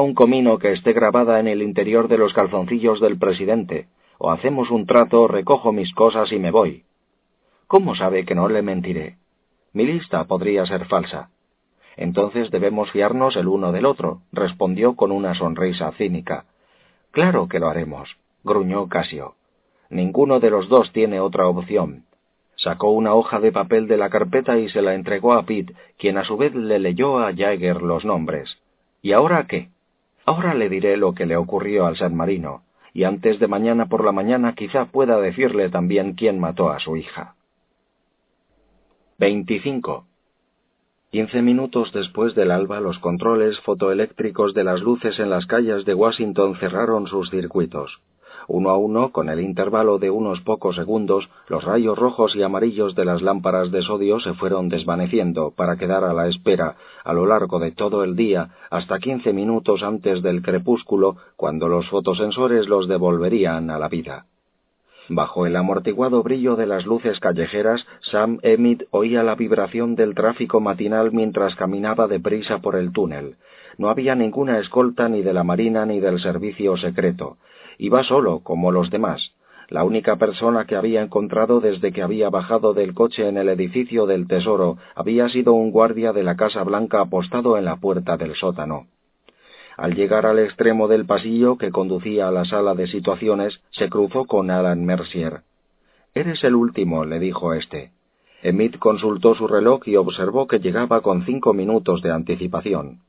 un comino que esté grabada en el interior de los calzoncillos del presidente, o hacemos un trato, recojo mis cosas y me voy. ¿Cómo sabe que no le mentiré? Mi lista podría ser falsa. Entonces debemos fiarnos el uno del otro, respondió con una sonrisa cínica. Claro que lo haremos, gruñó Casio. Ninguno de los dos tiene otra opción. Sacó una hoja de papel de la carpeta y se la entregó a Pitt, quien a su vez le leyó a Jagger los nombres. ¿Y ahora qué? Ahora le diré lo que le ocurrió al San Marino, y antes de mañana por la mañana quizá pueda decirle también quién mató a su hija. 25. Quince minutos después del alba, los controles fotoeléctricos de las luces en las calles de Washington cerraron sus circuitos. Uno a uno, con el intervalo de unos pocos segundos, los rayos rojos y amarillos de las lámparas de sodio se fueron desvaneciendo para quedar a la espera, a lo largo de todo el día, hasta quince minutos antes del crepúsculo, cuando los fotosensores los devolverían a la vida. Bajo el amortiguado brillo de las luces callejeras, Sam Emmett oía la vibración del tráfico matinal mientras caminaba deprisa por el túnel. No había ninguna escolta ni de la Marina ni del servicio secreto. Iba solo, como los demás. La única persona que había encontrado desde que había bajado del coche en el edificio del Tesoro había sido un guardia de la Casa Blanca apostado en la puerta del sótano. Al llegar al extremo del pasillo que conducía a la sala de situaciones, se cruzó con Alan Mercier. Eres el último, le dijo éste. Emmett consultó su reloj y observó que llegaba con cinco minutos de anticipación.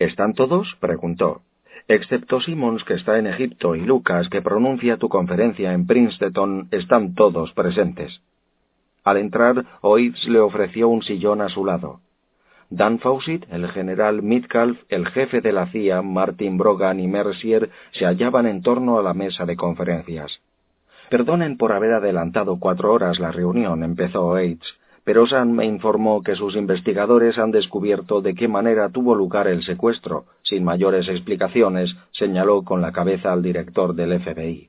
¿Están todos? preguntó. Excepto Simmons, que está en Egipto, y Lucas, que pronuncia tu conferencia en Princeton, están todos presentes. Al entrar, Oates le ofreció un sillón a su lado. Dan Fawcett, el general Mitcalf, el jefe de la CIA, Martin Brogan y Mercier se hallaban en torno a la mesa de conferencias. Perdonen por haber adelantado cuatro horas la reunión, empezó Oates, pero Sam me informó que sus investigadores han descubierto de qué manera tuvo lugar el secuestro. Sin mayores explicaciones, señaló con la cabeza al director del FBI.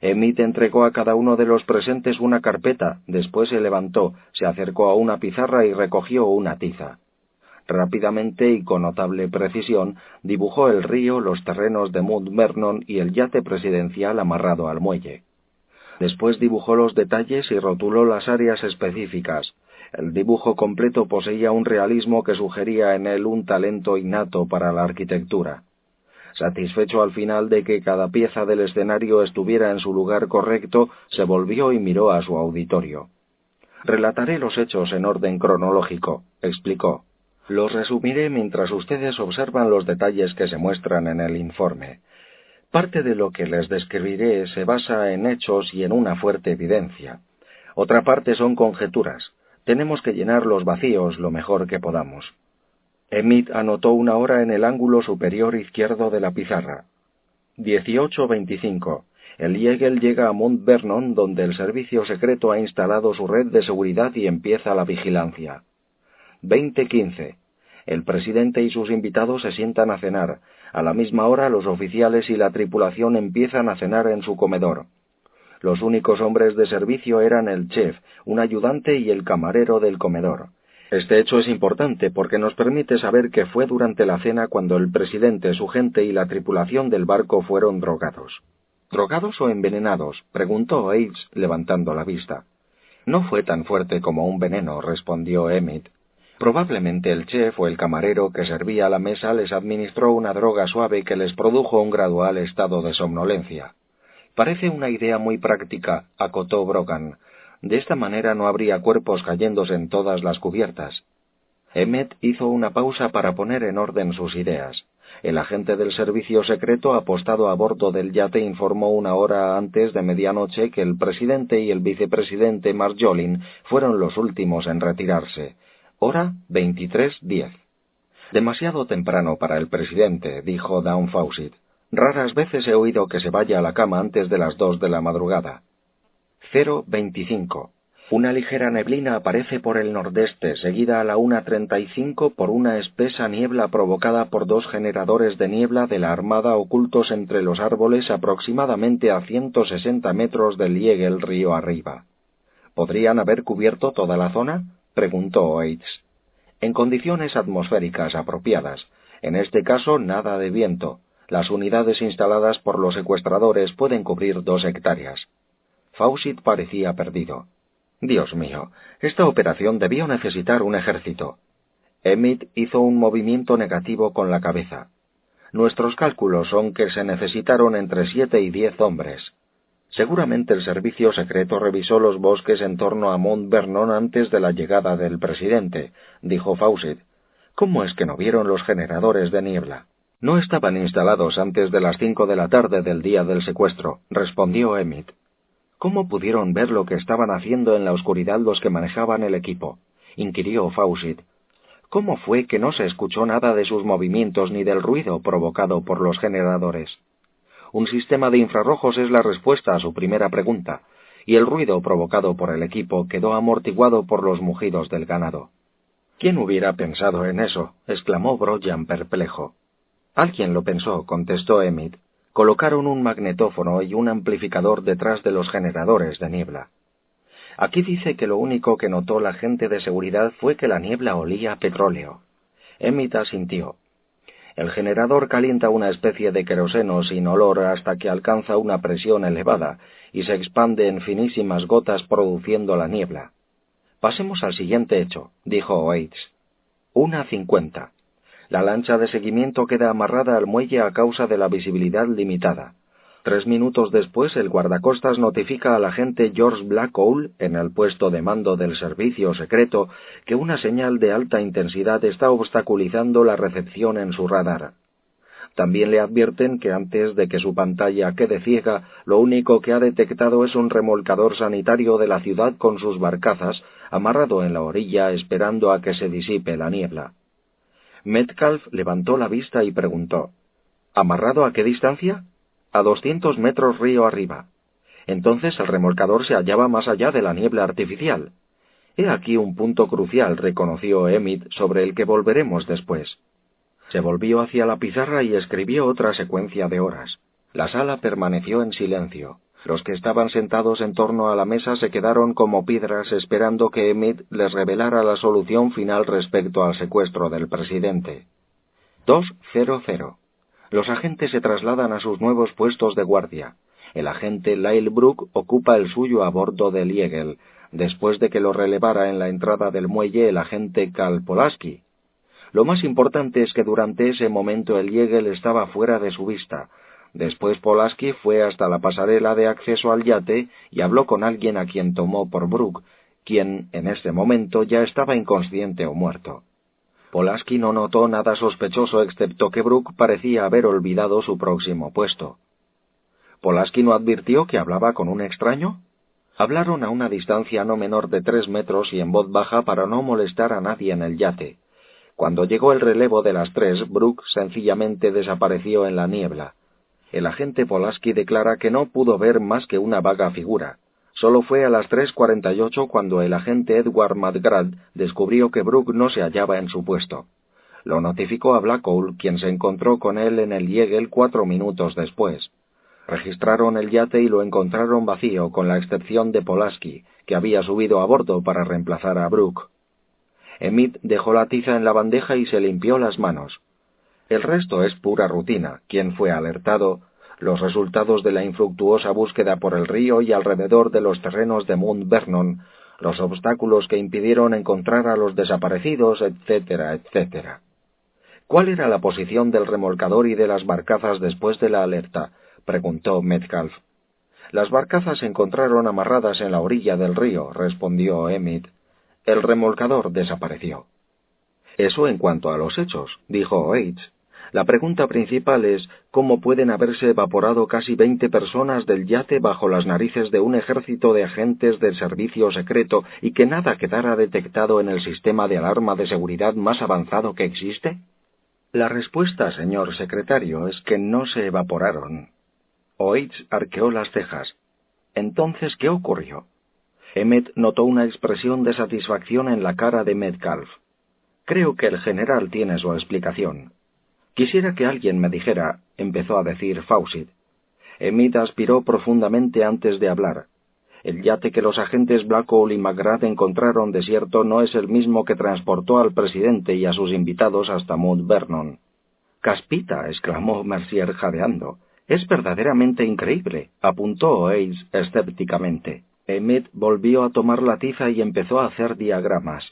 Emmett entregó a cada uno de los presentes una carpeta, después se levantó, se acercó a una pizarra y recogió una tiza. Rápidamente y con notable precisión dibujó el río, los terrenos de Mount Vernon y el yate presidencial amarrado al muelle. Después dibujó los detalles y rotuló las áreas específicas. El dibujo completo poseía un realismo que sugería en él un talento innato para la arquitectura. Satisfecho al final de que cada pieza del escenario estuviera en su lugar correcto, se volvió y miró a su auditorio. Relataré los hechos en orden cronológico, explicó. Los resumiré mientras ustedes observan los detalles que se muestran en el informe. Parte de lo que les describiré se basa en hechos y en una fuerte evidencia. Otra parte son conjeturas. Tenemos que llenar los vacíos lo mejor que podamos. Emmett anotó una hora en el ángulo superior izquierdo de la pizarra. 18.25. El Yegel llega a Mount Vernon, donde el servicio secreto ha instalado su red de seguridad y empieza la vigilancia. 20.15. El presidente y sus invitados se sientan a cenar. A la misma hora los oficiales y la tripulación empiezan a cenar en su comedor. Los únicos hombres de servicio eran el chef, un ayudante y el camarero del comedor. Este hecho es importante porque nos permite saber que fue durante la cena cuando el presidente, su gente y la tripulación del barco fueron drogados. ¿Drogados o envenenados? preguntó Aids levantando la vista. No fue tan fuerte como un veneno, respondió Emmett. Probablemente el chef o el camarero que servía a la mesa les administró una droga suave que les produjo un gradual estado de somnolencia. Parece una idea muy práctica, acotó Brogan, de esta manera no habría cuerpos cayéndose en todas las cubiertas. Emmet hizo una pausa para poner en orden sus ideas. El agente del servicio secreto apostado a bordo del yate informó una hora antes de medianoche que el presidente y el vicepresidente Marjolin fueron los últimos en retirarse. Hora 23.10. Demasiado temprano para el presidente, dijo Down Fawcett. Raras veces he oído que se vaya a la cama antes de las dos de la madrugada. 025. Una ligera neblina aparece por el nordeste, seguida a la 1.35 por una espesa niebla provocada por dos generadores de niebla de la Armada ocultos entre los árboles aproximadamente a 160 metros del el río arriba. ¿Podrían haber cubierto toda la zona? Preguntó Oates. En condiciones atmosféricas apropiadas. En este caso, nada de viento. Las unidades instaladas por los secuestradores pueden cubrir dos hectáreas. Fawcett parecía perdido. Dios mío, esta operación debió necesitar un ejército. Emmett hizo un movimiento negativo con la cabeza. Nuestros cálculos son que se necesitaron entre siete y diez hombres. Seguramente el servicio secreto revisó los bosques en torno a Mount Vernon antes de la llegada del presidente, dijo Fawcett. ¿Cómo es que no vieron los generadores de niebla? No estaban instalados antes de las cinco de la tarde del día del secuestro, respondió Emmett. ¿Cómo pudieron ver lo que estaban haciendo en la oscuridad los que manejaban el equipo? inquirió Fawcett. ¿Cómo fue que no se escuchó nada de sus movimientos ni del ruido provocado por los generadores? Un sistema de infrarrojos es la respuesta a su primera pregunta, y el ruido provocado por el equipo quedó amortiguado por los mugidos del ganado. ¿Quién hubiera pensado en eso? exclamó Broyan perplejo. Alguien lo pensó, contestó Emmett. Colocaron un magnetófono y un amplificador detrás de los generadores de niebla. Aquí dice que lo único que notó la gente de seguridad fue que la niebla olía a petróleo. Emmett asintió. El generador calienta una especie de queroseno sin olor hasta que alcanza una presión elevada y se expande en finísimas gotas produciendo la niebla. Pasemos al siguiente hecho, dijo Oates. Una cincuenta. La lancha de seguimiento queda amarrada al muelle a causa de la visibilidad limitada. Tres minutos después, el guardacostas notifica al agente George Blackall, en el puesto de mando del servicio secreto, que una señal de alta intensidad está obstaculizando la recepción en su radar. También le advierten que antes de que su pantalla quede ciega, lo único que ha detectado es un remolcador sanitario de la ciudad con sus barcazas, amarrado en la orilla esperando a que se disipe la niebla. Metcalf levantó la vista y preguntó ¿Amarrado a qué distancia? A doscientos metros río arriba. Entonces el remolcador se hallaba más allá de la niebla artificial. He aquí un punto crucial, reconoció Emmett, sobre el que volveremos después. Se volvió hacia la pizarra y escribió otra secuencia de horas. La sala permaneció en silencio. Los que estaban sentados en torno a la mesa se quedaron como piedras esperando que Emmett les revelara la solución final respecto al secuestro del presidente. 200. Los agentes se trasladan a sus nuevos puestos de guardia. El agente Lyle Brook ocupa el suyo a bordo del Eagle, después de que lo relevara en la entrada del muelle el agente Cal Polaski. Lo más importante es que durante ese momento el Eagle estaba fuera de su vista, Después Polaski fue hasta la pasarela de acceso al yate y habló con alguien a quien tomó por Brook, quien en este momento ya estaba inconsciente o muerto. Polaski no notó nada sospechoso excepto que Brook parecía haber olvidado su próximo puesto. ¿Polaski no advirtió que hablaba con un extraño? Hablaron a una distancia no menor de tres metros y en voz baja para no molestar a nadie en el yate. Cuando llegó el relevo de las tres, Brook sencillamente desapareció en la niebla. El agente Polaski declara que no pudo ver más que una vaga figura. Solo fue a las 3.48 cuando el agente Edward McGrath descubrió que Brooke no se hallaba en su puesto. Lo notificó a Blackwell, quien se encontró con él en el Yegel cuatro minutos después. Registraron el yate y lo encontraron vacío, con la excepción de Polaski, que había subido a bordo para reemplazar a Brooke. Emmett dejó la tiza en la bandeja y se limpió las manos. El resto es pura rutina. ¿Quién fue alertado? Los resultados de la infructuosa búsqueda por el río y alrededor de los terrenos de Mount Vernon, los obstáculos que impidieron encontrar a los desaparecidos, etcétera, etcétera. ¿Cuál era la posición del remolcador y de las barcazas después de la alerta? preguntó Metcalf. Las barcazas se encontraron amarradas en la orilla del río, respondió Emmett. El remolcador desapareció. Eso en cuanto a los hechos, dijo Oates. La pregunta principal es cómo pueden haberse evaporado casi veinte personas del yate bajo las narices de un ejército de agentes del servicio secreto y que nada quedara detectado en el sistema de alarma de seguridad más avanzado que existe? La respuesta, señor secretario, es que no se evaporaron. Oates arqueó las cejas. Entonces, ¿qué ocurrió? Emmet notó una expresión de satisfacción en la cara de Metcalf. Creo que el general tiene su explicación. Quisiera que alguien me dijera, empezó a decir Fawcett. Emmett aspiró profundamente antes de hablar. El yate que los agentes Blackwell y McGrath encontraron desierto no es el mismo que transportó al presidente y a sus invitados hasta Mount Vernon. Caspita, exclamó Mercier jadeando. Es verdaderamente increíble, apuntó Oates escépticamente. Emmett volvió a tomar la tiza y empezó a hacer diagramas.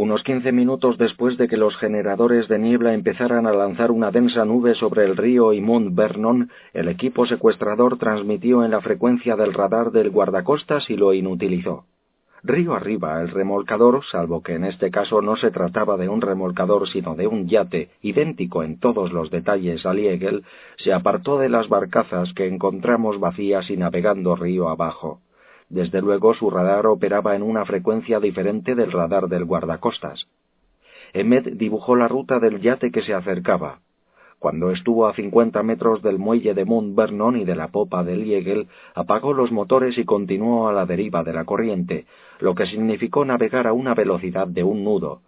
Unos quince minutos después de que los generadores de niebla empezaran a lanzar una densa nube sobre el río y Mount Vernon, el equipo secuestrador transmitió en la frecuencia del radar del guardacostas y lo inutilizó. Río arriba, el remolcador, salvo que en este caso no se trataba de un remolcador sino de un yate idéntico en todos los detalles al Eagle, se apartó de las barcazas que encontramos vacías y navegando río abajo. Desde luego su radar operaba en una frecuencia diferente del radar del guardacostas. Emmet dibujó la ruta del yate que se acercaba. Cuando estuvo a cincuenta metros del muelle de Mount Vernon y de la popa del Eagle, apagó los motores y continuó a la deriva de la corriente, lo que significó navegar a una velocidad de un nudo.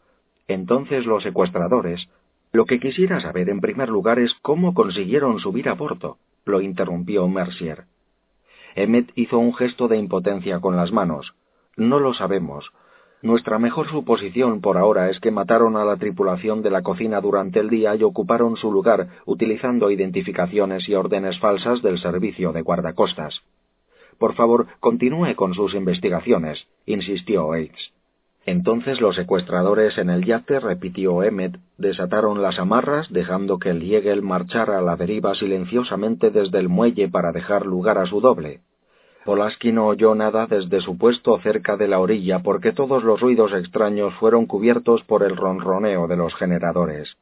Entonces los secuestradores. Lo que quisiera saber en primer lugar es cómo consiguieron subir a bordo, lo interrumpió Mercier. Emmet hizo un gesto de impotencia con las manos. No lo sabemos. Nuestra mejor suposición por ahora es que mataron a la tripulación de la cocina durante el día y ocuparon su lugar utilizando identificaciones y órdenes falsas del servicio de guardacostas. Por favor, continúe con sus investigaciones, insistió Yates. Entonces los secuestradores en el yate, repitió Emmet, desataron las amarras, dejando que el Yegel marchara a la deriva silenciosamente desde el muelle para dejar lugar a su doble. Polaski no oyó nada desde su puesto cerca de la orilla porque todos los ruidos extraños fueron cubiertos por el ronroneo de los generadores.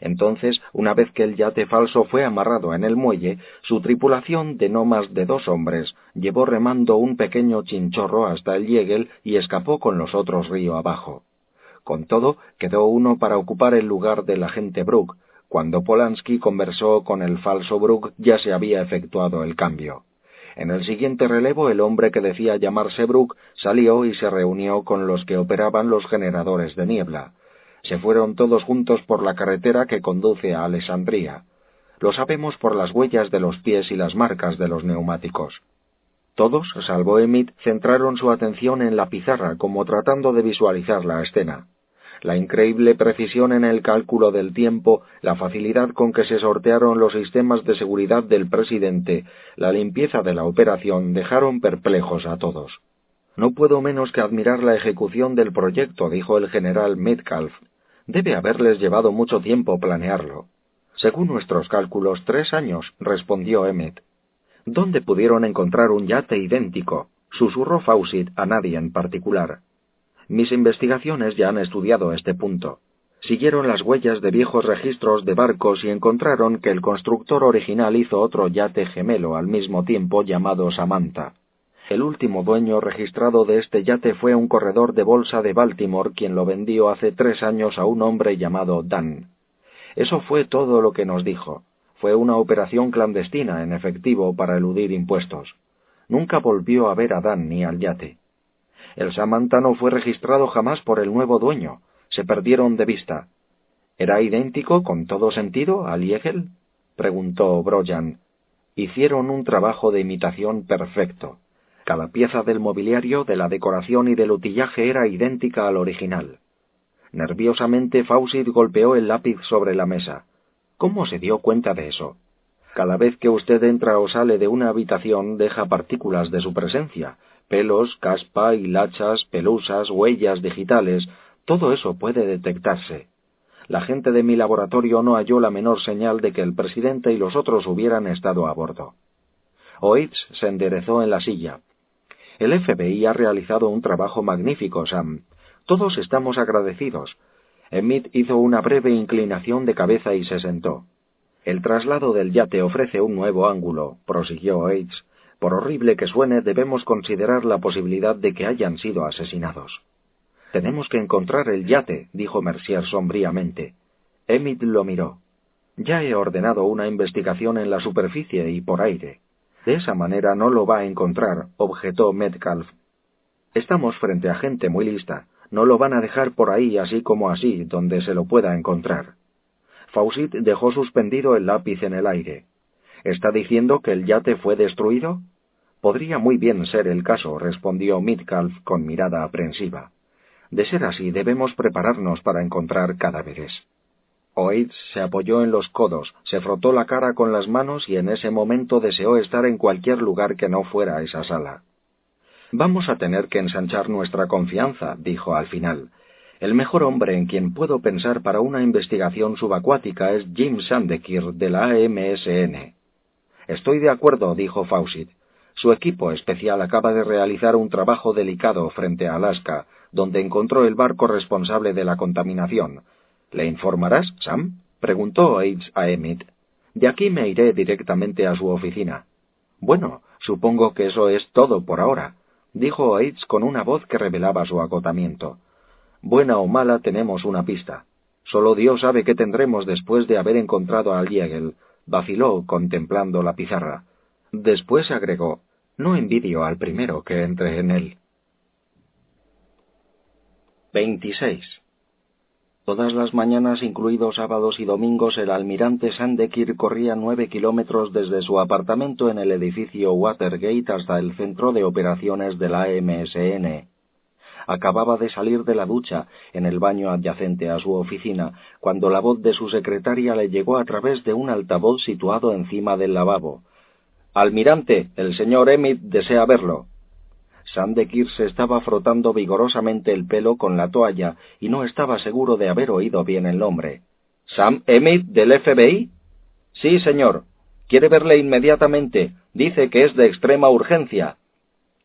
Entonces, una vez que el yate falso fue amarrado en el muelle, su tripulación de no más de dos hombres llevó remando un pequeño chinchorro hasta el Yegel y escapó con los otros río abajo. Con todo, quedó uno para ocupar el lugar del agente Brook. Cuando Polanski conversó con el falso Brook ya se había efectuado el cambio. En el siguiente relevo el hombre que decía llamarse Brook salió y se reunió con los que operaban los generadores de niebla. Se fueron todos juntos por la carretera que conduce a Alessandría. Lo sabemos por las huellas de los pies y las marcas de los neumáticos. Todos, salvo Emmett, centraron su atención en la pizarra como tratando de visualizar la escena. La increíble precisión en el cálculo del tiempo, la facilidad con que se sortearon los sistemas de seguridad del presidente, la limpieza de la operación dejaron perplejos a todos. No puedo menos que admirar la ejecución del proyecto, dijo el general Metcalf, Debe haberles llevado mucho tiempo planearlo. Según nuestros cálculos, tres años, respondió Emmet. ¿Dónde pudieron encontrar un yate idéntico? susurró Fawcett a nadie en particular. Mis investigaciones ya han estudiado este punto. Siguieron las huellas de viejos registros de barcos y encontraron que el constructor original hizo otro yate gemelo al mismo tiempo llamado Samantha. El último dueño registrado de este yate fue un corredor de bolsa de Baltimore quien lo vendió hace tres años a un hombre llamado Dan. Eso fue todo lo que nos dijo. Fue una operación clandestina en efectivo para eludir impuestos. Nunca volvió a ver a Dan ni al yate. El Samantha no fue registrado jamás por el nuevo dueño. Se perdieron de vista. ¿Era idéntico con todo sentido al Yegel? preguntó Brojan. Hicieron un trabajo de imitación perfecto. Cada pieza del mobiliario, de la decoración y del utillaje era idéntica al original. Nerviosamente Fawcett golpeó el lápiz sobre la mesa. ¿Cómo se dio cuenta de eso? Cada vez que usted entra o sale de una habitación deja partículas de su presencia, pelos, caspa, hilachas, pelusas, huellas digitales, todo eso puede detectarse. La gente de mi laboratorio no halló la menor señal de que el presidente y los otros hubieran estado a bordo. Oates se enderezó en la silla, el FBI ha realizado un trabajo magnífico, Sam. Todos estamos agradecidos. Emmett hizo una breve inclinación de cabeza y se sentó. El traslado del yate ofrece un nuevo ángulo, prosiguió Yates. Por horrible que suene, debemos considerar la posibilidad de que hayan sido asesinados. Tenemos que encontrar el yate, dijo Mercier sombríamente. Emmett lo miró. Ya he ordenado una investigación en la superficie y por aire. De esa manera no lo va a encontrar, objetó Metcalf. Estamos frente a gente muy lista. No lo van a dejar por ahí así como así, donde se lo pueda encontrar. Fawcett dejó suspendido el lápiz en el aire. ¿Está diciendo que el yate fue destruido? Podría muy bien ser el caso, respondió Metcalf con mirada aprensiva. De ser así, debemos prepararnos para encontrar cadáveres. Oates se apoyó en los codos, se frotó la cara con las manos y en ese momento deseó estar en cualquier lugar que no fuera esa sala. Vamos a tener que ensanchar nuestra confianza, dijo al final. El mejor hombre en quien puedo pensar para una investigación subacuática es Jim Sandekir de la AMSN. Estoy de acuerdo, dijo Fawcett. Su equipo especial acaba de realizar un trabajo delicado frente a Alaska, donde encontró el barco responsable de la contaminación, ¿Le informarás, Sam? preguntó Aids a Emmett. De aquí me iré directamente a su oficina. Bueno, supongo que eso es todo por ahora, dijo Aids con una voz que revelaba su agotamiento. Buena o mala tenemos una pista. Solo Dios sabe qué tendremos después de haber encontrado al Jägel, vaciló contemplando la pizarra. Después agregó, no envidio al primero que entre en él. 26. Todas las mañanas, incluidos sábados y domingos, el almirante Sandekir corría nueve kilómetros desde su apartamento en el edificio Watergate hasta el centro de operaciones de la AMSN. Acababa de salir de la ducha, en el baño adyacente a su oficina, cuando la voz de su secretaria le llegó a través de un altavoz situado encima del lavabo. Almirante, el señor Emmett desea verlo. Sandekir se estaba frotando vigorosamente el pelo con la toalla y no estaba seguro de haber oído bien el nombre. ¿Sam Emmett del FBI? Sí, señor. Quiere verle inmediatamente. Dice que es de extrema urgencia.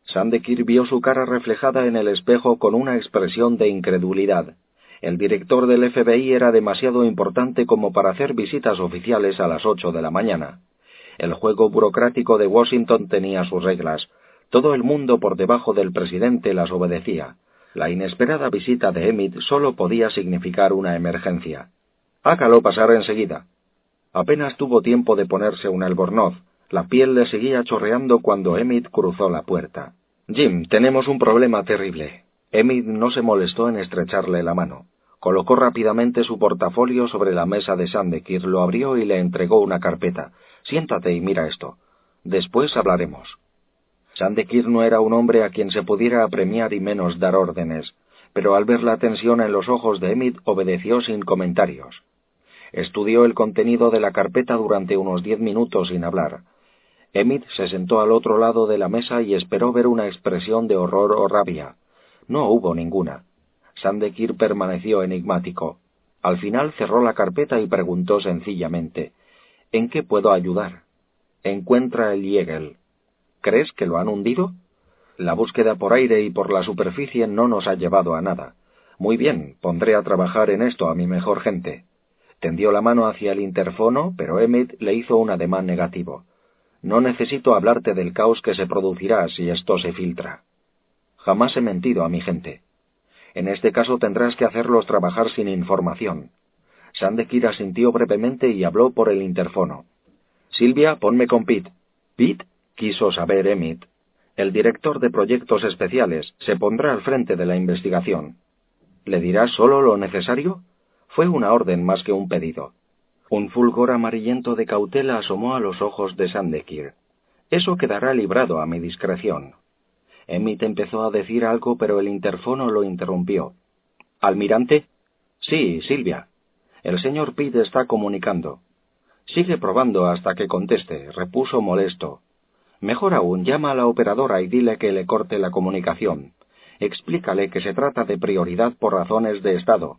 Sandekir vio su cara reflejada en el espejo con una expresión de incredulidad. El director del FBI era demasiado importante como para hacer visitas oficiales a las ocho de la mañana. El juego burocrático de Washington tenía sus reglas, todo el mundo por debajo del presidente las obedecía. La inesperada visita de Emmett solo podía significar una emergencia. Hágalo pasar enseguida. Apenas tuvo tiempo de ponerse un albornoz. La piel le seguía chorreando cuando Emmett cruzó la puerta. Jim, tenemos un problema terrible. Emmett no se molestó en estrecharle la mano. Colocó rápidamente su portafolio sobre la mesa de Sandekir, lo abrió y le entregó una carpeta. Siéntate y mira esto. Después hablaremos. Sandekir no era un hombre a quien se pudiera apremiar y menos dar órdenes, pero al ver la tensión en los ojos de Emmett obedeció sin comentarios. Estudió el contenido de la carpeta durante unos diez minutos sin hablar. Emmett se sentó al otro lado de la mesa y esperó ver una expresión de horror o rabia. No hubo ninguna. Sandekir permaneció enigmático. Al final cerró la carpeta y preguntó sencillamente ¿En qué puedo ayudar? Encuentra el Jägel. ¿Crees que lo han hundido? La búsqueda por aire y por la superficie no nos ha llevado a nada. Muy bien, pondré a trabajar en esto a mi mejor gente. Tendió la mano hacia el interfono, pero Emmett le hizo un ademán negativo. No necesito hablarte del caos que se producirá si esto se filtra. Jamás he mentido a mi gente. En este caso tendrás que hacerlos trabajar sin información. Sandekir asintió brevemente y habló por el interfono. Silvia, ponme con Pete. ¿Pete? Quiso saber Emmett. El director de proyectos especiales se pondrá al frente de la investigación. ¿Le dirá solo lo necesario? Fue una orden más que un pedido. Un fulgor amarillento de cautela asomó a los ojos de Sandekir. Eso quedará librado a mi discreción. Emmett empezó a decir algo, pero el interfono lo interrumpió. ¿Almirante? Sí, Silvia. El señor Pitt está comunicando. Sigue probando hasta que conteste, repuso molesto. Mejor aún, llama a la operadora y dile que le corte la comunicación. Explícale que se trata de prioridad por razones de Estado.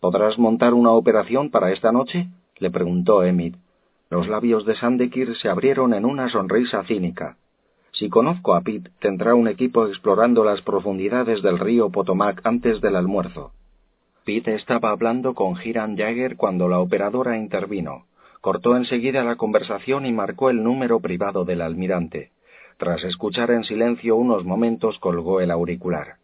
¿Podrás montar una operación para esta noche? le preguntó Emmett. Los labios de Sandekir se abrieron en una sonrisa cínica. Si conozco a Pitt, tendrá un equipo explorando las profundidades del río Potomac antes del almuerzo. Pitt estaba hablando con Hiram Jagger cuando la operadora intervino. Cortó enseguida la conversación y marcó el número privado del almirante. Tras escuchar en silencio unos momentos colgó el auricular.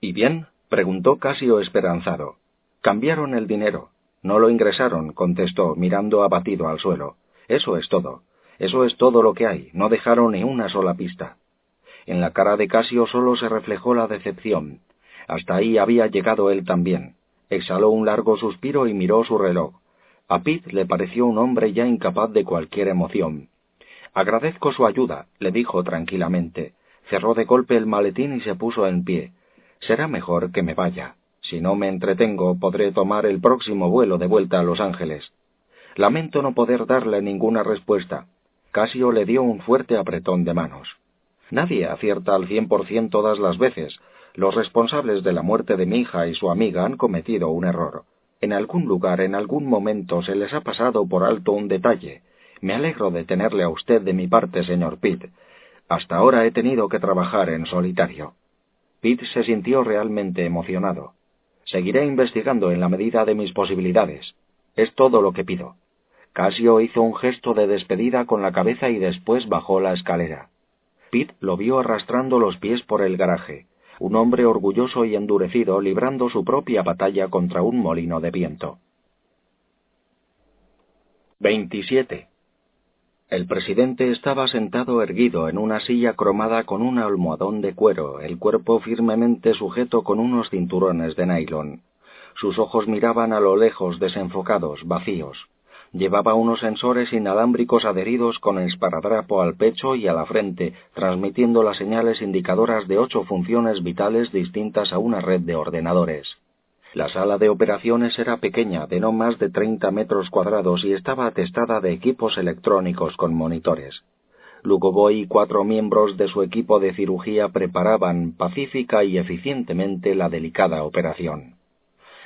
¿Y bien? preguntó Casio esperanzado. Cambiaron el dinero. No lo ingresaron, contestó, mirando abatido al suelo. Eso es todo. Eso es todo lo que hay. No dejaron ni una sola pista. En la cara de Casio solo se reflejó la decepción. Hasta ahí había llegado él también. Exhaló un largo suspiro y miró su reloj. A Pete le pareció un hombre ya incapaz de cualquier emoción. Agradezco su ayuda, le dijo tranquilamente. Cerró de golpe el maletín y se puso en pie. Será mejor que me vaya. Si no me entretengo, podré tomar el próximo vuelo de vuelta a Los Ángeles. Lamento no poder darle ninguna respuesta. Casio le dio un fuerte apretón de manos. Nadie acierta al cien por cien todas las veces. Los responsables de la muerte de mi hija y su amiga han cometido un error. En algún lugar, en algún momento, se les ha pasado por alto un detalle. Me alegro de tenerle a usted de mi parte, señor Pitt. Hasta ahora he tenido que trabajar en solitario. Pitt se sintió realmente emocionado. Seguiré investigando en la medida de mis posibilidades. Es todo lo que pido. Casio hizo un gesto de despedida con la cabeza y después bajó la escalera. Pitt lo vio arrastrando los pies por el garaje, un hombre orgulloso y endurecido librando su propia batalla contra un molino de viento. 27. El presidente estaba sentado erguido en una silla cromada con un almohadón de cuero, el cuerpo firmemente sujeto con unos cinturones de nylon. Sus ojos miraban a lo lejos desenfocados, vacíos. Llevaba unos sensores inalámbricos adheridos con esparadrapo al pecho y a la frente, transmitiendo las señales indicadoras de ocho funciones vitales distintas a una red de ordenadores. La sala de operaciones era pequeña, de no más de 30 metros cuadrados y estaba atestada de equipos electrónicos con monitores. Lugovoy y cuatro miembros de su equipo de cirugía preparaban pacífica y eficientemente la delicada operación.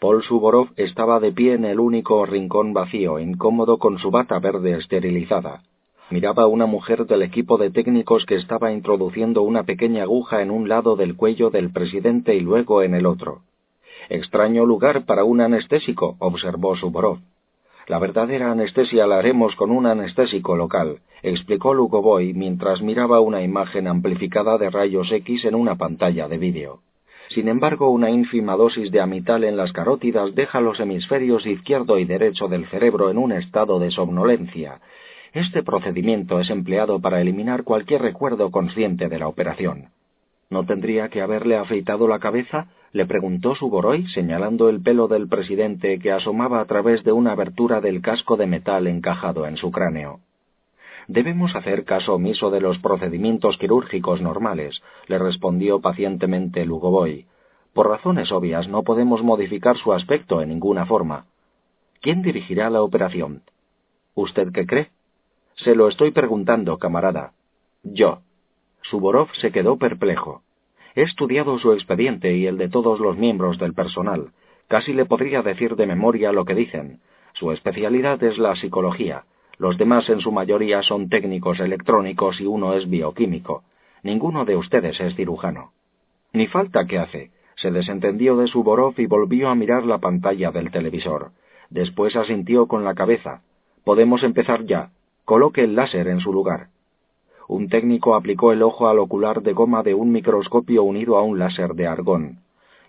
Paul Suborov estaba de pie en el único rincón vacío, incómodo con su bata verde esterilizada. Miraba a una mujer del equipo de técnicos que estaba introduciendo una pequeña aguja en un lado del cuello del presidente y luego en el otro. Extraño lugar para un anestésico, observó Suborov. La verdadera anestesia la haremos con un anestésico local, explicó Lugovoy mientras miraba una imagen amplificada de rayos X en una pantalla de vídeo. Sin embargo, una ínfima dosis de amital en las carótidas deja los hemisferios izquierdo y derecho del cerebro en un estado de somnolencia. Este procedimiento es empleado para eliminar cualquier recuerdo consciente de la operación. ¿No tendría que haberle afeitado la cabeza? le preguntó Suboroy, señalando el pelo del presidente que asomaba a través de una abertura del casco de metal encajado en su cráneo. Debemos hacer caso omiso de los procedimientos quirúrgicos normales, le respondió pacientemente Lugovoy. Por razones obvias no podemos modificar su aspecto en ninguna forma. ¿Quién dirigirá la operación? ¿Usted qué cree? Se lo estoy preguntando, camarada. Yo. Suborov se quedó perplejo. He estudiado su expediente y el de todos los miembros del personal. Casi le podría decir de memoria lo que dicen. Su especialidad es la psicología. Los demás en su mayoría son técnicos electrónicos y uno es bioquímico. Ninguno de ustedes es cirujano. Ni falta que hace. Se desentendió de su Borov y volvió a mirar la pantalla del televisor. Después asintió con la cabeza. Podemos empezar ya. Coloque el láser en su lugar un técnico aplicó el ojo al ocular de goma de un microscopio unido a un láser de argón.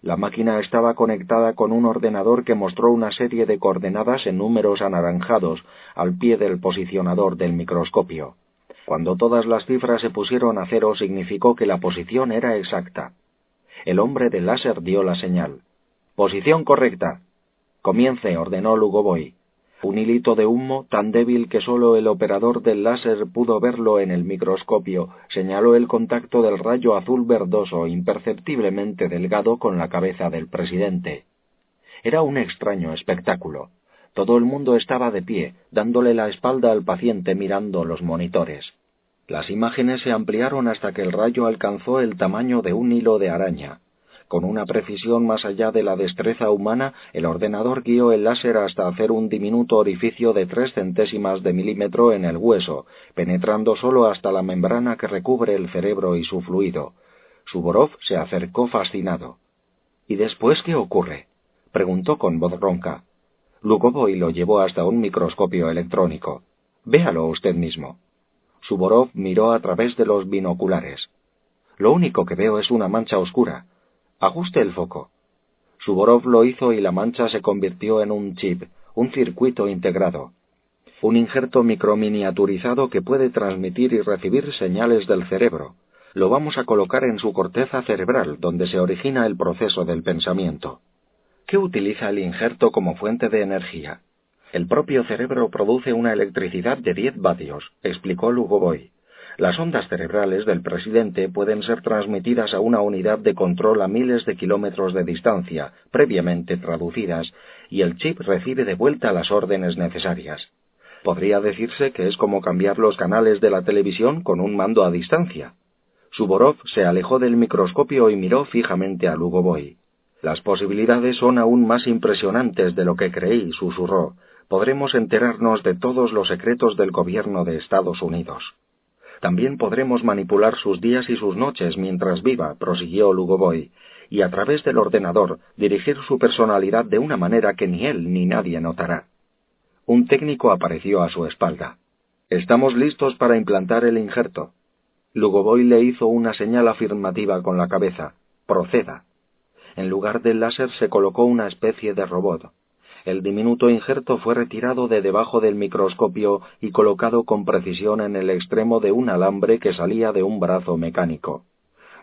La máquina estaba conectada con un ordenador que mostró una serie de coordenadas en números anaranjados al pie del posicionador del microscopio. Cuando todas las cifras se pusieron a cero significó que la posición era exacta. El hombre del láser dio la señal. Posición correcta. Comience, ordenó Lugovoy. Un hilito de humo, tan débil que sólo el operador del láser pudo verlo en el microscopio, señaló el contacto del rayo azul verdoso imperceptiblemente delgado con la cabeza del presidente. Era un extraño espectáculo. Todo el mundo estaba de pie, dándole la espalda al paciente mirando los monitores. Las imágenes se ampliaron hasta que el rayo alcanzó el tamaño de un hilo de araña. Con una precisión más allá de la destreza humana, el ordenador guió el láser hasta hacer un diminuto orificio de tres centésimas de milímetro en el hueso, penetrando solo hasta la membrana que recubre el cerebro y su fluido. Suborov se acercó fascinado. ¿Y después qué ocurre? preguntó con voz ronca. Lugovoy lo llevó hasta un microscopio electrónico. Véalo usted mismo. Suborov miró a través de los binoculares. Lo único que veo es una mancha oscura. Ajuste el foco. Suborov lo hizo y la mancha se convirtió en un chip, un circuito integrado. Un injerto microminiaturizado que puede transmitir y recibir señales del cerebro. Lo vamos a colocar en su corteza cerebral, donde se origina el proceso del pensamiento. ¿Qué utiliza el injerto como fuente de energía? El propio cerebro produce una electricidad de 10 vatios, explicó Lugovoy. Las ondas cerebrales del presidente pueden ser transmitidas a una unidad de control a miles de kilómetros de distancia, previamente traducidas, y el chip recibe de vuelta las órdenes necesarias. Podría decirse que es como cambiar los canales de la televisión con un mando a distancia. Suborov se alejó del microscopio y miró fijamente a Lugovoy. Las posibilidades son aún más impresionantes de lo que creí, susurró. Podremos enterarnos de todos los secretos del gobierno de Estados Unidos. También podremos manipular sus días y sus noches mientras viva, prosiguió Lugovoy, y a través del ordenador dirigir su personalidad de una manera que ni él ni nadie notará. Un técnico apareció a su espalda. Estamos listos para implantar el injerto. Lugovoy le hizo una señal afirmativa con la cabeza. Proceda. En lugar del láser se colocó una especie de robot. El diminuto injerto fue retirado de debajo del microscopio y colocado con precisión en el extremo de un alambre que salía de un brazo mecánico.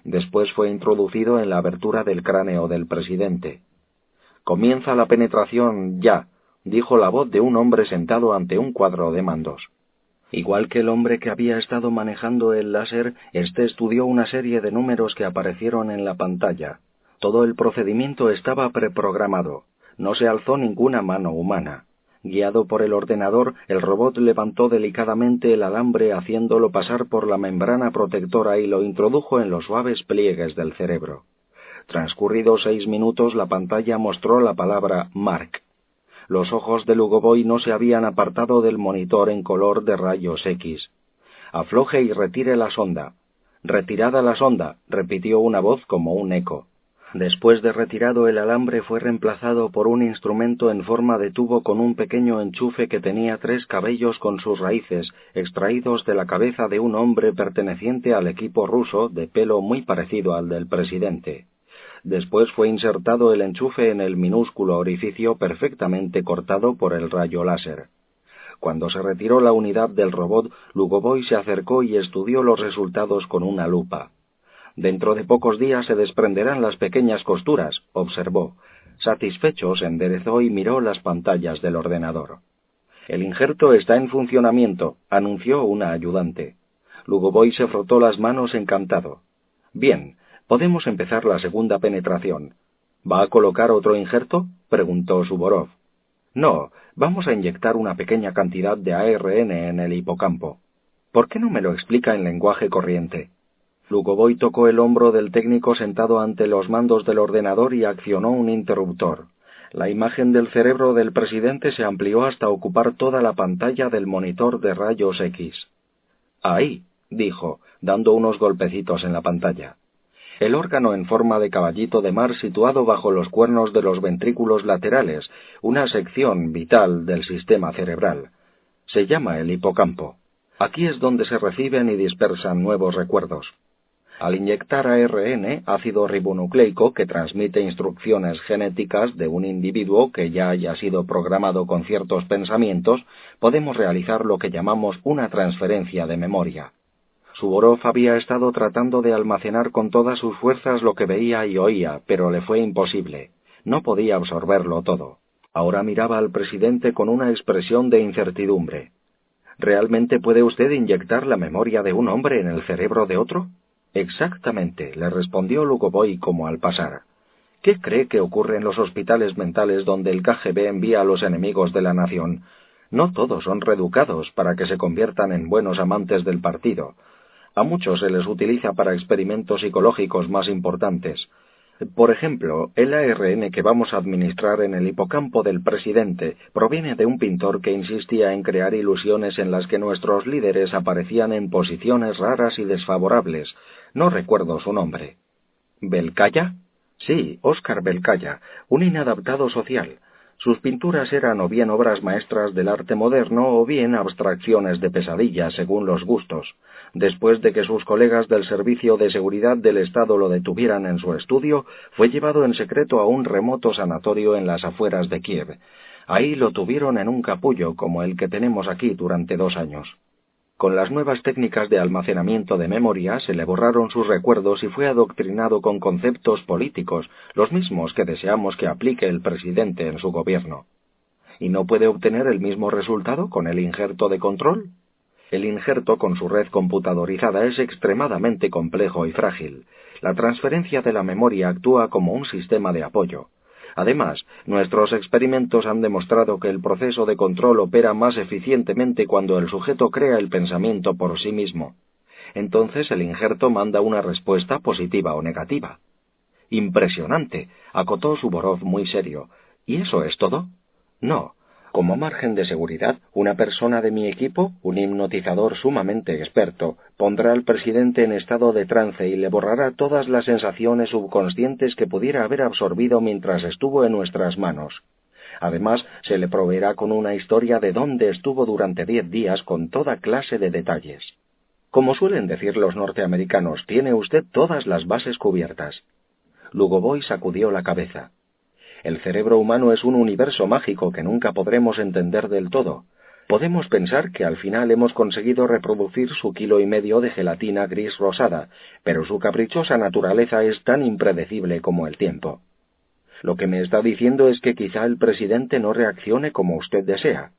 Después fue introducido en la abertura del cráneo del presidente. Comienza la penetración ya, dijo la voz de un hombre sentado ante un cuadro de mandos. Igual que el hombre que había estado manejando el láser, éste estudió una serie de números que aparecieron en la pantalla. Todo el procedimiento estaba preprogramado. No se alzó ninguna mano humana. Guiado por el ordenador, el robot levantó delicadamente el alambre haciéndolo pasar por la membrana protectora y lo introdujo en los suaves pliegues del cerebro. Transcurridos seis minutos, la pantalla mostró la palabra Mark. Los ojos de Lugovoy no se habían apartado del monitor en color de rayos X. Afloje y retire la sonda. Retirada la sonda, repitió una voz como un eco. Después de retirado el alambre fue reemplazado por un instrumento en forma de tubo con un pequeño enchufe que tenía tres cabellos con sus raíces, extraídos de la cabeza de un hombre perteneciente al equipo ruso de pelo muy parecido al del presidente. Después fue insertado el enchufe en el minúsculo orificio perfectamente cortado por el rayo láser. Cuando se retiró la unidad del robot, Lugovoy se acercó y estudió los resultados con una lupa. Dentro de pocos días se desprenderán las pequeñas costuras, observó. Satisfecho se enderezó y miró las pantallas del ordenador. El injerto está en funcionamiento, anunció una ayudante. Lugovoy se frotó las manos encantado. Bien, podemos empezar la segunda penetración. ¿Va a colocar otro injerto? preguntó Suborov. No, vamos a inyectar una pequeña cantidad de ARN en el hipocampo. ¿Por qué no me lo explica en lenguaje corriente? Lugovoy tocó el hombro del técnico sentado ante los mandos del ordenador y accionó un interruptor. La imagen del cerebro del presidente se amplió hasta ocupar toda la pantalla del monitor de rayos X. Ahí, dijo, dando unos golpecitos en la pantalla. El órgano en forma de caballito de mar situado bajo los cuernos de los ventrículos laterales, una sección vital del sistema cerebral. Se llama el hipocampo. Aquí es donde se reciben y dispersan nuevos recuerdos. Al inyectar ARN, ácido ribonucleico que transmite instrucciones genéticas de un individuo que ya haya sido programado con ciertos pensamientos, podemos realizar lo que llamamos una transferencia de memoria. Suborov había estado tratando de almacenar con todas sus fuerzas lo que veía y oía, pero le fue imposible. No podía absorberlo todo. Ahora miraba al presidente con una expresión de incertidumbre. ¿Realmente puede usted inyectar la memoria de un hombre en el cerebro de otro? Exactamente, le respondió Lugovoy como al pasar. ¿Qué cree que ocurre en los hospitales mentales donde el KGB envía a los enemigos de la nación? No todos son reeducados para que se conviertan en buenos amantes del partido. A muchos se les utiliza para experimentos psicológicos más importantes. Por ejemplo, el ARN que vamos a administrar en el hipocampo del presidente proviene de un pintor que insistía en crear ilusiones en las que nuestros líderes aparecían en posiciones raras y desfavorables. No recuerdo su nombre. ¿Belcaya? Sí, Oscar Belcaya, un inadaptado social. Sus pinturas eran o bien obras maestras del arte moderno o bien abstracciones de pesadilla, según los gustos después de que sus colegas del Servicio de Seguridad del Estado lo detuvieran en su estudio, fue llevado en secreto a un remoto sanatorio en las afueras de Kiev. Ahí lo tuvieron en un capullo como el que tenemos aquí durante dos años. Con las nuevas técnicas de almacenamiento de memoria se le borraron sus recuerdos y fue adoctrinado con conceptos políticos, los mismos que deseamos que aplique el presidente en su gobierno. ¿Y no puede obtener el mismo resultado con el injerto de control? El injerto con su red computadorizada es extremadamente complejo y frágil. La transferencia de la memoria actúa como un sistema de apoyo. Además, nuestros experimentos han demostrado que el proceso de control opera más eficientemente cuando el sujeto crea el pensamiento por sí mismo. Entonces el injerto manda una respuesta positiva o negativa. Impresionante, acotó Suborov muy serio. ¿Y eso es todo? No, como margen de seguridad, una persona de mi equipo, un hipnotizador sumamente experto, pondrá al presidente en estado de trance y le borrará todas las sensaciones subconscientes que pudiera haber absorbido mientras estuvo en nuestras manos. Además, se le proveerá con una historia de dónde estuvo durante diez días con toda clase de detalles. Como suelen decir los norteamericanos, tiene usted todas las bases cubiertas. Lugovoy sacudió la cabeza. El cerebro humano es un universo mágico que nunca podremos entender del todo. Podemos pensar que al final hemos conseguido reproducir su kilo y medio de gelatina gris rosada, pero su caprichosa naturaleza es tan impredecible como el tiempo. Lo que me está diciendo es que quizá el presidente no reaccione como usted desea.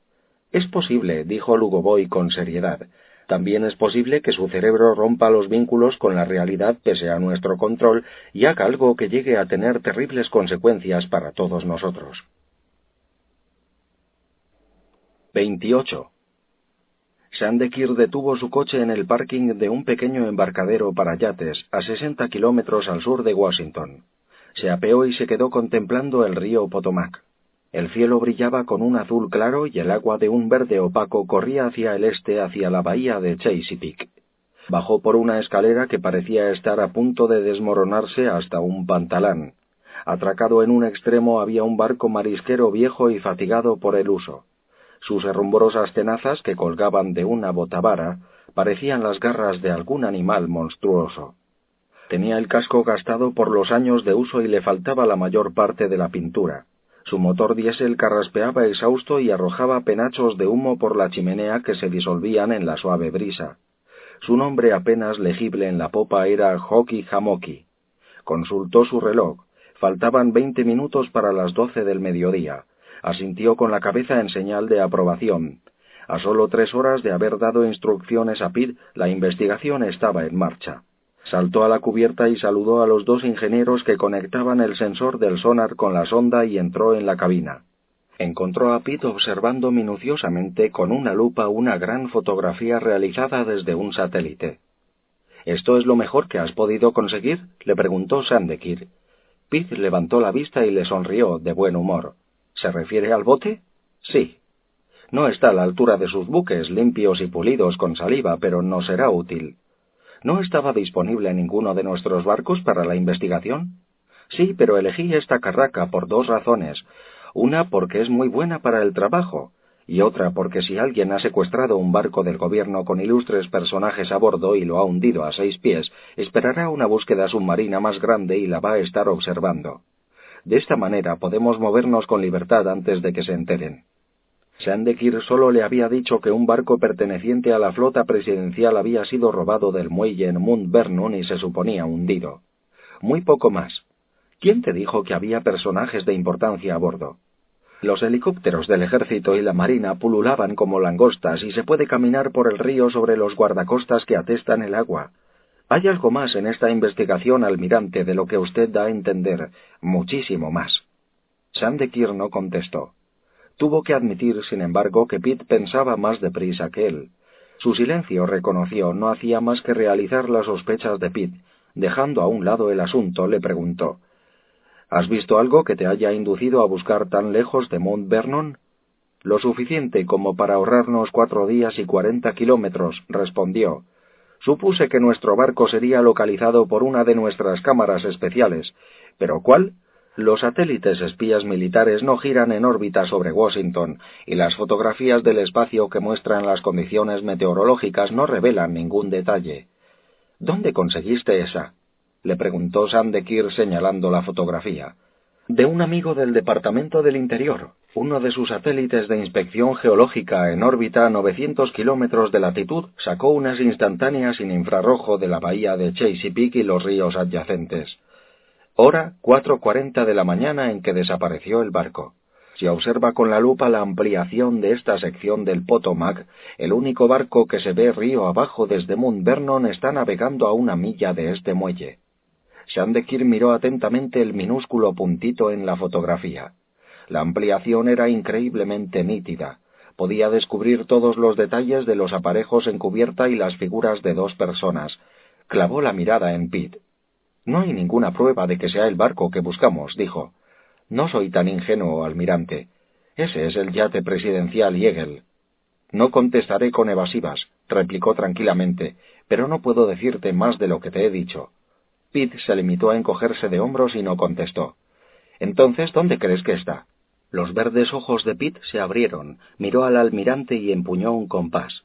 Es posible, dijo Lugovoy con seriedad, también es posible que su cerebro rompa los vínculos con la realidad pese a nuestro control y haga algo que llegue a tener terribles consecuencias para todos nosotros. 28. Sandekir detuvo su coche en el parking de un pequeño embarcadero para yates a 60 kilómetros al sur de Washington. Se apeó y se quedó contemplando el río Potomac. El cielo brillaba con un azul claro y el agua de un verde opaco corría hacia el este, hacia la bahía de Chesapeake. Bajó por una escalera que parecía estar a punto de desmoronarse hasta un pantalán. Atracado en un extremo había un barco marisquero viejo y fatigado por el uso. Sus herrumbrosas tenazas que colgaban de una botavara parecían las garras de algún animal monstruoso. Tenía el casco gastado por los años de uso y le faltaba la mayor parte de la pintura. Su motor diésel carraspeaba exhausto y arrojaba penachos de humo por la chimenea que se disolvían en la suave brisa. Su nombre apenas legible en la popa era Hockey Hamoki. Consultó su reloj. Faltaban veinte minutos para las doce del mediodía. Asintió con la cabeza en señal de aprobación. A solo tres horas de haber dado instrucciones a Pitt, la investigación estaba en marcha. Saltó a la cubierta y saludó a los dos ingenieros que conectaban el sensor del sonar con la sonda y entró en la cabina. Encontró a Pitt observando minuciosamente con una lupa una gran fotografía realizada desde un satélite. ¿Esto es lo mejor que has podido conseguir? le preguntó Sandekir. Pitt levantó la vista y le sonrió de buen humor. ¿Se refiere al bote? Sí. No está a la altura de sus buques, limpios y pulidos con saliva, pero no será útil. ¿No estaba disponible ninguno de nuestros barcos para la investigación? Sí, pero elegí esta carraca por dos razones. Una porque es muy buena para el trabajo, y otra porque si alguien ha secuestrado un barco del gobierno con ilustres personajes a bordo y lo ha hundido a seis pies, esperará una búsqueda submarina más grande y la va a estar observando. De esta manera podemos movernos con libertad antes de que se enteren. Sandekir solo le había dicho que un barco perteneciente a la flota presidencial había sido robado del muelle en Mount Vernon y se suponía hundido. Muy poco más. ¿Quién te dijo que había personajes de importancia a bordo? Los helicópteros del ejército y la marina pululaban como langostas y se puede caminar por el río sobre los guardacostas que atestan el agua. Hay algo más en esta investigación, almirante, de lo que usted da a entender, muchísimo más. Sandekir no contestó. Tuvo que admitir, sin embargo, que Pitt pensaba más deprisa que él. Su silencio, reconoció, no hacía más que realizar las sospechas de Pitt. Dejando a un lado el asunto, le preguntó ¿Has visto algo que te haya inducido a buscar tan lejos de Mount Vernon? Lo suficiente como para ahorrarnos cuatro días y cuarenta kilómetros, respondió. Supuse que nuestro barco sería localizado por una de nuestras cámaras especiales. ¿Pero cuál? Los satélites espías militares no giran en órbita sobre Washington y las fotografías del espacio que muestran las condiciones meteorológicas no revelan ningún detalle. ¿Dónde conseguiste esa? le preguntó Sandekir señalando la fotografía. De un amigo del Departamento del Interior. Uno de sus satélites de inspección geológica en órbita a 900 kilómetros de latitud sacó unas instantáneas en infrarrojo de la bahía de Chesapeake y los ríos adyacentes hora cuatro cuarenta de la mañana en que desapareció el barco. Si observa con la lupa la ampliación de esta sección del Potomac, el único barco que se ve río abajo desde Mount Vernon está navegando a una milla de este muelle. Shandekir miró atentamente el minúsculo puntito en la fotografía. La ampliación era increíblemente nítida. Podía descubrir todos los detalles de los aparejos en cubierta y las figuras de dos personas. Clavó la mirada en Pitt. No hay ninguna prueba de que sea el barco que buscamos, dijo. No soy tan ingenuo, almirante. Ese es el yate presidencial Yegel. No contestaré con evasivas, replicó tranquilamente, pero no puedo decirte más de lo que te he dicho. Pitt se limitó a encogerse de hombros y no contestó. Entonces, ¿dónde crees que está? Los verdes ojos de Pitt se abrieron, miró al almirante y empuñó un compás.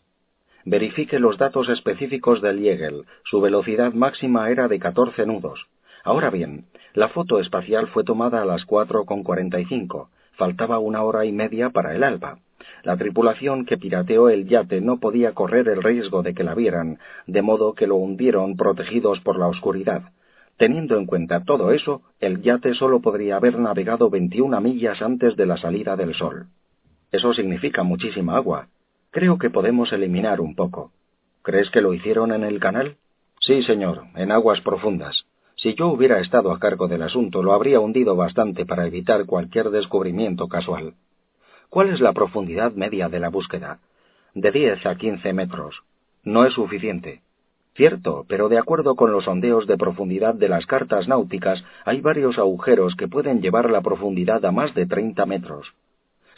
Verifique los datos específicos del Yegel. Su velocidad máxima era de catorce nudos. Ahora bien, la foto espacial fue tomada a las cuatro con cuarenta y cinco. Faltaba una hora y media para el alba. La tripulación que pirateó el yate no podía correr el riesgo de que la vieran, de modo que lo hundieron protegidos por la oscuridad. Teniendo en cuenta todo eso, el yate solo podría haber navegado veintiuna millas antes de la salida del sol. Eso significa muchísima agua. Creo que podemos eliminar un poco. ¿Crees que lo hicieron en el canal? Sí, señor, en aguas profundas. Si yo hubiera estado a cargo del asunto, lo habría hundido bastante para evitar cualquier descubrimiento casual. ¿Cuál es la profundidad media de la búsqueda? De diez a quince metros. No es suficiente. Cierto, pero de acuerdo con los sondeos de profundidad de las cartas náuticas, hay varios agujeros que pueden llevar la profundidad a más de treinta metros.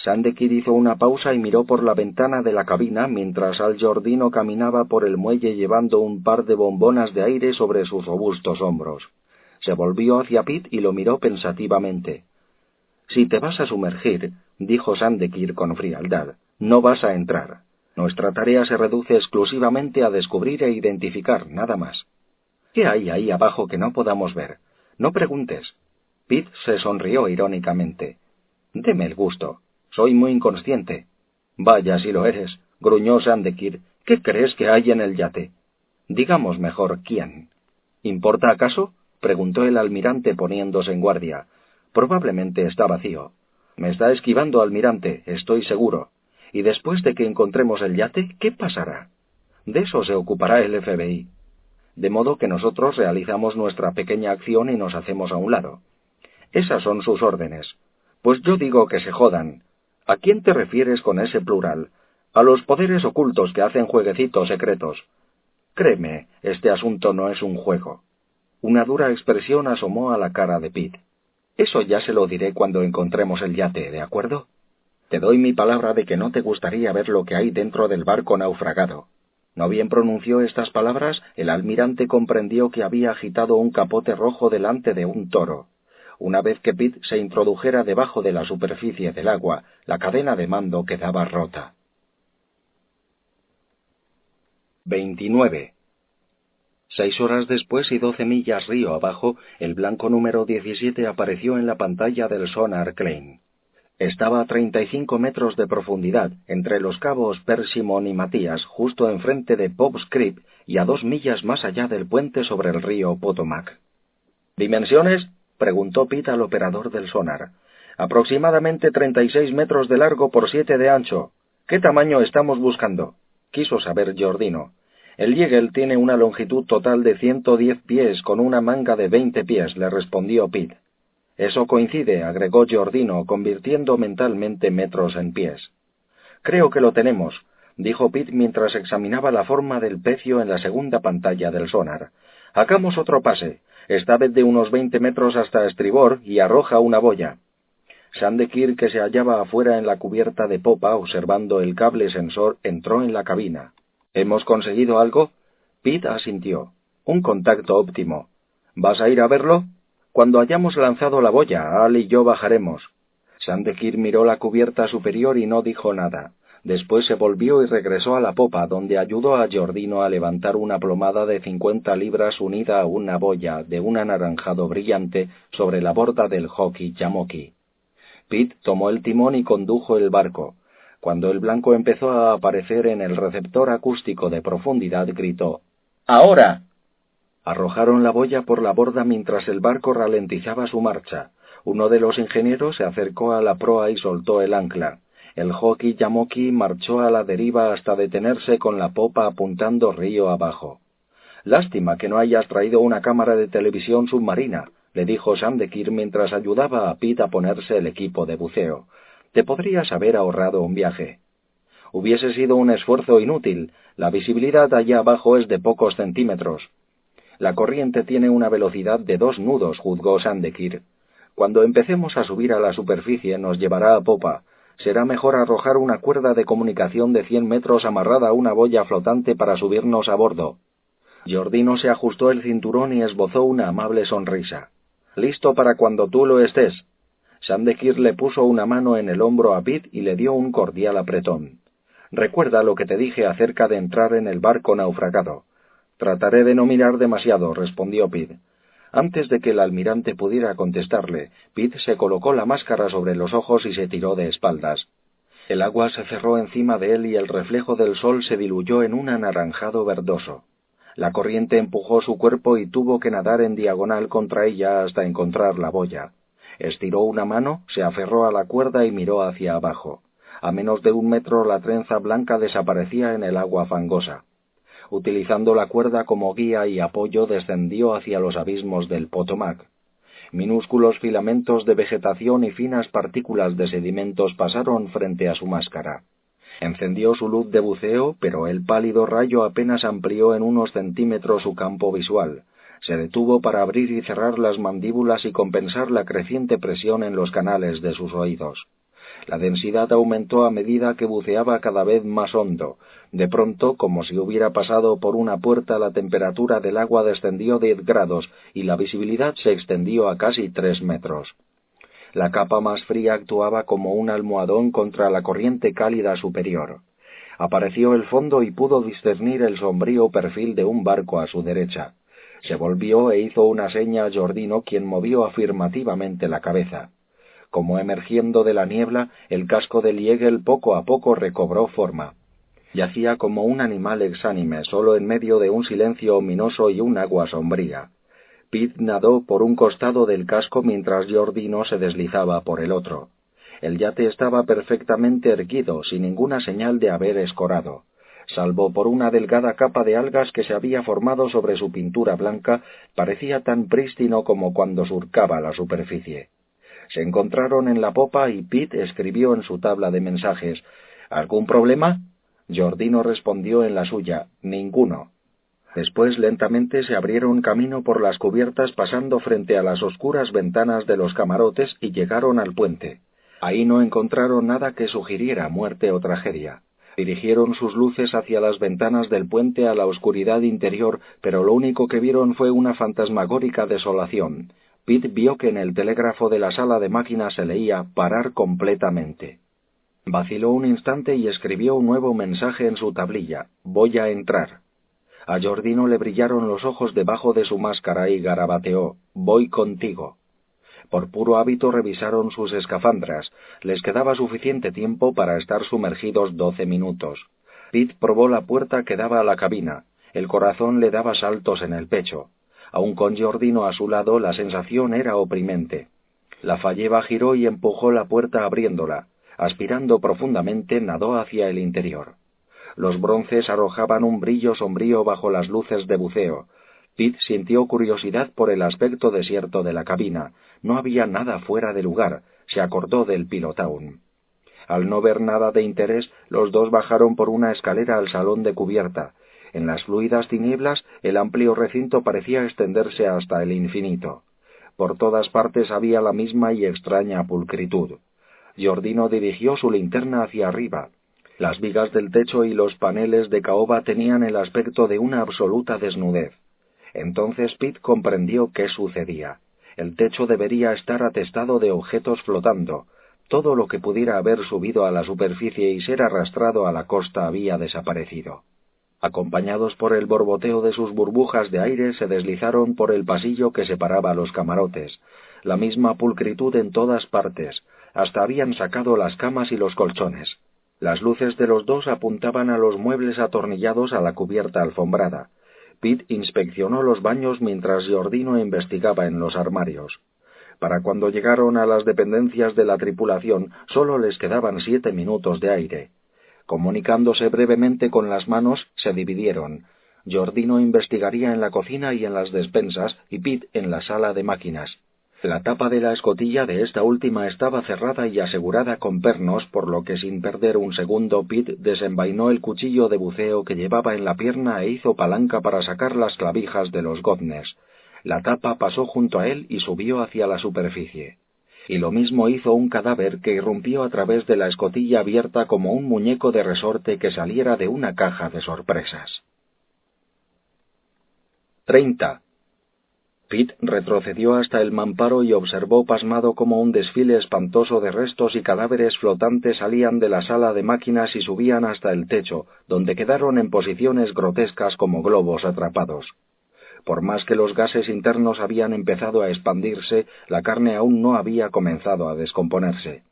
Sandekir hizo una pausa y miró por la ventana de la cabina mientras Al Jordino caminaba por el muelle llevando un par de bombonas de aire sobre sus robustos hombros. Se volvió hacia Pitt y lo miró pensativamente. Si te vas a sumergir, dijo Sandekir con frialdad, no vas a entrar. Nuestra tarea se reduce exclusivamente a descubrir e identificar, nada más. ¿Qué hay ahí abajo que no podamos ver? No preguntes. Pitt se sonrió irónicamente. Deme el gusto. Soy muy inconsciente. Vaya, si lo eres, gruñó Sandekir. ¿Qué crees que hay en el yate? Digamos mejor quién. ¿Importa acaso? preguntó el almirante poniéndose en guardia. Probablemente está vacío. Me está esquivando, almirante, estoy seguro. Y después de que encontremos el yate, ¿qué pasará? De eso se ocupará el FBI. De modo que nosotros realizamos nuestra pequeña acción y nos hacemos a un lado. Esas son sus órdenes. Pues yo digo que se jodan, ¿A quién te refieres con ese plural? A los poderes ocultos que hacen jueguecitos secretos. Créeme, este asunto no es un juego. Una dura expresión asomó a la cara de Pete. Eso ya se lo diré cuando encontremos el yate, ¿de acuerdo? Te doy mi palabra de que no te gustaría ver lo que hay dentro del barco naufragado. No bien pronunció estas palabras, el almirante comprendió que había agitado un capote rojo delante de un toro. Una vez que Pitt se introdujera debajo de la superficie del agua, la cadena de mando quedaba rota. 29. Seis horas después y doce millas río abajo, el blanco número 17 apareció en la pantalla del sonar Klein. Estaba a 35 metros de profundidad, entre los cabos Persimon y Matías, justo enfrente de Bob's Creek y a dos millas más allá del puente sobre el río Potomac. ¿Dimensiones? Preguntó Pitt al operador del sonar. Aproximadamente treinta y seis metros de largo por siete de ancho. ¿Qué tamaño estamos buscando? quiso saber Jordino. El Yegel tiene una longitud total de ciento diez pies con una manga de veinte pies, le respondió Pitt. Eso coincide, agregó Jordino, convirtiendo mentalmente metros en pies. Creo que lo tenemos, dijo Pitt mientras examinaba la forma del pecio en la segunda pantalla del sonar. Hagamos otro pase vez de unos veinte metros hasta estribor, y arroja una boya. Sandekir, que se hallaba afuera en la cubierta de popa observando el cable sensor, entró en la cabina. ¿Hemos conseguido algo? Pitt asintió. Un contacto óptimo. ¿Vas a ir a verlo? Cuando hayamos lanzado la boya, Al y yo bajaremos. Sandekir miró la cubierta superior y no dijo nada. Después se volvió y regresó a la popa, donde ayudó a Jordino a levantar una plomada de cincuenta libras unida a una boya de un anaranjado brillante sobre la borda del hockey Yamoki. Pitt tomó el timón y condujo el barco. Cuando el blanco empezó a aparecer en el receptor acústico de profundidad, gritó ¡Ahora! Arrojaron la boya por la borda mientras el barco ralentizaba su marcha. Uno de los ingenieros se acercó a la proa y soltó el ancla. El hockey Yamoki marchó a la deriva hasta detenerse con la popa apuntando río abajo. Lástima que no hayas traído una cámara de televisión submarina, le dijo Sandekir mientras ayudaba a Pete a ponerse el equipo de buceo. Te podrías haber ahorrado un viaje. Hubiese sido un esfuerzo inútil. La visibilidad allá abajo es de pocos centímetros. La corriente tiene una velocidad de dos nudos, juzgó Sandekir. Cuando empecemos a subir a la superficie nos llevará a popa. Será mejor arrojar una cuerda de comunicación de cien metros amarrada a una boya flotante para subirnos a bordo. Jordino se ajustó el cinturón y esbozó una amable sonrisa. Listo para cuando tú lo estés. Sandekir le puso una mano en el hombro a Pete y le dio un cordial apretón. Recuerda lo que te dije acerca de entrar en el barco naufragado. Trataré de no mirar demasiado, respondió Pete. Antes de que el almirante pudiera contestarle, Pete se colocó la máscara sobre los ojos y se tiró de espaldas. El agua se cerró encima de él y el reflejo del sol se diluyó en un anaranjado verdoso. La corriente empujó su cuerpo y tuvo que nadar en diagonal contra ella hasta encontrar la boya. Estiró una mano, se aferró a la cuerda y miró hacia abajo. A menos de un metro la trenza blanca desaparecía en el agua fangosa. Utilizando la cuerda como guía y apoyo descendió hacia los abismos del Potomac. Minúsculos filamentos de vegetación y finas partículas de sedimentos pasaron frente a su máscara. Encendió su luz de buceo, pero el pálido rayo apenas amplió en unos centímetros su campo visual. Se detuvo para abrir y cerrar las mandíbulas y compensar la creciente presión en los canales de sus oídos. La densidad aumentó a medida que buceaba cada vez más hondo. De pronto, como si hubiera pasado por una puerta, la temperatura del agua descendió diez grados y la visibilidad se extendió a casi tres metros. La capa más fría actuaba como un almohadón contra la corriente cálida superior. Apareció el fondo y pudo discernir el sombrío perfil de un barco a su derecha. Se volvió e hizo una seña a Jordino, quien movió afirmativamente la cabeza. Como emergiendo de la niebla, el casco de Liegel poco a poco recobró forma. Yacía como un animal exánime, solo en medio de un silencio ominoso y un agua sombría. Pitt nadó por un costado del casco mientras Jordino se deslizaba por el otro. El yate estaba perfectamente erguido, sin ninguna señal de haber escorado. Salvo por una delgada capa de algas que se había formado sobre su pintura blanca, parecía tan prístino como cuando surcaba la superficie. Se encontraron en la popa y Pitt escribió en su tabla de mensajes ¿Algún problema? Jordino respondió en la suya Ninguno. Después lentamente se abrieron camino por las cubiertas pasando frente a las oscuras ventanas de los camarotes y llegaron al puente. Ahí no encontraron nada que sugiriera muerte o tragedia. Dirigieron sus luces hacia las ventanas del puente a la oscuridad interior, pero lo único que vieron fue una fantasmagórica desolación. Pitt vio que en el telégrafo de la sala de máquinas se leía parar completamente. Vaciló un instante y escribió un nuevo mensaje en su tablilla. Voy a entrar. A Jordino le brillaron los ojos debajo de su máscara y garabateó Voy contigo. Por puro hábito revisaron sus escafandras. Les quedaba suficiente tiempo para estar sumergidos doce minutos. Pitt probó la puerta que daba a la cabina. El corazón le daba saltos en el pecho. Aun con Jordino a su lado, la sensación era oprimente. La falleva giró y empujó la puerta abriéndola. Aspirando profundamente, nadó hacia el interior. Los bronces arrojaban un brillo sombrío bajo las luces de buceo. Pitt sintió curiosidad por el aspecto desierto de la cabina. No había nada fuera de lugar. Se acordó del pilotaun. Al no ver nada de interés, los dos bajaron por una escalera al salón de cubierta. En las fluidas tinieblas, el amplio recinto parecía extenderse hasta el infinito. Por todas partes había la misma y extraña pulcritud. Jordino dirigió su linterna hacia arriba. Las vigas del techo y los paneles de caoba tenían el aspecto de una absoluta desnudez. Entonces Pitt comprendió qué sucedía. El techo debería estar atestado de objetos flotando. Todo lo que pudiera haber subido a la superficie y ser arrastrado a la costa había desaparecido. Acompañados por el borboteo de sus burbujas de aire, se deslizaron por el pasillo que separaba los camarotes. La misma pulcritud en todas partes. Hasta habían sacado las camas y los colchones. Las luces de los dos apuntaban a los muebles atornillados a la cubierta alfombrada. Pitt inspeccionó los baños mientras Jordino investigaba en los armarios. Para cuando llegaron a las dependencias de la tripulación, solo les quedaban siete minutos de aire. Comunicándose brevemente con las manos, se dividieron. Jordino investigaría en la cocina y en las despensas, y Pete en la sala de máquinas. La tapa de la escotilla de esta última estaba cerrada y asegurada con pernos, por lo que sin perder un segundo Pete desenvainó el cuchillo de buceo que llevaba en la pierna e hizo palanca para sacar las clavijas de los goznes. La tapa pasó junto a él y subió hacia la superficie. Y lo mismo hizo un cadáver que irrumpió a través de la escotilla abierta como un muñeco de resorte que saliera de una caja de sorpresas. 30. Pitt retrocedió hasta el mamparo y observó pasmado como un desfile espantoso de restos y cadáveres flotantes salían de la sala de máquinas y subían hasta el techo, donde quedaron en posiciones grotescas como globos atrapados. Por más que los gases internos habían empezado a expandirse, la carne aún no había comenzado a descomponerse.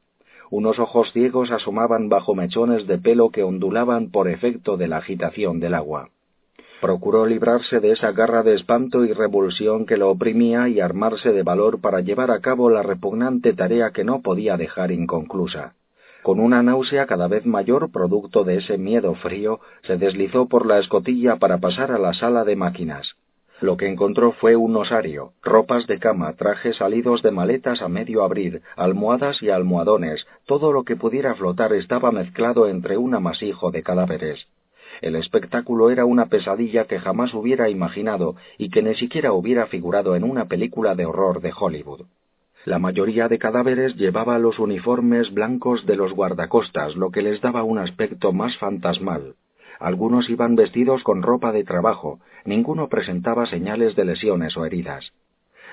Unos ojos ciegos asomaban bajo mechones de pelo que ondulaban por efecto de la agitación del agua. Procuró librarse de esa garra de espanto y revulsión que lo oprimía y armarse de valor para llevar a cabo la repugnante tarea que no podía dejar inconclusa. Con una náusea cada vez mayor producto de ese miedo frío, se deslizó por la escotilla para pasar a la sala de máquinas. Lo que encontró fue un osario, ropas de cama, trajes salidos de maletas a medio abrir, almohadas y almohadones, todo lo que pudiera flotar estaba mezclado entre un amasijo de cadáveres. El espectáculo era una pesadilla que jamás hubiera imaginado y que ni siquiera hubiera figurado en una película de horror de Hollywood. La mayoría de cadáveres llevaba los uniformes blancos de los guardacostas, lo que les daba un aspecto más fantasmal. Algunos iban vestidos con ropa de trabajo, ninguno presentaba señales de lesiones o heridas.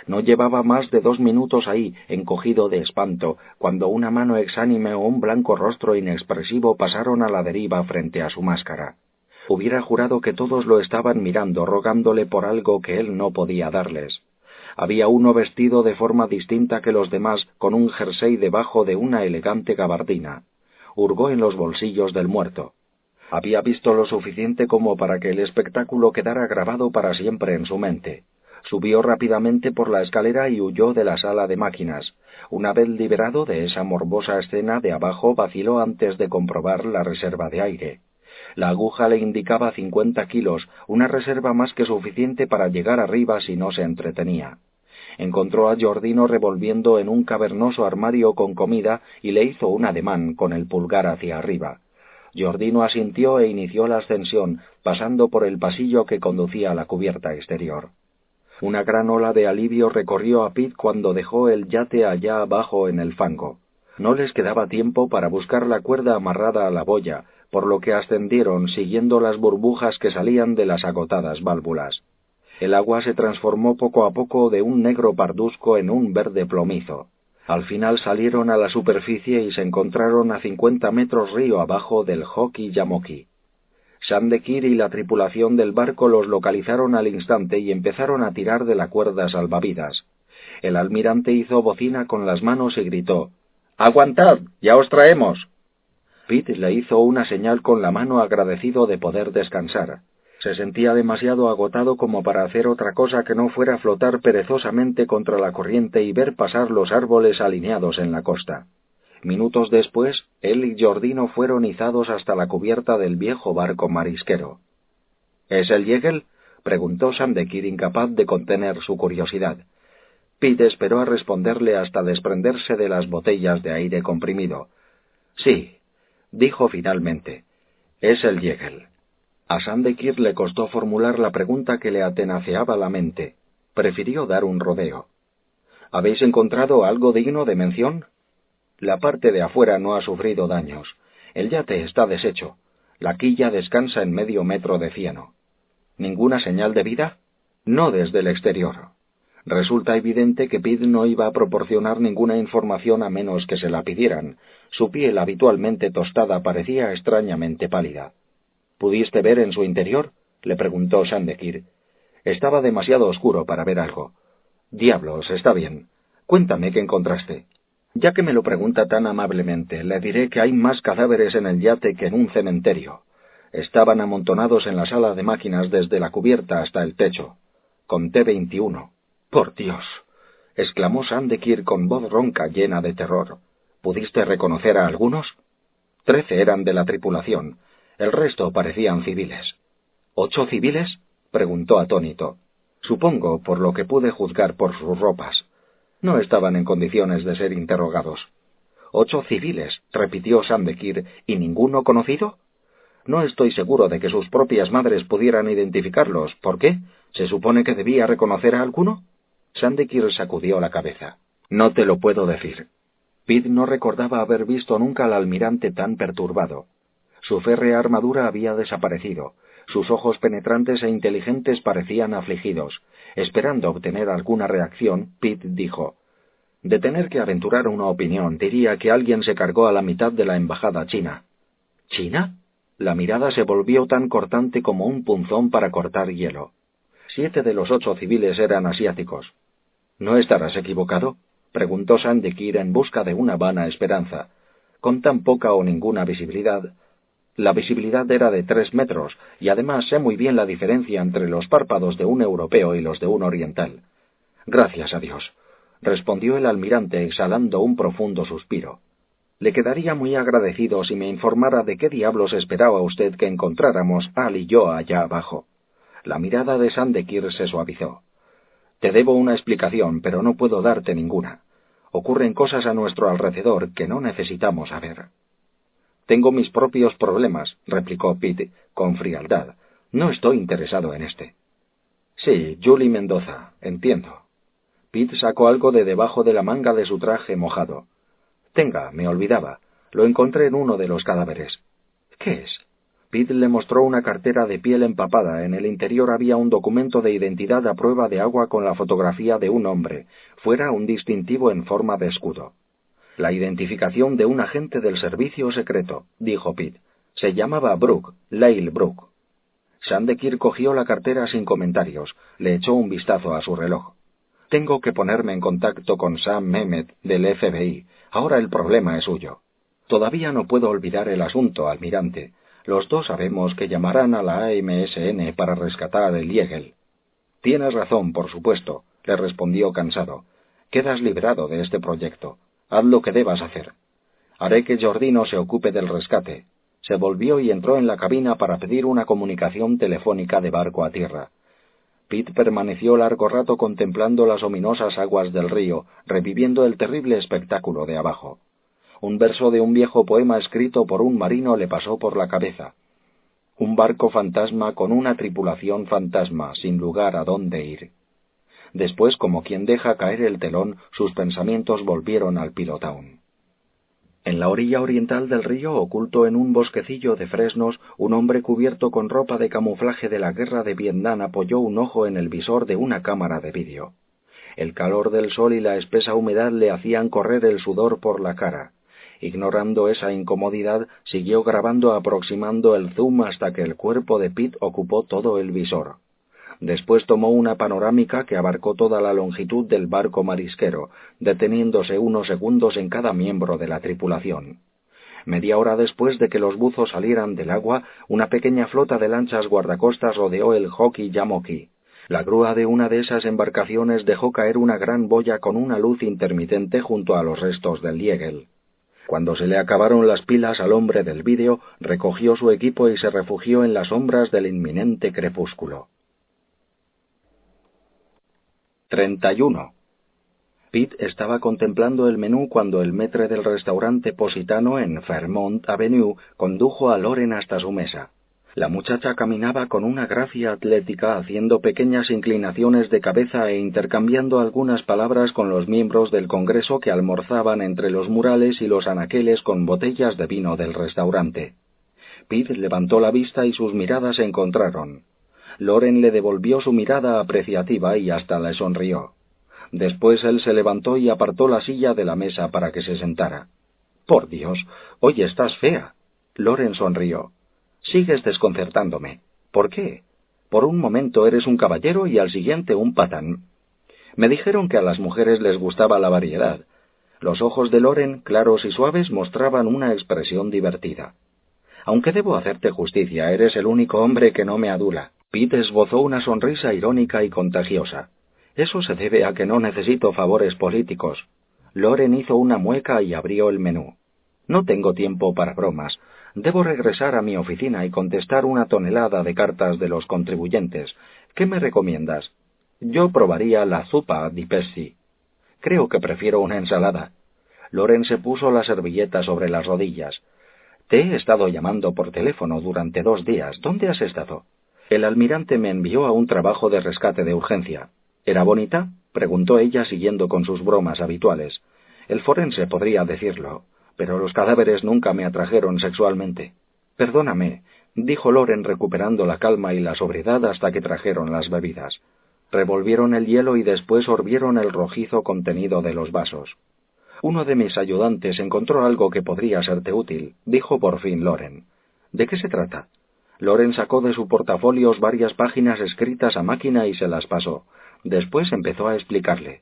No llevaba más de dos minutos ahí, encogido de espanto, cuando una mano exánime o un blanco rostro inexpresivo pasaron a la deriva frente a su máscara. Hubiera jurado que todos lo estaban mirando, rogándole por algo que él no podía darles. Había uno vestido de forma distinta que los demás, con un jersey debajo de una elegante gabardina. Hurgó en los bolsillos del muerto. Había visto lo suficiente como para que el espectáculo quedara grabado para siempre en su mente. Subió rápidamente por la escalera y huyó de la sala de máquinas. Una vez liberado de esa morbosa escena de abajo, vaciló antes de comprobar la reserva de aire. La aguja le indicaba cincuenta kilos, una reserva más que suficiente para llegar arriba si no se entretenía. Encontró a Jordino revolviendo en un cavernoso armario con comida y le hizo un ademán con el pulgar hacia arriba. Jordino asintió e inició la ascensión, pasando por el pasillo que conducía a la cubierta exterior. Una gran ola de alivio recorrió a Pitt cuando dejó el yate allá abajo en el fango. No les quedaba tiempo para buscar la cuerda amarrada a la boya, por lo que ascendieron siguiendo las burbujas que salían de las agotadas válvulas. El agua se transformó poco a poco de un negro parduzco en un verde plomizo. Al final salieron a la superficie y se encontraron a cincuenta metros río abajo del Hoki Yamoki. Sandekir y la tripulación del barco los localizaron al instante y empezaron a tirar de la cuerda salvavidas. El almirante hizo bocina con las manos y gritó Aguantad. ya os traemos. Pete le hizo una señal con la mano agradecido de poder descansar. Se sentía demasiado agotado como para hacer otra cosa que no fuera flotar perezosamente contra la corriente y ver pasar los árboles alineados en la costa. Minutos después, él y Jordino fueron izados hasta la cubierta del viejo barco marisquero. ¿Es el Yegel? preguntó Sandekir incapaz de contener su curiosidad. Pete esperó a responderle hasta desprenderse de las botellas de aire comprimido. Sí, dijo finalmente. Es el Yegel. A Sandekir le costó formular la pregunta que le atenaceaba la mente. Prefirió dar un rodeo. ¿Habéis encontrado algo digno de mención? La parte de afuera no ha sufrido daños. El yate está deshecho. La quilla descansa en medio metro de cieno. ¿Ninguna señal de vida? No desde el exterior. Resulta evidente que Pid no iba a proporcionar ninguna información a menos que se la pidieran. Su piel habitualmente tostada parecía extrañamente pálida. ¿Pudiste ver en su interior? le preguntó Sandekir. Estaba demasiado oscuro para ver algo. Diablos, está bien. Cuéntame qué encontraste. Ya que me lo pregunta tan amablemente, le diré que hay más cadáveres en el yate que en un cementerio. Estaban amontonados en la sala de máquinas desde la cubierta hasta el techo. Conté veintiuno. Por Dios. exclamó Sandekir con voz ronca llena de terror. ¿Pudiste reconocer a algunos? Trece eran de la tripulación. El resto parecían civiles. ¿Ocho civiles? preguntó atónito. Supongo, por lo que pude juzgar por sus ropas. No estaban en condiciones de ser interrogados. Ocho civiles, repitió Sandekir, ¿y ninguno conocido? No estoy seguro de que sus propias madres pudieran identificarlos. ¿Por qué? ¿Se supone que debía reconocer a alguno? Sandekir sacudió la cabeza. No te lo puedo decir. Pete no recordaba haber visto nunca al almirante tan perturbado. Su férrea armadura había desaparecido. Sus ojos penetrantes e inteligentes parecían afligidos. Esperando obtener alguna reacción, Pete dijo De tener que aventurar una opinión, diría que alguien se cargó a la mitad de la embajada china. ¿China? La mirada se volvió tan cortante como un punzón para cortar hielo. Siete de los ocho civiles eran asiáticos. ¿No estarás equivocado? Preguntó Sandekir en busca de una vana esperanza. Con tan poca o ninguna visibilidad. La visibilidad era de tres metros, y además sé muy bien la diferencia entre los párpados de un europeo y los de un oriental. Gracias a Dios, respondió el almirante exhalando un profundo suspiro. Le quedaría muy agradecido si me informara de qué diablos esperaba usted que encontráramos Al y yo allá abajo. La mirada de Sandekir se suavizó. Te debo una explicación, pero no puedo darte ninguna. Ocurren cosas a nuestro alrededor que no necesitamos saber. Tengo mis propios problemas, replicó Pete con frialdad. No estoy interesado en este. Sí, Julie Mendoza, entiendo. Pete sacó algo de debajo de la manga de su traje mojado. Tenga, me olvidaba. Lo encontré en uno de los cadáveres. ¿Qué es? Pete le mostró una cartera de piel empapada. En el interior había un documento de identidad a prueba de agua con la fotografía de un hombre, fuera un distintivo en forma de escudo. La identificación de un agente del servicio secreto, dijo Pete. Se llamaba Brooke, Lyle Brooke. Sandekir cogió la cartera sin comentarios, le echó un vistazo a su reloj. Tengo que ponerme en contacto con Sam Mehmet del FBI. Ahora el problema es suyo. Todavía no puedo olvidar el asunto, almirante. Los dos sabemos que llamarán a la AMSN para rescatar el Liegel. Tienes razón, por supuesto, le respondió cansado. Quedas librado de este proyecto. Haz lo que debas hacer. Haré que Jordino se ocupe del rescate. Se volvió y entró en la cabina para pedir una comunicación telefónica de barco a tierra. Pitt permaneció largo rato contemplando las ominosas aguas del río, reviviendo el terrible espectáculo de abajo. Un verso de un viejo poema escrito por un marino le pasó por la cabeza. Un barco fantasma con una tripulación fantasma, sin lugar a dónde ir. Después, como quien deja caer el telón, sus pensamientos volvieron al pilotaun. En la orilla oriental del río, oculto en un bosquecillo de fresnos, un hombre cubierto con ropa de camuflaje de la guerra de Vietnam apoyó un ojo en el visor de una cámara de vídeo. El calor del sol y la espesa humedad le hacían correr el sudor por la cara. Ignorando esa incomodidad, siguió grabando aproximando el zoom hasta que el cuerpo de Pitt ocupó todo el visor. Después tomó una panorámica que abarcó toda la longitud del barco marisquero, deteniéndose unos segundos en cada miembro de la tripulación. Media hora después de que los buzos salieran del agua, una pequeña flota de lanchas guardacostas rodeó el Hockey Yamoki. La grúa de una de esas embarcaciones dejó caer una gran boya con una luz intermitente junto a los restos del Liegel. Cuando se le acabaron las pilas al hombre del vídeo, recogió su equipo y se refugió en las sombras del inminente crepúsculo. 31. Pete estaba contemplando el menú cuando el metre del restaurante positano en Fairmont Avenue condujo a Loren hasta su mesa. La muchacha caminaba con una gracia atlética haciendo pequeñas inclinaciones de cabeza e intercambiando algunas palabras con los miembros del Congreso que almorzaban entre los murales y los anaqueles con botellas de vino del restaurante. Pete levantó la vista y sus miradas se encontraron. Loren le devolvió su mirada apreciativa y hasta le sonrió. Después él se levantó y apartó la silla de la mesa para que se sentara. Por Dios, hoy estás fea. Loren sonrió. Sigues desconcertándome. ¿Por qué? Por un momento eres un caballero y al siguiente un patán. Me dijeron que a las mujeres les gustaba la variedad. Los ojos de Loren, claros y suaves, mostraban una expresión divertida. Aunque debo hacerte justicia, eres el único hombre que no me adula. Pete esbozó una sonrisa irónica y contagiosa. Eso se debe a que no necesito favores políticos. Loren hizo una mueca y abrió el menú. No tengo tiempo para bromas. Debo regresar a mi oficina y contestar una tonelada de cartas de los contribuyentes. ¿Qué me recomiendas? Yo probaría la zupa di pesci. Creo que prefiero una ensalada. Loren se puso la servilleta sobre las rodillas. Te he estado llamando por teléfono durante dos días. ¿Dónde has estado? El almirante me envió a un trabajo de rescate de urgencia. ¿Era bonita? preguntó ella siguiendo con sus bromas habituales. El forense podría decirlo, pero los cadáveres nunca me atrajeron sexualmente. Perdóname, dijo Loren recuperando la calma y la sobriedad hasta que trajeron las bebidas. Revolvieron el hielo y después orvieron el rojizo contenido de los vasos. Uno de mis ayudantes encontró algo que podría serte útil, dijo por fin Loren. ¿De qué se trata? Loren sacó de su portafolios varias páginas escritas a máquina y se las pasó. Después empezó a explicarle.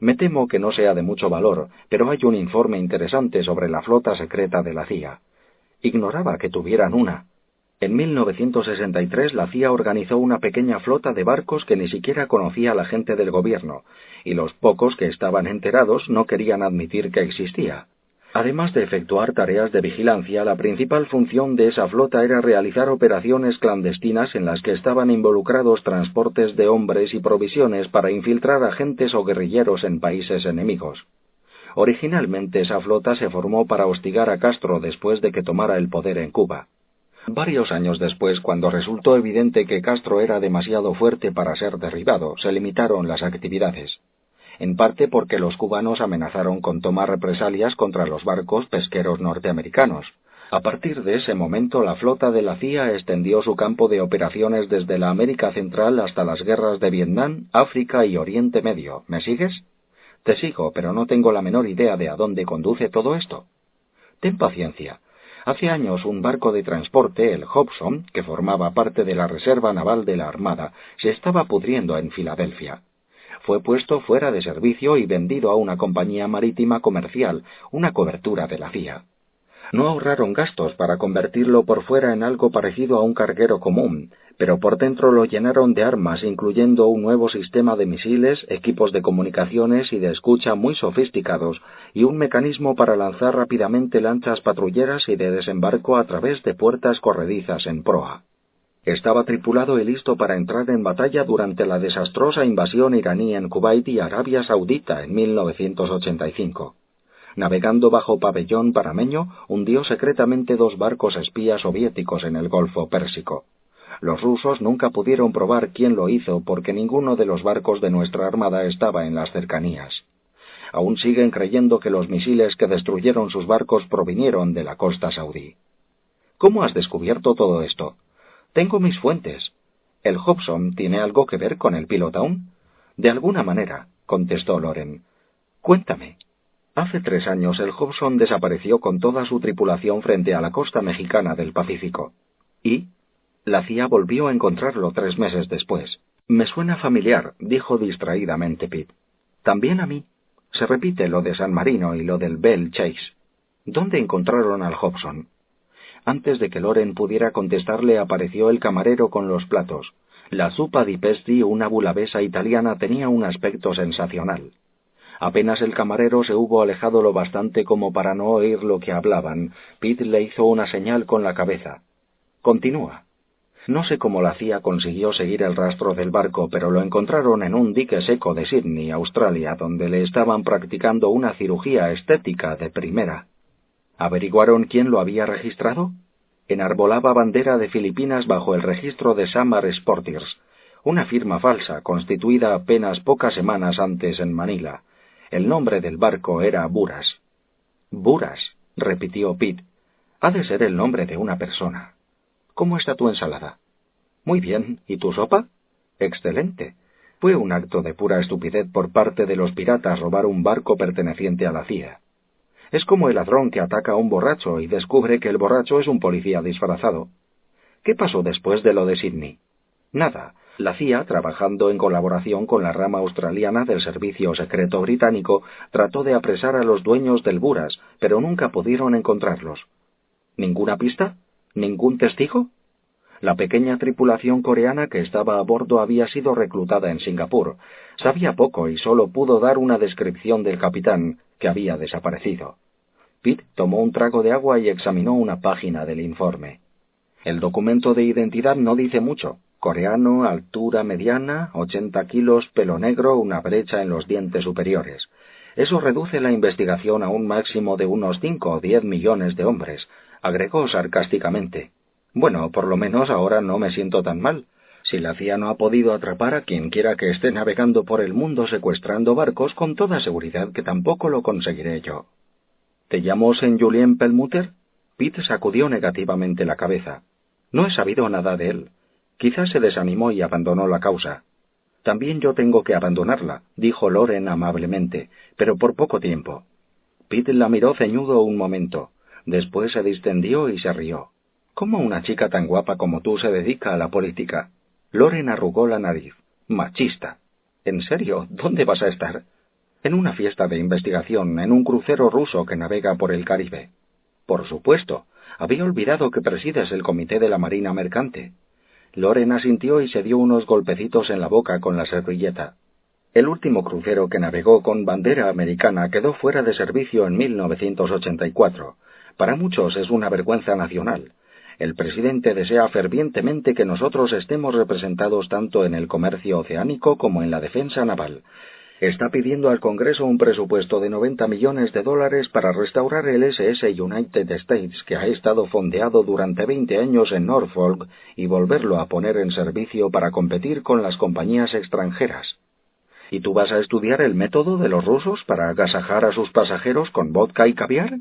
Me temo que no sea de mucho valor, pero hay un informe interesante sobre la flota secreta de la CIA. Ignoraba que tuvieran una. En 1963 la CIA organizó una pequeña flota de barcos que ni siquiera conocía la gente del gobierno, y los pocos que estaban enterados no querían admitir que existía. Además de efectuar tareas de vigilancia, la principal función de esa flota era realizar operaciones clandestinas en las que estaban involucrados transportes de hombres y provisiones para infiltrar agentes o guerrilleros en países enemigos. Originalmente esa flota se formó para hostigar a Castro después de que tomara el poder en Cuba. Varios años después, cuando resultó evidente que Castro era demasiado fuerte para ser derribado, se limitaron las actividades. En parte porque los cubanos amenazaron con tomar represalias contra los barcos pesqueros norteamericanos. A partir de ese momento, la flota de la CIA extendió su campo de operaciones desde la América Central hasta las guerras de Vietnam, África y Oriente Medio. ¿Me sigues? Te sigo, pero no tengo la menor idea de a dónde conduce todo esto. Ten paciencia. Hace años un barco de transporte, el Hobson, que formaba parte de la Reserva Naval de la Armada, se estaba pudriendo en Filadelfia. Fue puesto fuera de servicio y vendido a una compañía marítima comercial, una cobertura de la CIA. No ahorraron gastos para convertirlo por fuera en algo parecido a un carguero común, pero por dentro lo llenaron de armas, incluyendo un nuevo sistema de misiles, equipos de comunicaciones y de escucha muy sofisticados, y un mecanismo para lanzar rápidamente lanchas patrulleras y de desembarco a través de puertas corredizas en proa. Estaba tripulado y listo para entrar en batalla durante la desastrosa invasión iraní en Kuwait y Arabia Saudita en 1985. Navegando bajo pabellón parameño, hundió secretamente dos barcos espías soviéticos en el Golfo Pérsico. Los rusos nunca pudieron probar quién lo hizo porque ninguno de los barcos de nuestra armada estaba en las cercanías. Aún siguen creyendo que los misiles que destruyeron sus barcos provinieron de la costa saudí. ¿Cómo has descubierto todo esto? Tengo mis fuentes. ¿El Hobson tiene algo que ver con el Pilotown? De alguna manera, contestó Loren. Cuéntame. Hace tres años el Hobson desapareció con toda su tripulación frente a la costa mexicana del Pacífico. ¿Y? La CIA volvió a encontrarlo tres meses después. Me suena familiar, dijo distraídamente Pitt. También a mí. Se repite lo de San Marino y lo del Bell Chase. ¿Dónde encontraron al Hobson? Antes de que Loren pudiera contestarle apareció el camarero con los platos. La zupa di pesti, una bulabesa italiana, tenía un aspecto sensacional. Apenas el camarero se hubo alejado lo bastante como para no oír lo que hablaban, Pitt le hizo una señal con la cabeza. Continúa. No sé cómo la CIA consiguió seguir el rastro del barco, pero lo encontraron en un dique seco de Sydney, Australia, donde le estaban practicando una cirugía estética de primera. ¿Averiguaron quién lo había registrado? Enarbolaba bandera de Filipinas bajo el registro de Samar Sporters, una firma falsa constituida apenas pocas semanas antes en Manila. El nombre del barco era Buras. Buras, repitió Pitt. Ha de ser el nombre de una persona. ¿Cómo está tu ensalada? Muy bien. ¿Y tu sopa? Excelente. Fue un acto de pura estupidez por parte de los piratas robar un barco perteneciente a la CIA. Es como el ladrón que ataca a un borracho y descubre que el borracho es un policía disfrazado. ¿Qué pasó después de lo de Sydney? Nada. La CIA, trabajando en colaboración con la rama australiana del Servicio Secreto Británico, trató de apresar a los dueños del Buras, pero nunca pudieron encontrarlos. ¿Ninguna pista? ¿Ningún testigo? La pequeña tripulación coreana que estaba a bordo había sido reclutada en Singapur. Sabía poco y solo pudo dar una descripción del capitán, había desaparecido. Pitt tomó un trago de agua y examinó una página del informe. El documento de identidad no dice mucho. Coreano, altura mediana, 80 kilos, pelo negro, una brecha en los dientes superiores. Eso reduce la investigación a un máximo de unos cinco o diez millones de hombres, agregó sarcásticamente. Bueno, por lo menos ahora no me siento tan mal. Si la CIA no ha podido atrapar a quien quiera que esté navegando por el mundo secuestrando barcos, con toda seguridad que tampoco lo conseguiré yo. ¿Te llamo Saint Julien Pelmuter? Pete sacudió negativamente la cabeza. No he sabido nada de él. Quizás se desanimó y abandonó la causa. También yo tengo que abandonarla, dijo Loren amablemente, pero por poco tiempo. Pete la miró ceñudo un momento. Después se distendió y se rió. ¿Cómo una chica tan guapa como tú se dedica a la política? Loren arrugó la nariz. Machista. ¿En serio? ¿Dónde vas a estar? En una fiesta de investigación, en un crucero ruso que navega por el Caribe. Por supuesto. Había olvidado que presides el comité de la Marina Mercante. Loren asintió y se dio unos golpecitos en la boca con la servilleta. El último crucero que navegó con bandera americana quedó fuera de servicio en 1984. Para muchos es una vergüenza nacional. El presidente desea fervientemente que nosotros estemos representados tanto en el comercio oceánico como en la defensa naval está pidiendo al Congreso un presupuesto de 90 millones de dólares para restaurar el SS United States que ha estado fondeado durante 20 años en Norfolk y volverlo a poner en servicio para competir con las compañías extranjeras. ¿Y tú vas a estudiar el método de los rusos para agasajar a sus pasajeros con vodka y caviar?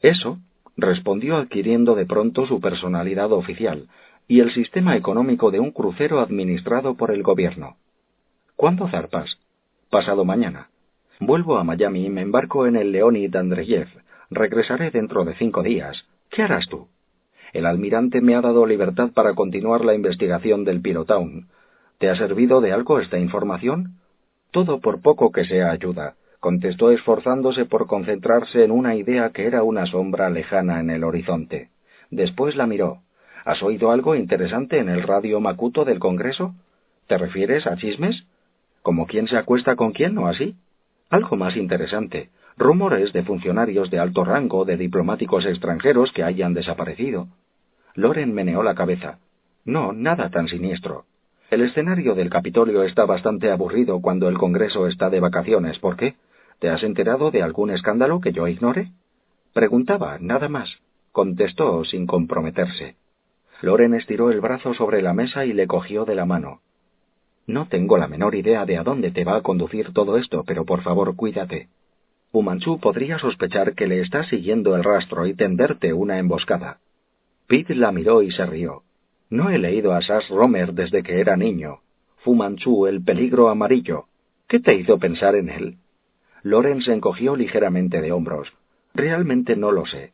Eso, respondió adquiriendo de pronto su personalidad oficial y el sistema económico de un crucero administrado por el gobierno. ¿Cuándo zarpas? Pasado mañana. Vuelvo a Miami y me embarco en el Leonid Andreyev. Regresaré dentro de cinco días. ¿Qué harás tú? El almirante me ha dado libertad para continuar la investigación del Pirotown. ¿Te ha servido de algo esta información? Todo por poco que sea ayuda, contestó esforzándose por concentrarse en una idea que era una sombra lejana en el horizonte. Después la miró. ¿Has oído algo interesante en el radio Macuto del Congreso? ¿Te refieres a chismes? como quién se acuesta con quién o así. Algo más interesante, rumores de funcionarios de alto rango, de diplomáticos extranjeros que hayan desaparecido. Loren meneó la cabeza. No, nada tan siniestro. El escenario del Capitolio está bastante aburrido cuando el Congreso está de vacaciones. ¿Por qué? ¿Te has enterado de algún escándalo que yo ignore? Preguntaba, nada más. Contestó sin comprometerse. Loren estiró el brazo sobre la mesa y le cogió de la mano. No tengo la menor idea de a dónde te va a conducir todo esto, pero por favor cuídate. Umanchu podría sospechar que le estás siguiendo el rastro y tenderte una emboscada. Pete la miró y se rió. No he leído a Sass Romer desde que era niño. Fu Manchu, el peligro amarillo. ¿Qué te hizo pensar en él? Loren se encogió ligeramente de hombros. Realmente no lo sé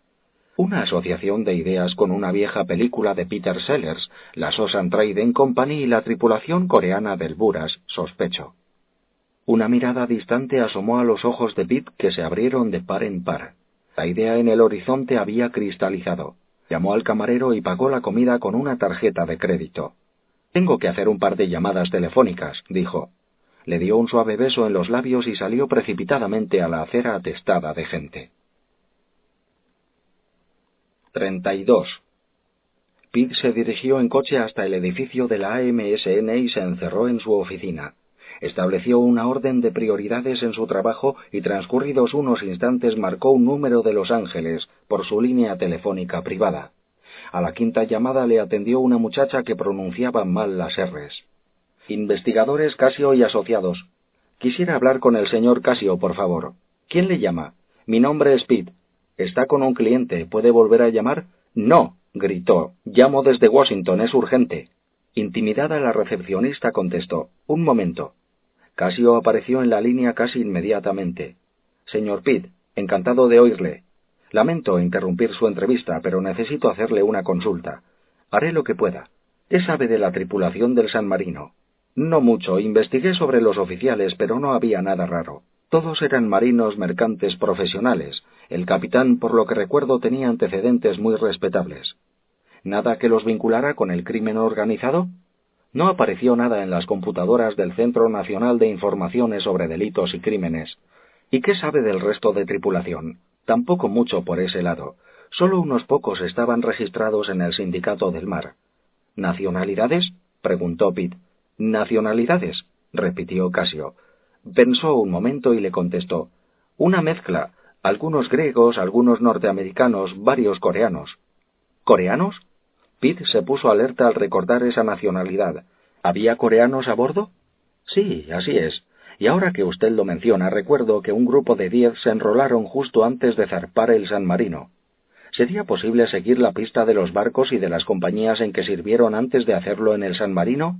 una asociación de ideas con una vieja película de Peter Sellers, la Sosan Trading Company y la tripulación coreana del Buras, sospecho. Una mirada distante asomó a los ojos de Pete que se abrieron de par en par. La idea en el horizonte había cristalizado. Llamó al camarero y pagó la comida con una tarjeta de crédito. Tengo que hacer un par de llamadas telefónicas, dijo. Le dio un suave beso en los labios y salió precipitadamente a la acera atestada de gente. 32. Pete se dirigió en coche hasta el edificio de la AMSN y se encerró en su oficina. Estableció una orden de prioridades en su trabajo y transcurridos unos instantes marcó un número de Los Ángeles por su línea telefónica privada. A la quinta llamada le atendió una muchacha que pronunciaba mal las R's. Investigadores Casio y asociados. Quisiera hablar con el señor Casio, por favor. ¿Quién le llama? Mi nombre es Pete. Está con un cliente. ¿Puede volver a llamar? No, gritó. Llamo desde Washington. Es urgente. Intimidada la recepcionista contestó. Un momento. Casio apareció en la línea casi inmediatamente. Señor Pitt, encantado de oírle. Lamento interrumpir su entrevista, pero necesito hacerle una consulta. Haré lo que pueda. ¿Qué sabe de la tripulación del San Marino? No mucho. Investigué sobre los oficiales, pero no había nada raro. Todos eran marinos mercantes profesionales. El capitán, por lo que recuerdo, tenía antecedentes muy respetables. ¿Nada que los vinculara con el crimen organizado? No apareció nada en las computadoras del Centro Nacional de Informaciones sobre Delitos y Crímenes. ¿Y qué sabe del resto de tripulación? Tampoco mucho por ese lado. Solo unos pocos estaban registrados en el Sindicato del Mar. ¿Nacionalidades? preguntó Pitt. ¿Nacionalidades? repitió Casio. Pensó un momento y le contestó. Una mezcla. Algunos griegos, algunos norteamericanos, varios coreanos. ¿Coreanos? Pitt se puso alerta al recordar esa nacionalidad. ¿Había coreanos a bordo? Sí, así es. Y ahora que usted lo menciona, recuerdo que un grupo de diez se enrolaron justo antes de zarpar el San Marino. ¿Sería posible seguir la pista de los barcos y de las compañías en que sirvieron antes de hacerlo en el San Marino?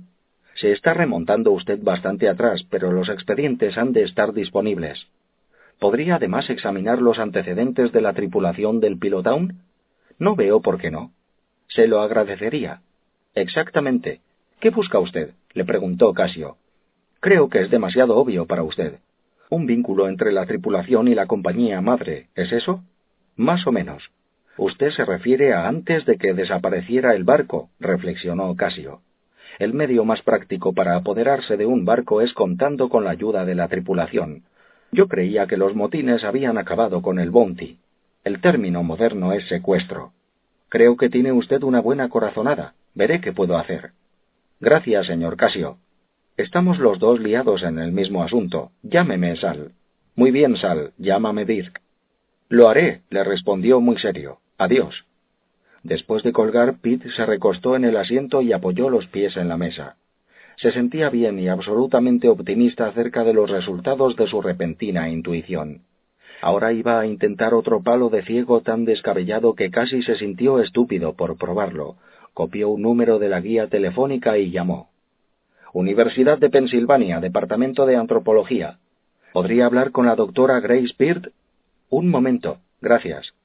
Se está remontando usted bastante atrás, pero los expedientes han de estar disponibles. ¿Podría además examinar los antecedentes de la tripulación del Pilotown? No veo por qué no. Se lo agradecería. Exactamente. ¿Qué busca usted? le preguntó Casio. Creo que es demasiado obvio para usted. Un vínculo entre la tripulación y la compañía madre, ¿es eso? Más o menos. Usted se refiere a antes de que desapareciera el barco, reflexionó Casio. El medio más práctico para apoderarse de un barco es contando con la ayuda de la tripulación. Yo creía que los motines habían acabado con el bounty. El término moderno es secuestro. Creo que tiene usted una buena corazonada. Veré qué puedo hacer. Gracias, señor Casio. Estamos los dos liados en el mismo asunto. Llámeme Sal. Muy bien, Sal. Llámame Dirk. Lo haré, le respondió muy serio. Adiós. Después de colgar, Pete se recostó en el asiento y apoyó los pies en la mesa. Se sentía bien y absolutamente optimista acerca de los resultados de su repentina intuición. Ahora iba a intentar otro palo de ciego tan descabellado que casi se sintió estúpido por probarlo. Copió un número de la guía telefónica y llamó. Universidad de Pensilvania, Departamento de Antropología. ¿Podría hablar con la doctora Grace Peart? Un momento, gracias.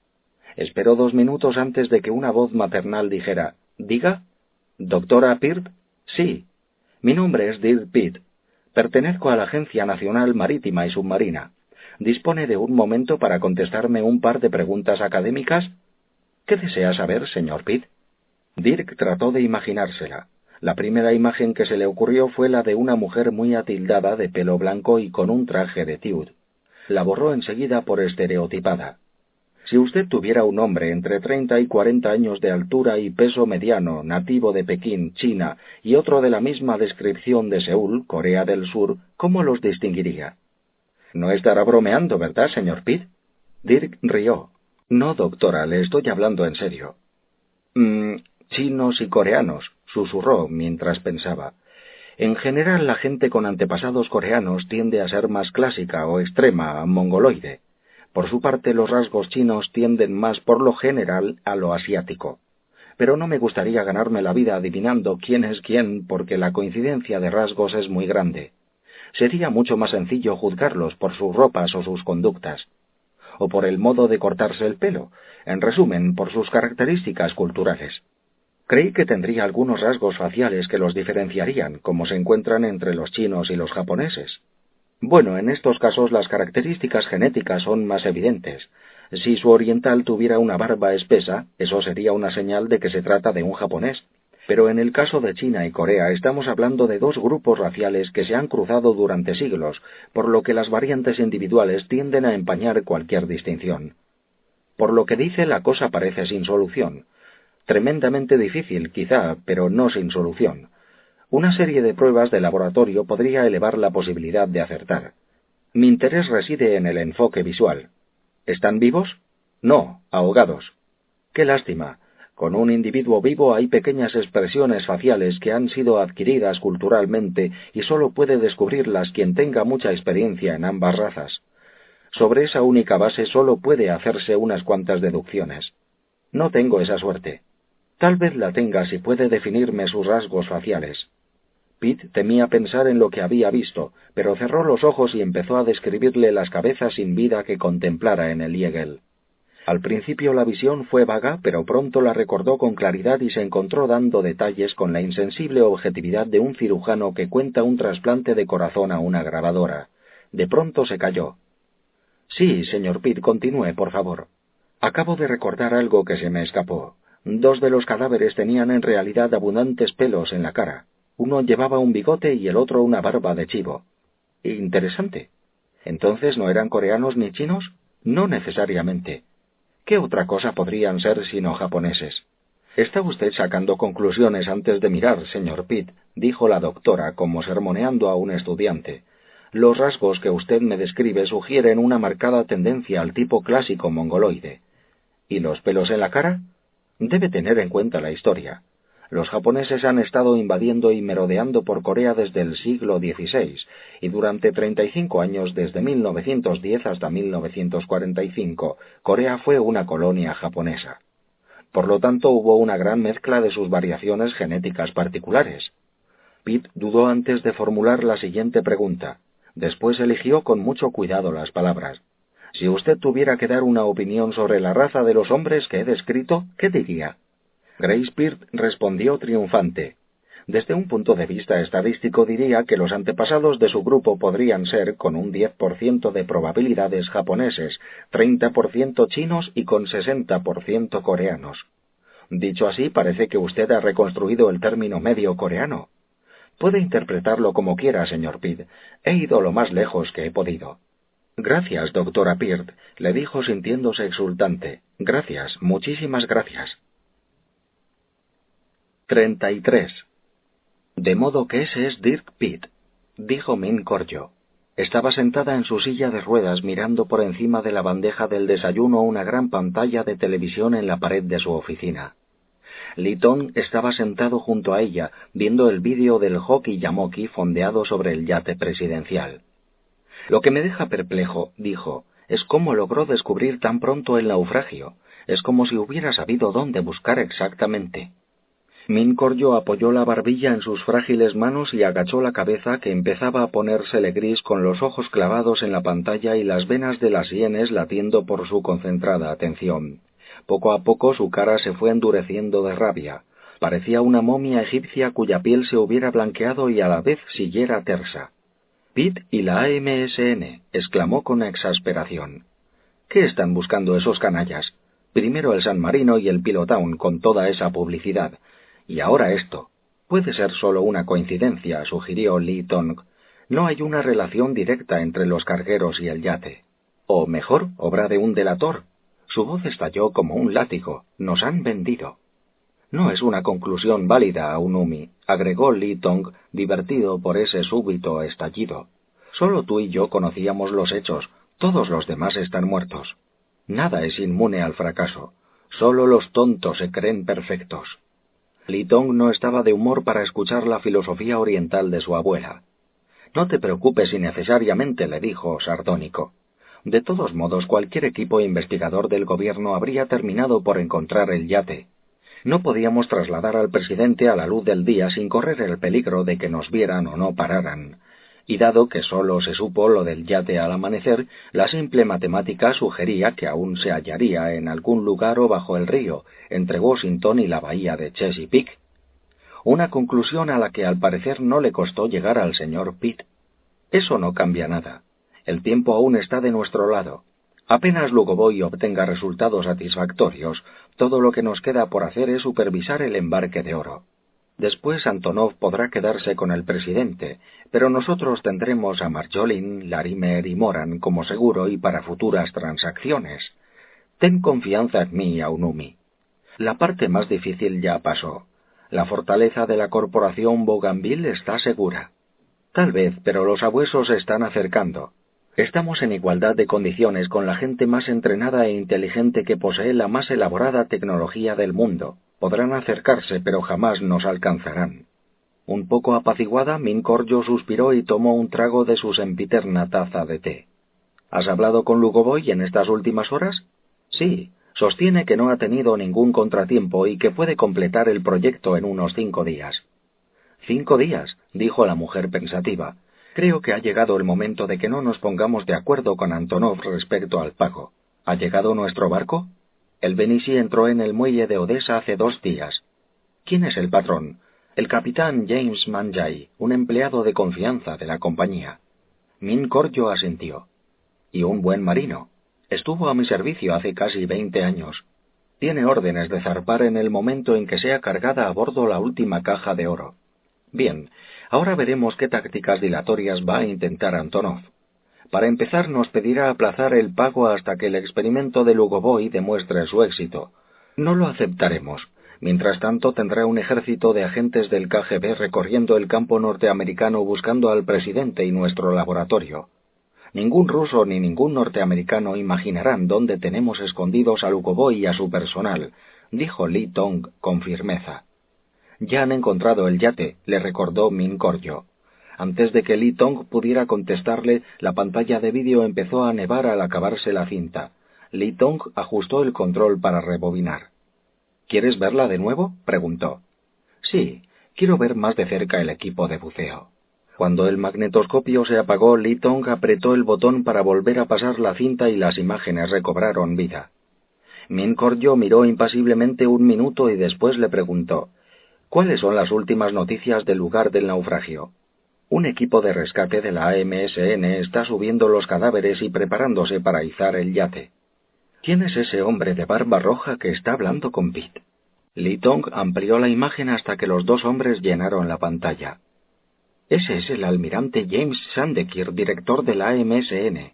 Esperó dos minutos antes de que una voz maternal dijera, ¿Diga? ¿Doctora Peart? Sí. Mi nombre es Dirk Pitt. Pertenezco a la Agencia Nacional Marítima y Submarina. ¿Dispone de un momento para contestarme un par de preguntas académicas? ¿Qué desea saber, señor Pitt? Dirk trató de imaginársela. La primera imagen que se le ocurrió fue la de una mujer muy atildada de pelo blanco y con un traje de tiud. La borró enseguida por estereotipada. Si usted tuviera un hombre entre treinta y cuarenta años de altura y peso mediano, nativo de Pekín, China, y otro de la misma descripción de Seúl, Corea del Sur, ¿cómo los distinguiría? No estará bromeando, ¿verdad, señor Pitt? Dirk rió. No, doctora, le estoy hablando en serio. Mmm, chinos y coreanos, susurró mientras pensaba. En general, la gente con antepasados coreanos tiende a ser más clásica o extrema, mongoloide. Por su parte, los rasgos chinos tienden más por lo general a lo asiático. Pero no me gustaría ganarme la vida adivinando quién es quién porque la coincidencia de rasgos es muy grande. Sería mucho más sencillo juzgarlos por sus ropas o sus conductas, o por el modo de cortarse el pelo, en resumen, por sus características culturales. Creí que tendría algunos rasgos faciales que los diferenciarían, como se encuentran entre los chinos y los japoneses. Bueno, en estos casos las características genéticas son más evidentes. Si su oriental tuviera una barba espesa, eso sería una señal de que se trata de un japonés. Pero en el caso de China y Corea estamos hablando de dos grupos raciales que se han cruzado durante siglos, por lo que las variantes individuales tienden a empañar cualquier distinción. Por lo que dice, la cosa parece sin solución. Tremendamente difícil, quizá, pero no sin solución. Una serie de pruebas de laboratorio podría elevar la posibilidad de acertar. Mi interés reside en el enfoque visual. ¿Están vivos? No, ahogados. Qué lástima. Con un individuo vivo hay pequeñas expresiones faciales que han sido adquiridas culturalmente y sólo puede descubrirlas quien tenga mucha experiencia en ambas razas. Sobre esa única base sólo puede hacerse unas cuantas deducciones. No tengo esa suerte. Tal vez la tenga si puede definirme sus rasgos faciales. Pitt temía pensar en lo que había visto, pero cerró los ojos y empezó a describirle las cabezas sin vida que contemplara en el Yegel. Al principio la visión fue vaga, pero pronto la recordó con claridad y se encontró dando detalles con la insensible objetividad de un cirujano que cuenta un trasplante de corazón a una grabadora. De pronto se calló. Sí, señor Pitt, continúe, por favor. Acabo de recordar algo que se me escapó. Dos de los cadáveres tenían en realidad abundantes pelos en la cara. Uno llevaba un bigote y el otro una barba de chivo. Interesante. ¿Entonces no eran coreanos ni chinos? No necesariamente. ¿Qué otra cosa podrían ser sino japoneses? Está usted sacando conclusiones antes de mirar, señor Pitt, dijo la doctora como sermoneando a un estudiante. Los rasgos que usted me describe sugieren una marcada tendencia al tipo clásico mongoloide. ¿Y los pelos en la cara? Debe tener en cuenta la historia. Los japoneses han estado invadiendo y merodeando por Corea desde el siglo XVI y durante 35 años, desde 1910 hasta 1945, Corea fue una colonia japonesa. Por lo tanto, hubo una gran mezcla de sus variaciones genéticas particulares. Pitt dudó antes de formular la siguiente pregunta. Después eligió con mucho cuidado las palabras. Si usted tuviera que dar una opinión sobre la raza de los hombres que he descrito, ¿qué diría? Grace Peart respondió triunfante. Desde un punto de vista estadístico diría que los antepasados de su grupo podrían ser, con un 10% de probabilidades japoneses, 30% chinos y con 60% coreanos. Dicho así, parece que usted ha reconstruido el término medio coreano. Puede interpretarlo como quiera, señor Pitt. He ido lo más lejos que he podido. Gracias, doctora Peart, le dijo sintiéndose exultante. Gracias, muchísimas gracias. 33. De modo que ese es Dirk Pitt, dijo Min Corjo. Estaba sentada en su silla de ruedas mirando por encima de la bandeja del desayuno una gran pantalla de televisión en la pared de su oficina. Litton estaba sentado junto a ella, viendo el vídeo del hockey Yamoki fondeado sobre el yate presidencial. Lo que me deja perplejo, dijo, es cómo logró descubrir tan pronto el naufragio. Es como si hubiera sabido dónde buscar exactamente. Mincordio apoyó la barbilla en sus frágiles manos y agachó la cabeza que empezaba a ponérsele gris con los ojos clavados en la pantalla y las venas de las sienes latiendo por su concentrada atención. Poco a poco su cara se fue endureciendo de rabia. Parecía una momia egipcia cuya piel se hubiera blanqueado y a la vez siguiera tersa. Pitt y la AMSN, exclamó con exasperación. ¿Qué están buscando esos canallas? Primero el San Marino y el Pilotown con toda esa publicidad, y ahora esto. Puede ser solo una coincidencia, sugirió Lee Tong. No hay una relación directa entre los cargueros y el yate. O mejor, obra de un delator. Su voz estalló como un látigo. Nos han vendido. No es una conclusión válida, Aunumi, agregó Lee Tong, divertido por ese súbito estallido. Solo tú y yo conocíamos los hechos, todos los demás están muertos. Nada es inmune al fracaso. Solo los tontos se creen perfectos. Litong no estaba de humor para escuchar la filosofía oriental de su abuela. No te preocupes innecesariamente, le dijo, sardónico. De todos modos, cualquier equipo investigador del gobierno habría terminado por encontrar el yate. No podíamos trasladar al presidente a la luz del día sin correr el peligro de que nos vieran o no pararan y dado que sólo se supo lo del yate al amanecer, la simple matemática sugería que aún se hallaría en algún lugar o bajo el río, entre Washington y la bahía de Chesapeake. Una conclusión a la que al parecer no le costó llegar al señor Pitt. Eso no cambia nada. El tiempo aún está de nuestro lado. Apenas Lugovoy obtenga resultados satisfactorios, todo lo que nos queda por hacer es supervisar el embarque de oro. Después Antonov podrá quedarse con el presidente, pero nosotros tendremos a Marjolin, Larimer y Moran como seguro y para futuras transacciones. Ten confianza en mí, Aunumi. La parte más difícil ya pasó. La fortaleza de la corporación Bougainville está segura. Tal vez, pero los abuesos se están acercando. Estamos en igualdad de condiciones con la gente más entrenada e inteligente que posee la más elaborada tecnología del mundo. Podrán acercarse, pero jamás nos alcanzarán. Un poco apaciguada, Mincorjo suspiró y tomó un trago de su sempiterna taza de té. ¿Has hablado con Lugovoy en estas últimas horas? Sí. Sostiene que no ha tenido ningún contratiempo y que puede completar el proyecto en unos cinco días. Cinco días, dijo la mujer pensativa. Creo que ha llegado el momento de que no nos pongamos de acuerdo con Antonov respecto al pago. ¿Ha llegado nuestro barco? El Benisi entró en el muelle de Odessa hace dos días. ¿Quién es el patrón? El capitán James Manjay, un empleado de confianza de la compañía. Min Corjo asintió. Y un buen marino. Estuvo a mi servicio hace casi veinte años. Tiene órdenes de zarpar en el momento en que sea cargada a bordo la última caja de oro. Bien, ahora veremos qué tácticas dilatorias va a intentar Antonov. Para empezar, nos pedirá aplazar el pago hasta que el experimento de Lugovoy demuestre su éxito. No lo aceptaremos. Mientras tanto, tendrá un ejército de agentes del KGB recorriendo el campo norteamericano buscando al presidente y nuestro laboratorio. Ningún ruso ni ningún norteamericano imaginarán dónde tenemos escondidos a Lugovoy y a su personal, dijo Lee Tong con firmeza. Ya han encontrado el yate, le recordó Min Koryo. Antes de que Lee Tong pudiera contestarle, la pantalla de vídeo empezó a nevar al acabarse la cinta. Lee Tong ajustó el control para rebobinar. ¿Quieres verla de nuevo? preguntó. Sí, quiero ver más de cerca el equipo de buceo. Cuando el magnetoscopio se apagó, Lee Tong apretó el botón para volver a pasar la cinta y las imágenes recobraron vida. Min Koryo miró impasiblemente un minuto y después le preguntó ¿Cuáles son las últimas noticias del lugar del naufragio? Un equipo de rescate de la AMSN está subiendo los cadáveres y preparándose para izar el yate. ¿Quién es ese hombre de barba roja que está hablando con Pete? Lee Tong amplió la imagen hasta que los dos hombres llenaron la pantalla. Ese es el almirante James Sandekir, director de la AMSN.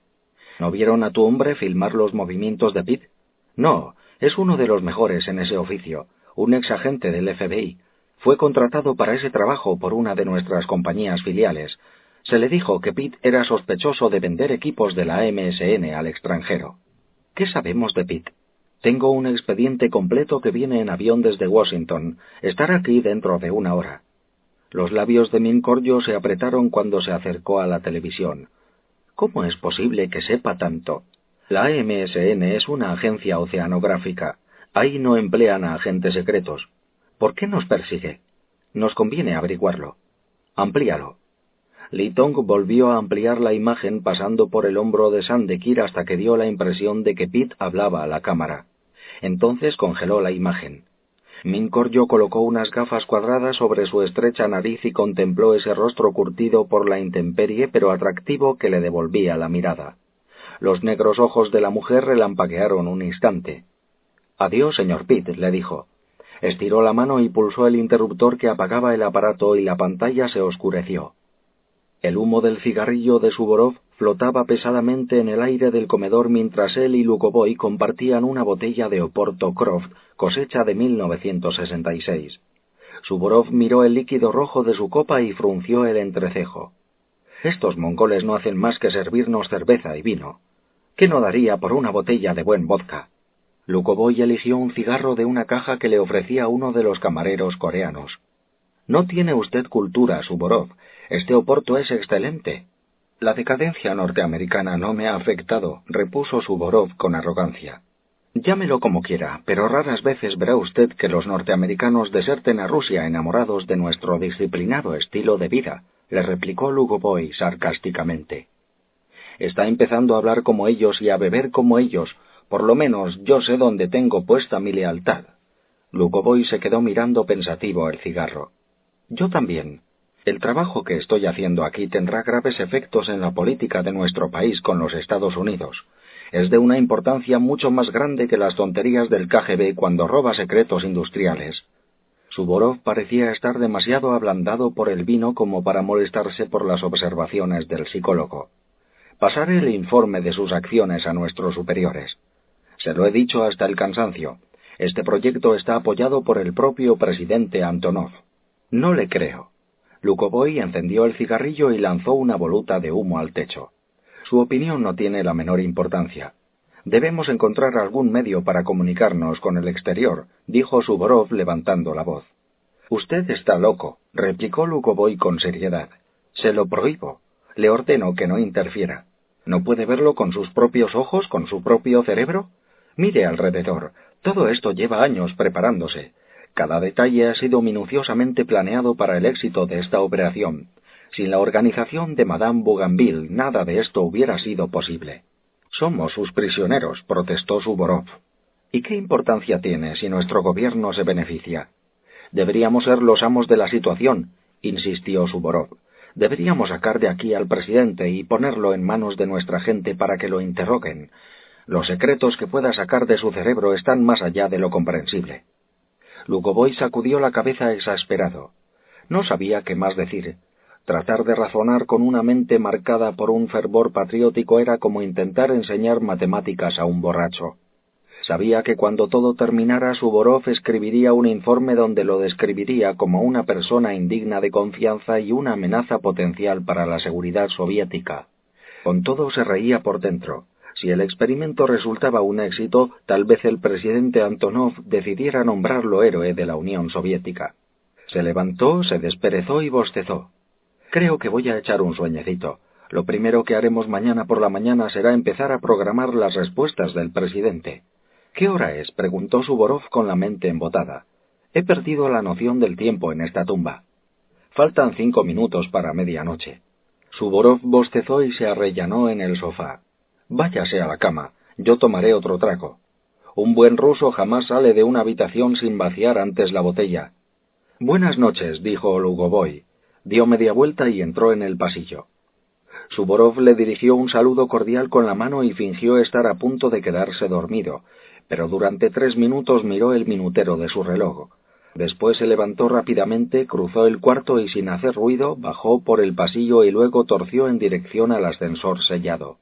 ¿No vieron a tu hombre filmar los movimientos de Pete? No, es uno de los mejores en ese oficio, un ex agente del FBI, fue contratado para ese trabajo por una de nuestras compañías filiales. Se le dijo que Pitt era sospechoso de vender equipos de la MSN al extranjero. ¿Qué sabemos de Pitt? Tengo un expediente completo que viene en avión desde Washington. Estará aquí dentro de una hora. Los labios de Mincordio se apretaron cuando se acercó a la televisión. ¿Cómo es posible que sepa tanto? La MSN es una agencia oceanográfica. Ahí no emplean a agentes secretos. ¿Por qué nos persigue? Nos conviene averiguarlo. Amplíalo. Li Tong volvió a ampliar la imagen pasando por el hombro de Sandekir hasta que dio la impresión de que Pete hablaba a la cámara. Entonces congeló la imagen. Min colocó unas gafas cuadradas sobre su estrecha nariz y contempló ese rostro curtido por la intemperie pero atractivo que le devolvía la mirada. Los negros ojos de la mujer relampaguearon un instante. Adiós, señor Pitt, le dijo. Estiró la mano y pulsó el interruptor que apagaba el aparato y la pantalla se oscureció. El humo del cigarrillo de Suborov flotaba pesadamente en el aire del comedor mientras él y Lukovoy compartían una botella de Oporto Croft, cosecha de 1966. Suborov miró el líquido rojo de su copa y frunció el entrecejo. Estos mongoles no hacen más que servirnos cerveza y vino. ¿Qué no daría por una botella de buen vodka? Lukovoy eligió un cigarro de una caja que le ofrecía uno de los camareros coreanos. No tiene usted cultura, Suborov. Este oporto es excelente. La decadencia norteamericana no me ha afectado, repuso Suborov con arrogancia. Llámelo como quiera, pero raras veces verá usted que los norteamericanos deserten a Rusia enamorados de nuestro disciplinado estilo de vida, le replicó Lugovoy sarcásticamente. Está empezando a hablar como ellos y a beber como ellos, por lo menos yo sé dónde tengo puesta mi lealtad. Lugovoy se quedó mirando pensativo el cigarro. Yo también. El trabajo que estoy haciendo aquí tendrá graves efectos en la política de nuestro país con los Estados Unidos. Es de una importancia mucho más grande que las tonterías del KGB cuando roba secretos industriales. Suborov parecía estar demasiado ablandado por el vino como para molestarse por las observaciones del psicólogo. Pasaré el informe de sus acciones a nuestros superiores. Se lo he dicho hasta el cansancio. Este proyecto está apoyado por el propio presidente Antonov. No le creo. Lukovoy encendió el cigarrillo y lanzó una voluta de humo al techo. Su opinión no tiene la menor importancia. Debemos encontrar algún medio para comunicarnos con el exterior, dijo Suborov levantando la voz. Usted está loco, replicó Lukovoy con seriedad. Se lo prohíbo. Le ordeno que no interfiera. ¿No puede verlo con sus propios ojos, con su propio cerebro? Mire alrededor. Todo esto lleva años preparándose. Cada detalle ha sido minuciosamente planeado para el éxito de esta operación. Sin la organización de Madame Bougainville nada de esto hubiera sido posible. Somos sus prisioneros, protestó Suborov. ¿Y qué importancia tiene si nuestro gobierno se beneficia? Deberíamos ser los amos de la situación, insistió Suborov. Deberíamos sacar de aquí al presidente y ponerlo en manos de nuestra gente para que lo interroguen. Los secretos que pueda sacar de su cerebro están más allá de lo comprensible. Lugovoy sacudió la cabeza exasperado. No sabía qué más decir. Tratar de razonar con una mente marcada por un fervor patriótico era como intentar enseñar matemáticas a un borracho. Sabía que cuando todo terminara Suvorov escribiría un informe donde lo describiría como una persona indigna de confianza y una amenaza potencial para la seguridad soviética. Con todo se reía por dentro. Si el experimento resultaba un éxito, tal vez el presidente Antonov decidiera nombrarlo héroe de la Unión Soviética. Se levantó, se desperezó y bostezó. Creo que voy a echar un sueñecito. Lo primero que haremos mañana por la mañana será empezar a programar las respuestas del presidente. ¿Qué hora es? preguntó Suborov con la mente embotada. He perdido la noción del tiempo en esta tumba. Faltan cinco minutos para medianoche. Suborov bostezó y se arrellanó en el sofá. Váyase a la cama, yo tomaré otro trago. Un buen ruso jamás sale de una habitación sin vaciar antes la botella. Buenas noches, dijo Lugovoy. Dio media vuelta y entró en el pasillo. Suborov le dirigió un saludo cordial con la mano y fingió estar a punto de quedarse dormido, pero durante tres minutos miró el minutero de su reloj. Después se levantó rápidamente, cruzó el cuarto y sin hacer ruido bajó por el pasillo y luego torció en dirección al ascensor sellado.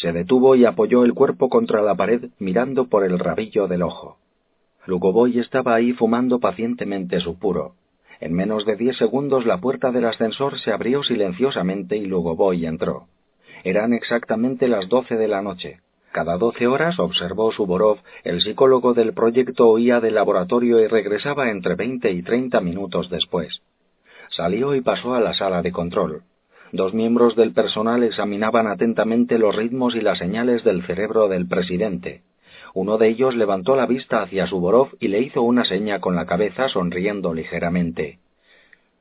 Se detuvo y apoyó el cuerpo contra la pared mirando por el rabillo del ojo. Lugovoy estaba ahí fumando pacientemente su puro. En menos de diez segundos la puerta del ascensor se abrió silenciosamente y Lugovoy entró. Eran exactamente las doce de la noche. Cada doce horas, observó Suborov, el psicólogo del proyecto oía del laboratorio y regresaba entre veinte y treinta minutos después. Salió y pasó a la sala de control. Dos miembros del personal examinaban atentamente los ritmos y las señales del cerebro del presidente. Uno de ellos levantó la vista hacia Suborov y le hizo una seña con la cabeza sonriendo ligeramente.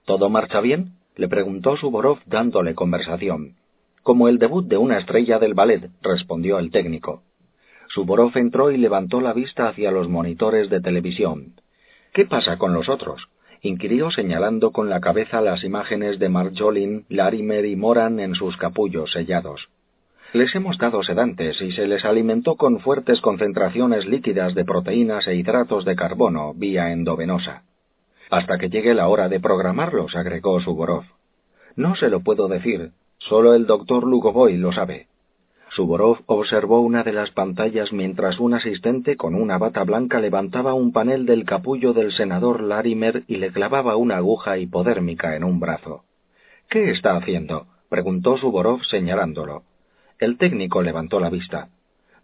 ¿Todo marcha bien? le preguntó Suborov dándole conversación. Como el debut de una estrella del ballet, respondió el técnico. Suborov entró y levantó la vista hacia los monitores de televisión. ¿Qué pasa con los otros? Inquirió señalando con la cabeza las imágenes de Marjolin, Larimer y Moran en sus capullos sellados. Les hemos dado sedantes y se les alimentó con fuertes concentraciones líquidas de proteínas e hidratos de carbono vía endovenosa. Hasta que llegue la hora de programarlos, agregó Suborov. No se lo puedo decir, Solo el doctor Lugovoy lo sabe. Suborov observó una de las pantallas mientras un asistente con una bata blanca levantaba un panel del capullo del senador Larimer y le clavaba una aguja hipodérmica en un brazo. ¿Qué está haciendo? preguntó Suborov señalándolo. El técnico levantó la vista.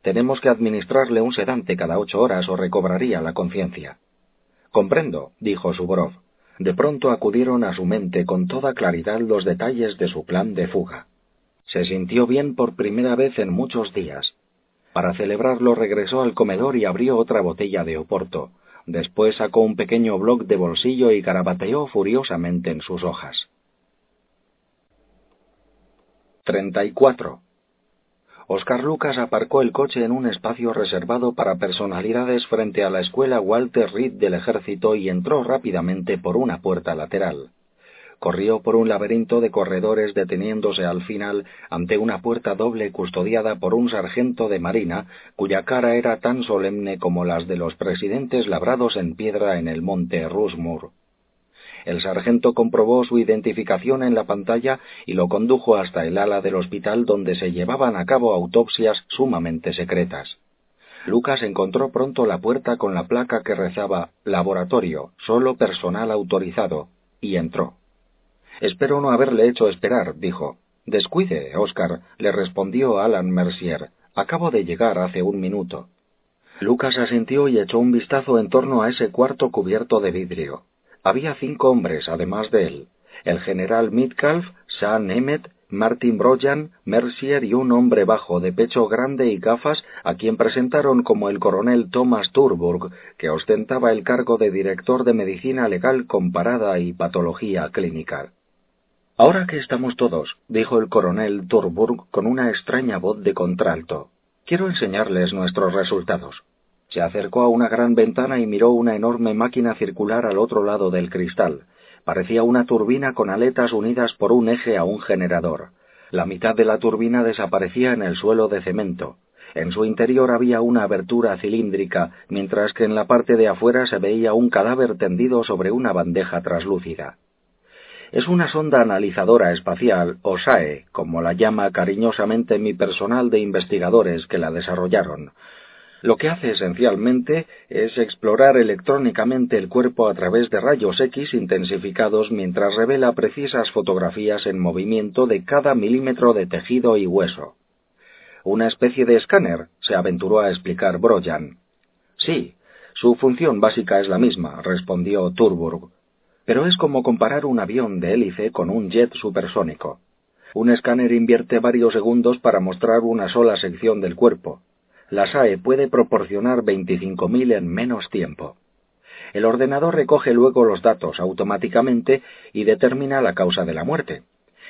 Tenemos que administrarle un sedante cada ocho horas o recobraría la conciencia. Comprendo, dijo Suborov. De pronto acudieron a su mente con toda claridad los detalles de su plan de fuga. Se sintió bien por primera vez en muchos días. Para celebrarlo regresó al comedor y abrió otra botella de oporto. Después sacó un pequeño bloc de bolsillo y garabateó furiosamente en sus hojas. 34. Oscar Lucas aparcó el coche en un espacio reservado para personalidades frente a la escuela Walter Reed del ejército y entró rápidamente por una puerta lateral. Corrió por un laberinto de corredores deteniéndose al final ante una puerta doble custodiada por un sargento de marina cuya cara era tan solemne como las de los presidentes labrados en piedra en el monte Rushmore. El sargento comprobó su identificación en la pantalla y lo condujo hasta el ala del hospital donde se llevaban a cabo autopsias sumamente secretas. Lucas encontró pronto la puerta con la placa que rezaba Laboratorio, solo personal autorizado, y entró. Espero no haberle hecho esperar, dijo. Descuide, Oscar, le respondió Alan Mercier. Acabo de llegar hace un minuto. Lucas asintió y echó un vistazo en torno a ese cuarto cubierto de vidrio. Había cinco hombres, además de él, el general Mitcalf, Sean Emmett, Martin Brojan, Mercier y un hombre bajo de pecho grande y gafas a quien presentaron como el coronel Thomas Turburg, que ostentaba el cargo de director de medicina legal comparada y patología clínica. Ahora que estamos todos, dijo el coronel Turburg con una extraña voz de contralto, quiero enseñarles nuestros resultados. Se acercó a una gran ventana y miró una enorme máquina circular al otro lado del cristal. Parecía una turbina con aletas unidas por un eje a un generador. La mitad de la turbina desaparecía en el suelo de cemento. En su interior había una abertura cilíndrica, mientras que en la parte de afuera se veía un cadáver tendido sobre una bandeja traslúcida. Es una sonda analizadora espacial, o SAE, como la llama cariñosamente mi personal de investigadores que la desarrollaron. Lo que hace esencialmente es explorar electrónicamente el cuerpo a través de rayos X intensificados mientras revela precisas fotografías en movimiento de cada milímetro de tejido y hueso. Una especie de escáner, se aventuró a explicar Broyan. Sí, su función básica es la misma, respondió Turburg. Pero es como comparar un avión de hélice con un jet supersónico. Un escáner invierte varios segundos para mostrar una sola sección del cuerpo. La SAE puede proporcionar 25.000 en menos tiempo. El ordenador recoge luego los datos automáticamente y determina la causa de la muerte.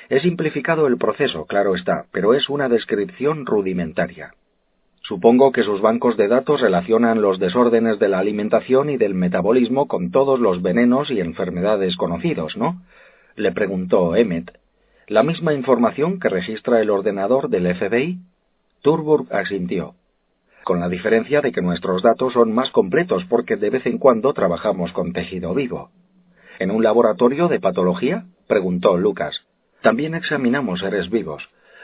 He simplificado el proceso, claro está, pero es una descripción rudimentaria. Supongo que sus bancos de datos relacionan los desórdenes de la alimentación y del metabolismo con todos los venenos y enfermedades conocidos, ¿no? Le preguntó Emmet. ¿La misma información que registra el ordenador del FBI? Turburg asintió. Con la diferencia de que nuestros datos son más completos porque de vez en cuando trabajamos con tejido vivo. ¿En un laboratorio de patología? preguntó Lucas. También examinamos seres vivos.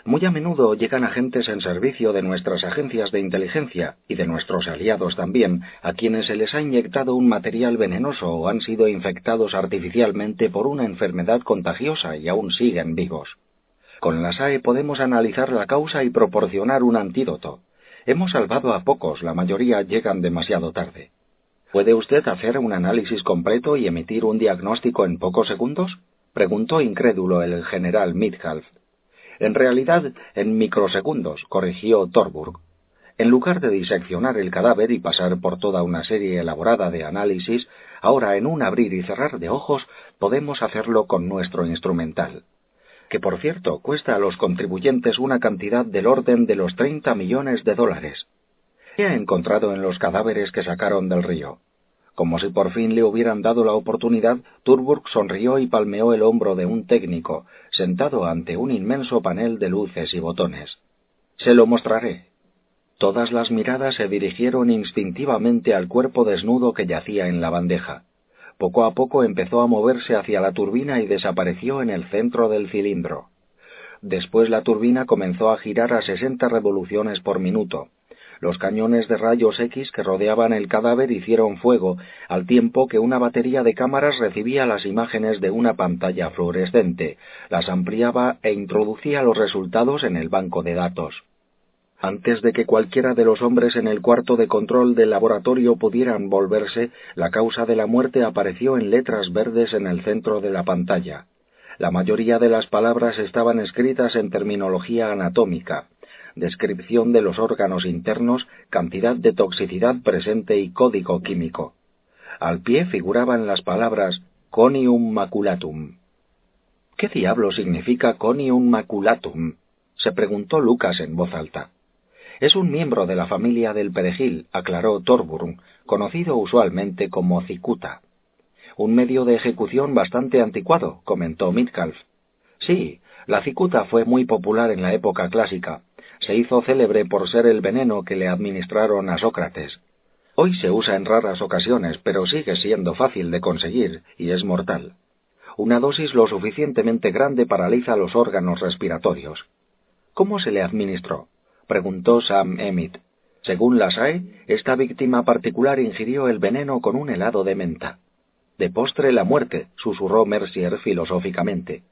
Muy a menudo llegan agentes en servicio de nuestras agencias de inteligencia y de nuestros aliados también, a quienes se les ha inyectado un material venenoso o han sido infectados artificialmente por una enfermedad contagiosa y aún siguen vivos. Con la SAE podemos analizar la causa y proporcionar un antídoto. Hemos salvado a pocos, la mayoría llegan demasiado tarde. ¿Puede usted hacer un análisis completo y emitir un diagnóstico en pocos segundos? preguntó incrédulo el general Midhalf. En realidad, en microsegundos, corrigió Torburg. En lugar de diseccionar el cadáver y pasar por toda una serie elaborada de análisis, ahora en un abrir y cerrar de ojos podemos hacerlo con nuestro instrumental. Que por cierto cuesta a los contribuyentes una cantidad del orden de los 30 millones de dólares. ¿Qué ha encontrado en los cadáveres que sacaron del río? Como si por fin le hubieran dado la oportunidad, Turburg sonrió y palmeó el hombro de un técnico, sentado ante un inmenso panel de luces y botones. Se lo mostraré. Todas las miradas se dirigieron instintivamente al cuerpo desnudo que yacía en la bandeja. Poco a poco empezó a moverse hacia la turbina y desapareció en el centro del cilindro. Después la turbina comenzó a girar a sesenta revoluciones por minuto, los cañones de rayos X que rodeaban el cadáver hicieron fuego, al tiempo que una batería de cámaras recibía las imágenes de una pantalla fluorescente, las ampliaba e introducía los resultados en el banco de datos. Antes de que cualquiera de los hombres en el cuarto de control del laboratorio pudieran volverse, la causa de la muerte apareció en letras verdes en el centro de la pantalla. La mayoría de las palabras estaban escritas en terminología anatómica descripción de los órganos internos, cantidad de toxicidad presente y código químico. Al pie figuraban las palabras conium maculatum. ¿Qué diablo significa conium maculatum? se preguntó Lucas en voz alta. Es un miembro de la familia del perejil, aclaró Torburn, conocido usualmente como cicuta. Un medio de ejecución bastante anticuado, comentó Mitcalf. Sí, la cicuta fue muy popular en la época clásica, se hizo célebre por ser el veneno que le administraron a Sócrates. Hoy se usa en raras ocasiones, pero sigue siendo fácil de conseguir y es mortal. Una dosis lo suficientemente grande paraliza los órganos respiratorios. ¿Cómo se le administró? preguntó Sam Emmett. Según la SAE, esta víctima particular ingirió el veneno con un helado de menta. De postre la muerte, susurró Mercier filosóficamente.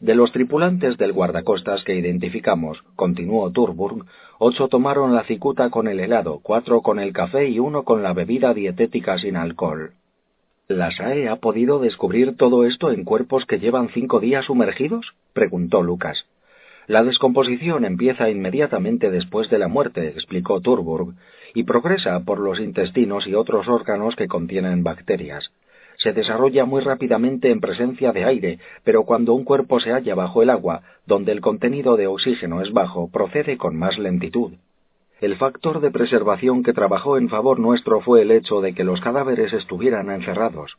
De los tripulantes del guardacostas que identificamos, continuó Turburg, ocho tomaron la cicuta con el helado, cuatro con el café y uno con la bebida dietética sin alcohol. ¿La SAE ha podido descubrir todo esto en cuerpos que llevan cinco días sumergidos? preguntó Lucas. La descomposición empieza inmediatamente después de la muerte, explicó Turburg, y progresa por los intestinos y otros órganos que contienen bacterias se desarrolla muy rápidamente en presencia de aire, pero cuando un cuerpo se halla bajo el agua, donde el contenido de oxígeno es bajo, procede con más lentitud. El factor de preservación que trabajó en favor nuestro fue el hecho de que los cadáveres estuvieran encerrados.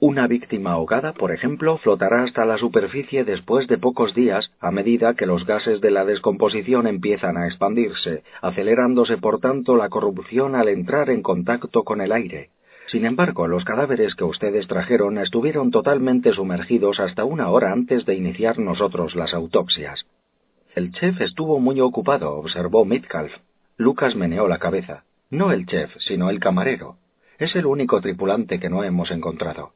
Una víctima ahogada, por ejemplo, flotará hasta la superficie después de pocos días a medida que los gases de la descomposición empiezan a expandirse, acelerándose por tanto la corrupción al entrar en contacto con el aire. Sin embargo, los cadáveres que ustedes trajeron estuvieron totalmente sumergidos hasta una hora antes de iniciar nosotros las autopsias. El chef estuvo muy ocupado, observó Mitcalf. Lucas meneó la cabeza. No el chef, sino el camarero. Es el único tripulante que no hemos encontrado.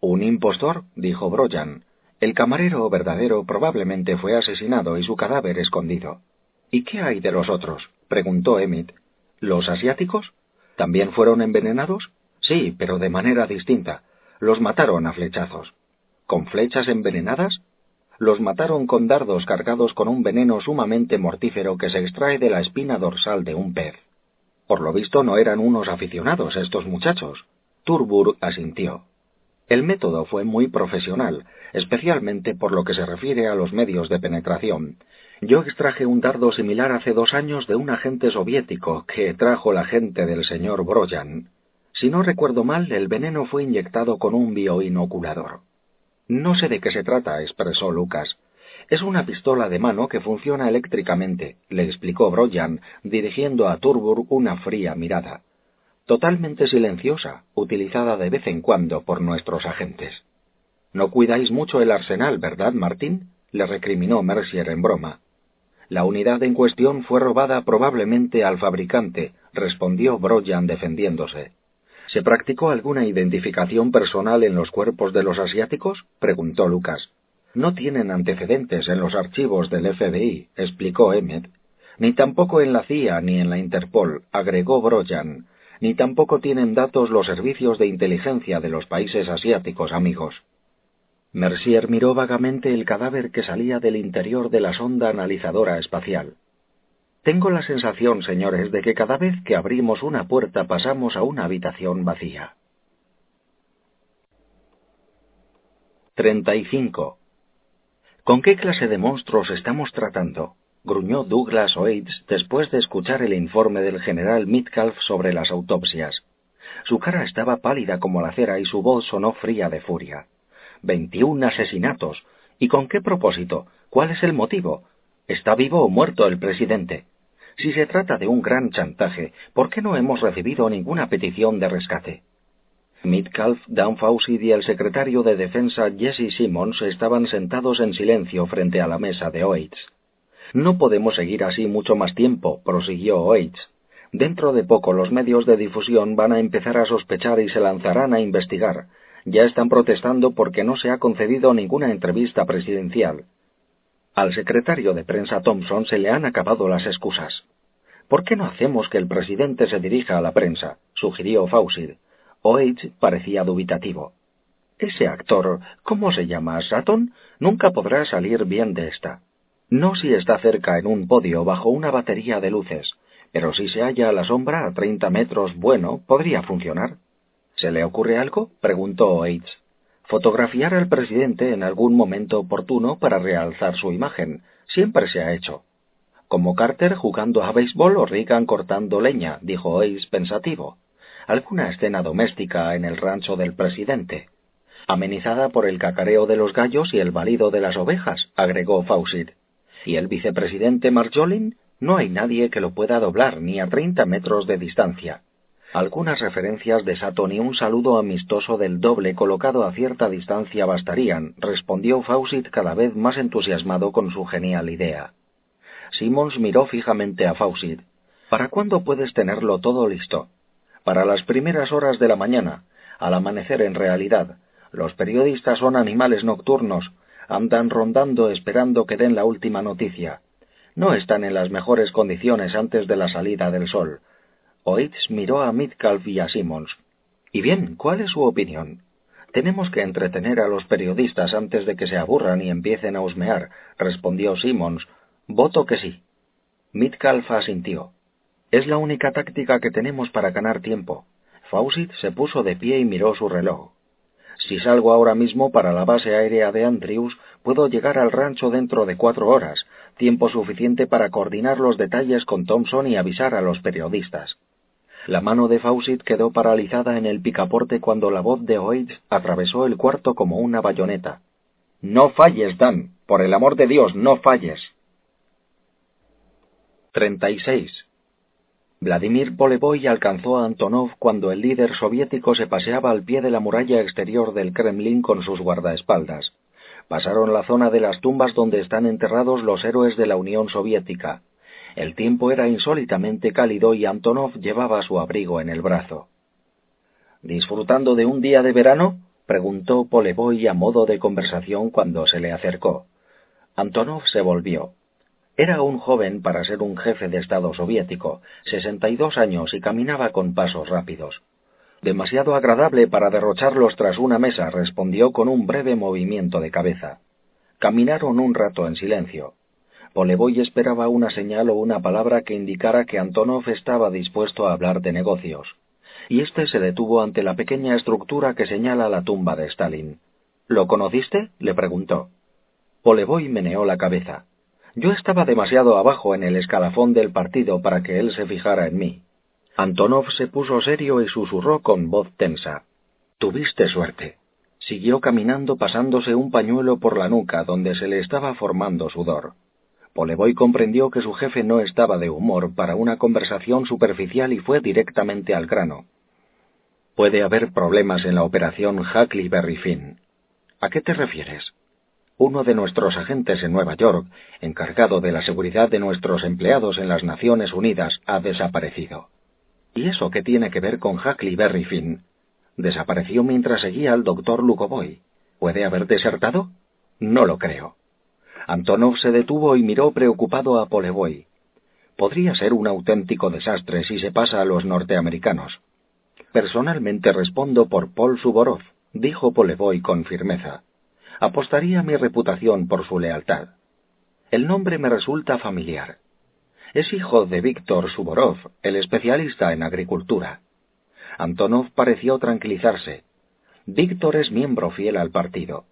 Un impostor, dijo Broyan. El camarero verdadero probablemente fue asesinado y su cadáver escondido. ¿Y qué hay de los otros? preguntó Emmett. ¿Los asiáticos? ¿También fueron envenenados? Sí, pero de manera distinta. Los mataron a flechazos. ¿Con flechas envenenadas? Los mataron con dardos cargados con un veneno sumamente mortífero que se extrae de la espina dorsal de un pez. Por lo visto no eran unos aficionados estos muchachos. Turburg asintió. El método fue muy profesional, especialmente por lo que se refiere a los medios de penetración. Yo extraje un dardo similar hace dos años de un agente soviético que trajo la gente del señor Broyan. Si no recuerdo mal, el veneno fue inyectado con un bioinoculador. No sé de qué se trata, expresó Lucas. Es una pistola de mano que funciona eléctricamente, le explicó Broyan, dirigiendo a Turbur una fría mirada totalmente silenciosa, utilizada de vez en cuando por nuestros agentes. No cuidáis mucho el arsenal, ¿verdad, Martín? le recriminó Mercier en broma. La unidad en cuestión fue robada probablemente al fabricante, respondió Broyan defendiéndose. ¿Se practicó alguna identificación personal en los cuerpos de los asiáticos? preguntó Lucas. No tienen antecedentes en los archivos del FBI, explicó Emmett. Ni tampoco en la CIA ni en la Interpol, agregó Broyan, ni tampoco tienen datos los servicios de inteligencia de los países asiáticos amigos. Mercier miró vagamente el cadáver que salía del interior de la sonda analizadora espacial. Tengo la sensación, señores, de que cada vez que abrimos una puerta pasamos a una habitación vacía. 35. ¿Con qué clase de monstruos estamos tratando? gruñó Douglas Oates después de escuchar el informe del general Mitcalf sobre las autopsias. Su cara estaba pálida como la cera y su voz sonó fría de furia. Veintiún asesinatos. ¿Y con qué propósito? ¿Cuál es el motivo? ¿Está vivo o muerto el presidente? Si se trata de un gran chantaje, ¿por qué no hemos recibido ninguna petición de rescate? Mitcalf, Dan Fawcett y el secretario de Defensa Jesse Simmons estaban sentados en silencio frente a la mesa de Oates. No podemos seguir así mucho más tiempo, prosiguió Oates. Dentro de poco los medios de difusión van a empezar a sospechar y se lanzarán a investigar. Ya están protestando porque no se ha concedido ninguna entrevista presidencial. Al secretario de prensa Thompson se le han acabado las excusas. ¿Por qué no hacemos que el presidente se dirija a la prensa? sugirió Fawcett. Oates parecía dubitativo. Ese actor, ¿cómo se llama? ¿Saturn? Nunca podrá salir bien de esta. No si está cerca en un podio bajo una batería de luces, pero si se halla a la sombra a treinta metros, bueno, podría funcionar. ¿Se le ocurre algo? preguntó Oates. Fotografiar al presidente en algún momento oportuno para realzar su imagen. Siempre se ha hecho. Como Carter jugando a béisbol o Reagan cortando leña, dijo Oates pensativo. Alguna escena doméstica en el rancho del presidente. Amenizada por el cacareo de los gallos y el balido de las ovejas, agregó Fawcett. ¿Y el vicepresidente Marjolin? No hay nadie que lo pueda doblar ni a treinta metros de distancia. Algunas referencias de Sato y un saludo amistoso del doble colocado a cierta distancia bastarían, respondió Fawcett cada vez más entusiasmado con su genial idea. Simmons miró fijamente a Fawcett. ¿Para cuándo puedes tenerlo todo listo? Para las primeras horas de la mañana, al amanecer en realidad. Los periodistas son animales nocturnos, andan rondando esperando que den la última noticia. No están en las mejores condiciones antes de la salida del sol. Oates miró a Midcalf y a Simmons. Y bien, ¿cuál es su opinión? Tenemos que entretener a los periodistas antes de que se aburran y empiecen a husmear, respondió Simmons. Voto que sí. Midcalf asintió. Es la única táctica que tenemos para ganar tiempo. Fawcett se puso de pie y miró su reloj. Si salgo ahora mismo para la base aérea de Andrews, puedo llegar al rancho dentro de cuatro horas, tiempo suficiente para coordinar los detalles con Thompson y avisar a los periodistas. La mano de Fawcett quedó paralizada en el picaporte cuando la voz de Oid atravesó el cuarto como una bayoneta. No falles, Dan. Por el amor de Dios, no falles. 36. Vladimir Polevoy alcanzó a Antonov cuando el líder soviético se paseaba al pie de la muralla exterior del Kremlin con sus guardaespaldas. Pasaron la zona de las tumbas donde están enterrados los héroes de la Unión Soviética. El tiempo era insólitamente cálido y Antonov llevaba su abrigo en el brazo. ¿Disfrutando de un día de verano? preguntó Polevoy a modo de conversación cuando se le acercó. Antonov se volvió. Era un joven para ser un jefe de Estado soviético, sesenta y dos años y caminaba con pasos rápidos. Demasiado agradable para derrocharlos tras una mesa, respondió con un breve movimiento de cabeza. Caminaron un rato en silencio. Polevoy esperaba una señal o una palabra que indicara que Antonov estaba dispuesto a hablar de negocios. Y éste se detuvo ante la pequeña estructura que señala la tumba de Stalin. ¿Lo conociste? le preguntó. Polevoy meneó la cabeza. Yo estaba demasiado abajo en el escalafón del partido para que él se fijara en mí. Antonov se puso serio y susurró con voz tensa. Tuviste suerte. Siguió caminando pasándose un pañuelo por la nuca donde se le estaba formando sudor. Poleboy comprendió que su jefe no estaba de humor para una conversación superficial y fue directamente al grano. Puede haber problemas en la operación Huckleberry Finn. ¿A qué te refieres? Uno de nuestros agentes en Nueva York, encargado de la seguridad de nuestros empleados en las Naciones Unidas, ha desaparecido. ¿Y eso qué tiene que ver con Huckleberry Finn? Desapareció mientras seguía al doctor Lugovoy. ¿Puede haber desertado? No lo creo. Antonov se detuvo y miró preocupado a Poleboy. Podría ser un auténtico desastre si se pasa a los norteamericanos. Personalmente respondo por Paul Suborov, dijo Poleboy con firmeza. Apostaría mi reputación por su lealtad. El nombre me resulta familiar. Es hijo de Víctor Suborov, el especialista en agricultura. Antonov pareció tranquilizarse. Víctor es miembro fiel al partido,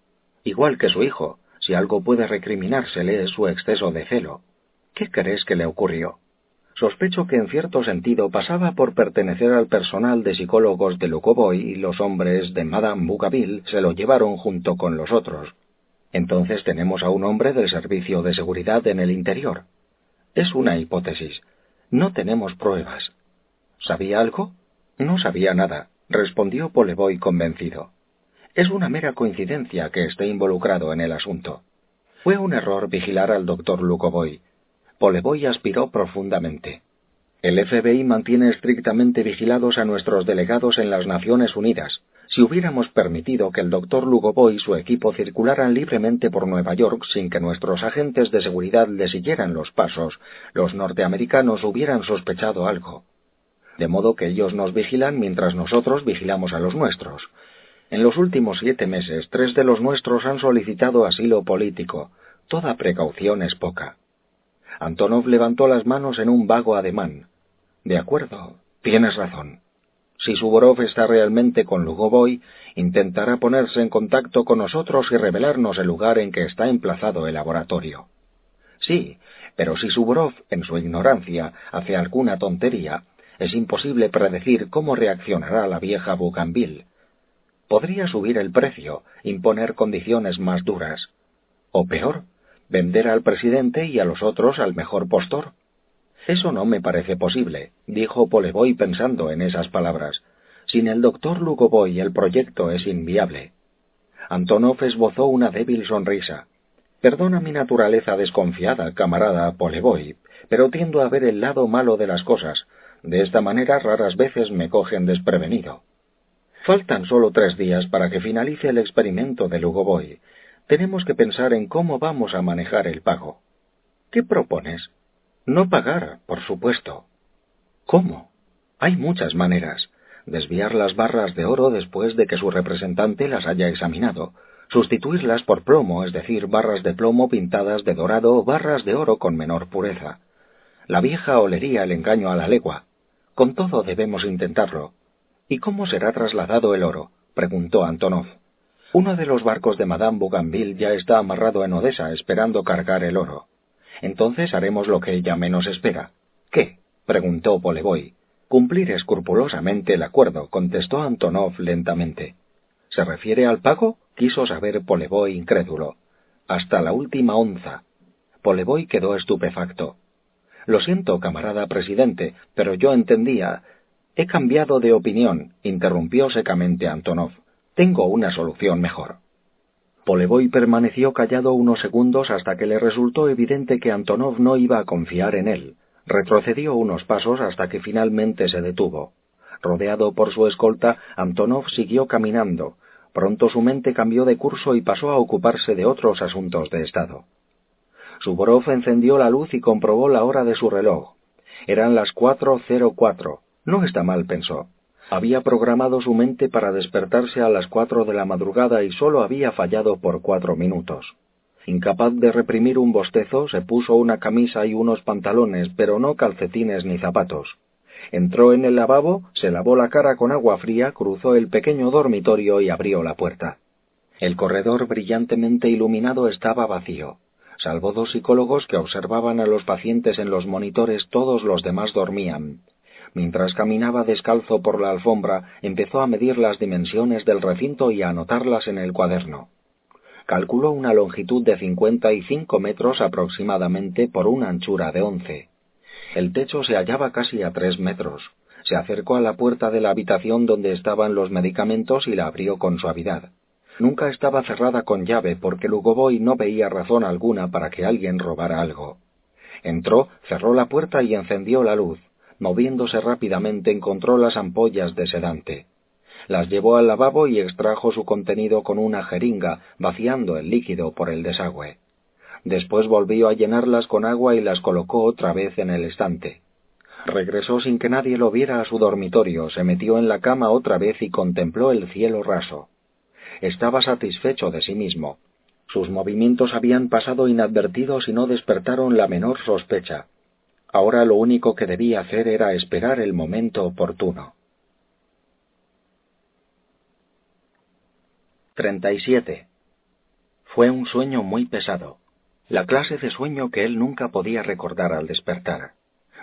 igual que su hijo, si algo puede recriminársele es su exceso de celo. ¿Qué crees que le ocurrió? Sospecho que en cierto sentido pasaba por pertenecer al personal de psicólogos de Lukovoy y los hombres de Madame Bougainville se lo llevaron junto con los otros. Entonces tenemos a un hombre del servicio de seguridad en el interior. Es una hipótesis. No tenemos pruebas. ¿Sabía algo? No sabía nada, respondió Poleboy convencido. Es una mera coincidencia que esté involucrado en el asunto. Fue un error vigilar al doctor Lukovoy. Poleboy aspiró profundamente. El FBI mantiene estrictamente vigilados a nuestros delegados en las Naciones Unidas. Si hubiéramos permitido que el doctor Lugovoy y su equipo circularan libremente por Nueva York sin que nuestros agentes de seguridad le siguieran los pasos, los norteamericanos hubieran sospechado algo. De modo que ellos nos vigilan mientras nosotros vigilamos a los nuestros. En los últimos siete meses, tres de los nuestros han solicitado asilo político. Toda precaución es poca. Antonov levantó las manos en un vago ademán. De acuerdo, tienes razón. Si Suborov está realmente con Lugovoy, intentará ponerse en contacto con nosotros y revelarnos el lugar en que está emplazado el laboratorio. Sí, pero si Suborov, en su ignorancia, hace alguna tontería, es imposible predecir cómo reaccionará la vieja Bougainville podría subir el precio, imponer condiciones más duras. O peor, vender al presidente y a los otros al mejor postor. Eso no me parece posible, dijo Poleboy pensando en esas palabras. Sin el doctor Lugovoy el proyecto es inviable. Antonov esbozó una débil sonrisa. Perdona mi naturaleza desconfiada, camarada Poleboy, pero tiendo a ver el lado malo de las cosas. De esta manera raras veces me cogen desprevenido. Faltan solo tres días para que finalice el experimento de Lugovoy. Tenemos que pensar en cómo vamos a manejar el pago. ¿Qué propones? No pagar, por supuesto. ¿Cómo? Hay muchas maneras. Desviar las barras de oro después de que su representante las haya examinado. Sustituirlas por plomo, es decir, barras de plomo pintadas de dorado o barras de oro con menor pureza. La vieja olería el engaño a la legua. Con todo debemos intentarlo. ¿Y cómo será trasladado el oro? preguntó Antonov. Uno de los barcos de Madame Bougainville ya está amarrado en Odessa esperando cargar el oro. Entonces haremos lo que ella menos espera. ¿Qué? preguntó Poleboy. Cumplir escrupulosamente el acuerdo, contestó Antonov lentamente. ¿Se refiere al pago? quiso saber Poleboy incrédulo. Hasta la última onza. Poleboy quedó estupefacto. Lo siento, camarada presidente, pero yo entendía. He cambiado de opinión, interrumpió secamente Antonov. Tengo una solución mejor. Poleboy permaneció callado unos segundos hasta que le resultó evidente que Antonov no iba a confiar en él. Retrocedió unos pasos hasta que finalmente se detuvo. Rodeado por su escolta, Antonov siguió caminando. Pronto su mente cambió de curso y pasó a ocuparse de otros asuntos de Estado. Suborov encendió la luz y comprobó la hora de su reloj. Eran las cuatro cero cuatro. No está mal, pensó. Había programado su mente para despertarse a las cuatro de la madrugada y solo había fallado por cuatro minutos. Incapaz de reprimir un bostezo, se puso una camisa y unos pantalones, pero no calcetines ni zapatos. Entró en el lavabo, se lavó la cara con agua fría, cruzó el pequeño dormitorio y abrió la puerta. El corredor brillantemente iluminado estaba vacío. Salvo dos psicólogos que observaban a los pacientes en los monitores, todos los demás dormían. Mientras caminaba descalzo por la alfombra, empezó a medir las dimensiones del recinto y a anotarlas en el cuaderno calculó una longitud de cincuenta y cinco metros aproximadamente por una anchura de once. El techo se hallaba casi a tres metros. Se acercó a la puerta de la habitación donde estaban los medicamentos y la abrió con suavidad. Nunca estaba cerrada con llave porque Lugovoy no veía razón alguna para que alguien robara algo. Entró, cerró la puerta y encendió la luz. Moviéndose rápidamente encontró las ampollas de sedante. Las llevó al lavabo y extrajo su contenido con una jeringa, vaciando el líquido por el desagüe. Después volvió a llenarlas con agua y las colocó otra vez en el estante. Regresó sin que nadie lo viera a su dormitorio, se metió en la cama otra vez y contempló el cielo raso. Estaba satisfecho de sí mismo. Sus movimientos habían pasado inadvertidos y no despertaron la menor sospecha. Ahora lo único que debía hacer era esperar el momento oportuno. 37. Fue un sueño muy pesado, la clase de sueño que él nunca podía recordar al despertar.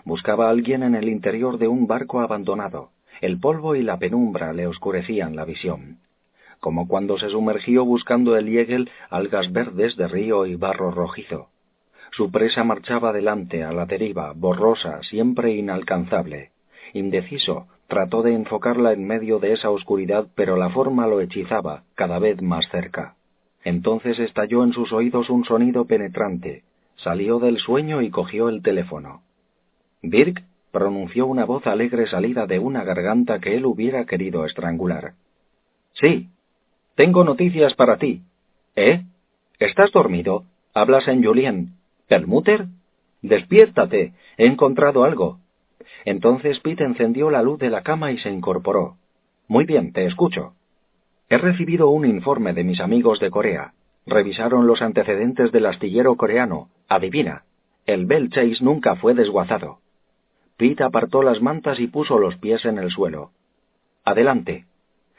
Buscaba a alguien en el interior de un barco abandonado. El polvo y la penumbra le oscurecían la visión. Como cuando se sumergió buscando el yegel, algas verdes de río y barro rojizo. Su presa marchaba delante, a la deriva, borrosa, siempre inalcanzable. Indeciso, Trató de enfocarla en medio de esa oscuridad, pero la forma lo hechizaba, cada vez más cerca. Entonces estalló en sus oídos un sonido penetrante. Salió del sueño y cogió el teléfono. Dirk pronunció una voz alegre salida de una garganta que él hubiera querido estrangular. Sí, tengo noticias para ti. ¿Eh? ¿Estás dormido? ¿Hablas en Julien? ¿Permuter? Despiértate. He encontrado algo. Entonces Pete encendió la luz de la cama y se incorporó. Muy bien, te escucho. He recibido un informe de mis amigos de Corea. Revisaron los antecedentes del astillero coreano. Adivina, el Bell Chase nunca fue desguazado. Pete apartó las mantas y puso los pies en el suelo. Adelante.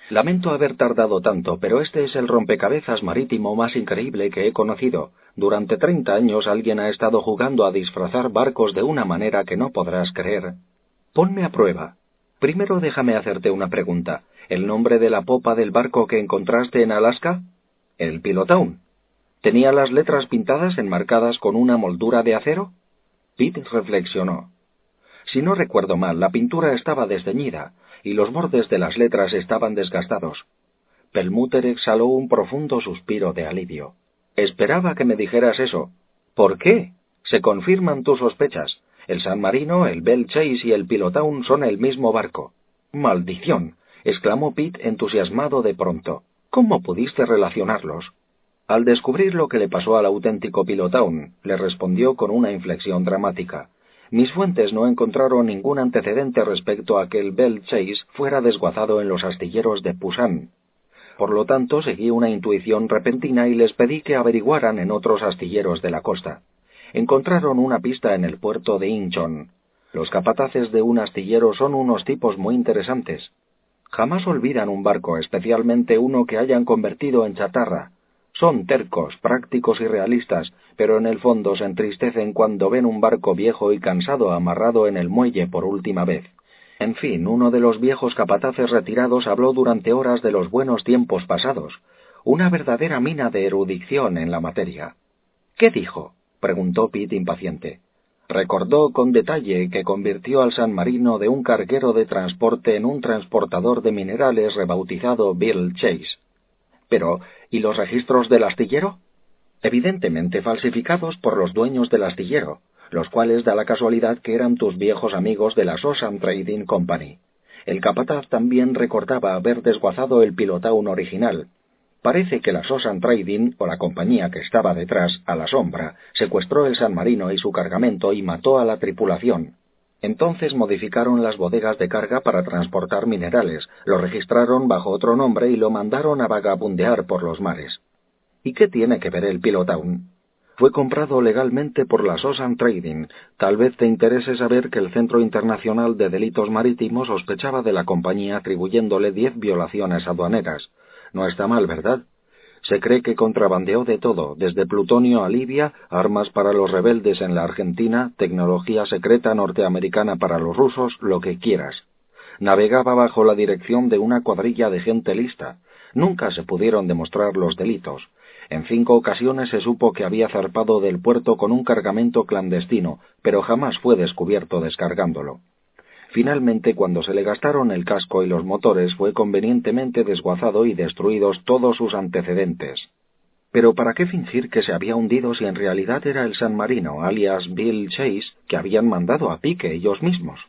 Lamento haber tardado tanto, pero este es el rompecabezas marítimo más increíble que he conocido. Durante treinta años alguien ha estado jugando a disfrazar barcos de una manera que no podrás creer. Ponme a prueba. Primero déjame hacerte una pregunta. ¿El nombre de la popa del barco que encontraste en Alaska? El Pilotown. ¿Tenía las letras pintadas enmarcadas con una moldura de acero? Pete reflexionó. Si no recuerdo mal, la pintura estaba desdeñida y los bordes de las letras estaban desgastados. Pelmuter exhaló un profundo suspiro de alivio. Esperaba que me dijeras eso. ¿Por qué? Se confirman tus sospechas. El San Marino, el Bell Chase y el Pilotown son el mismo barco. ¡Maldición! exclamó Pete entusiasmado de pronto. ¿Cómo pudiste relacionarlos? Al descubrir lo que le pasó al auténtico Pilotown, le respondió con una inflexión dramática. Mis fuentes no encontraron ningún antecedente respecto a que el Bell Chase fuera desguazado en los astilleros de Pusan. Por lo tanto, seguí una intuición repentina y les pedí que averiguaran en otros astilleros de la costa encontraron una pista en el puerto de Incheon. Los capataces de un astillero son unos tipos muy interesantes. Jamás olvidan un barco, especialmente uno que hayan convertido en chatarra. Son tercos, prácticos y realistas, pero en el fondo se entristecen cuando ven un barco viejo y cansado amarrado en el muelle por última vez. En fin, uno de los viejos capataces retirados habló durante horas de los buenos tiempos pasados, una verdadera mina de erudición en la materia. ¿Qué dijo? preguntó Pitt impaciente. Recordó con detalle que convirtió al San Marino de un carguero de transporte en un transportador de minerales rebautizado Bill Chase. Pero, ¿y los registros del astillero? Evidentemente falsificados por los dueños del astillero, los cuales da la casualidad que eran tus viejos amigos de la Sosan Trading Company. El capataz también recordaba haber desguazado el pilotaun original, Parece que la Sosan Trading, o la compañía que estaba detrás, a la sombra, secuestró el San Marino y su cargamento y mató a la tripulación. Entonces modificaron las bodegas de carga para transportar minerales, lo registraron bajo otro nombre y lo mandaron a vagabundear por los mares. ¿Y qué tiene que ver el Pilotown? Fue comprado legalmente por la Sosan Trading. Tal vez te interese saber que el Centro Internacional de Delitos Marítimos sospechaba de la compañía atribuyéndole diez violaciones aduaneras. No está mal, ¿verdad? Se cree que contrabandeó de todo, desde plutonio a Libia, armas para los rebeldes en la Argentina, tecnología secreta norteamericana para los rusos, lo que quieras. Navegaba bajo la dirección de una cuadrilla de gente lista. Nunca se pudieron demostrar los delitos. En cinco ocasiones se supo que había zarpado del puerto con un cargamento clandestino, pero jamás fue descubierto descargándolo. Finalmente, cuando se le gastaron el casco y los motores, fue convenientemente desguazado y destruidos todos sus antecedentes. Pero ¿para qué fingir que se había hundido si en realidad era el San Marino, alias Bill Chase, que habían mandado a pique ellos mismos?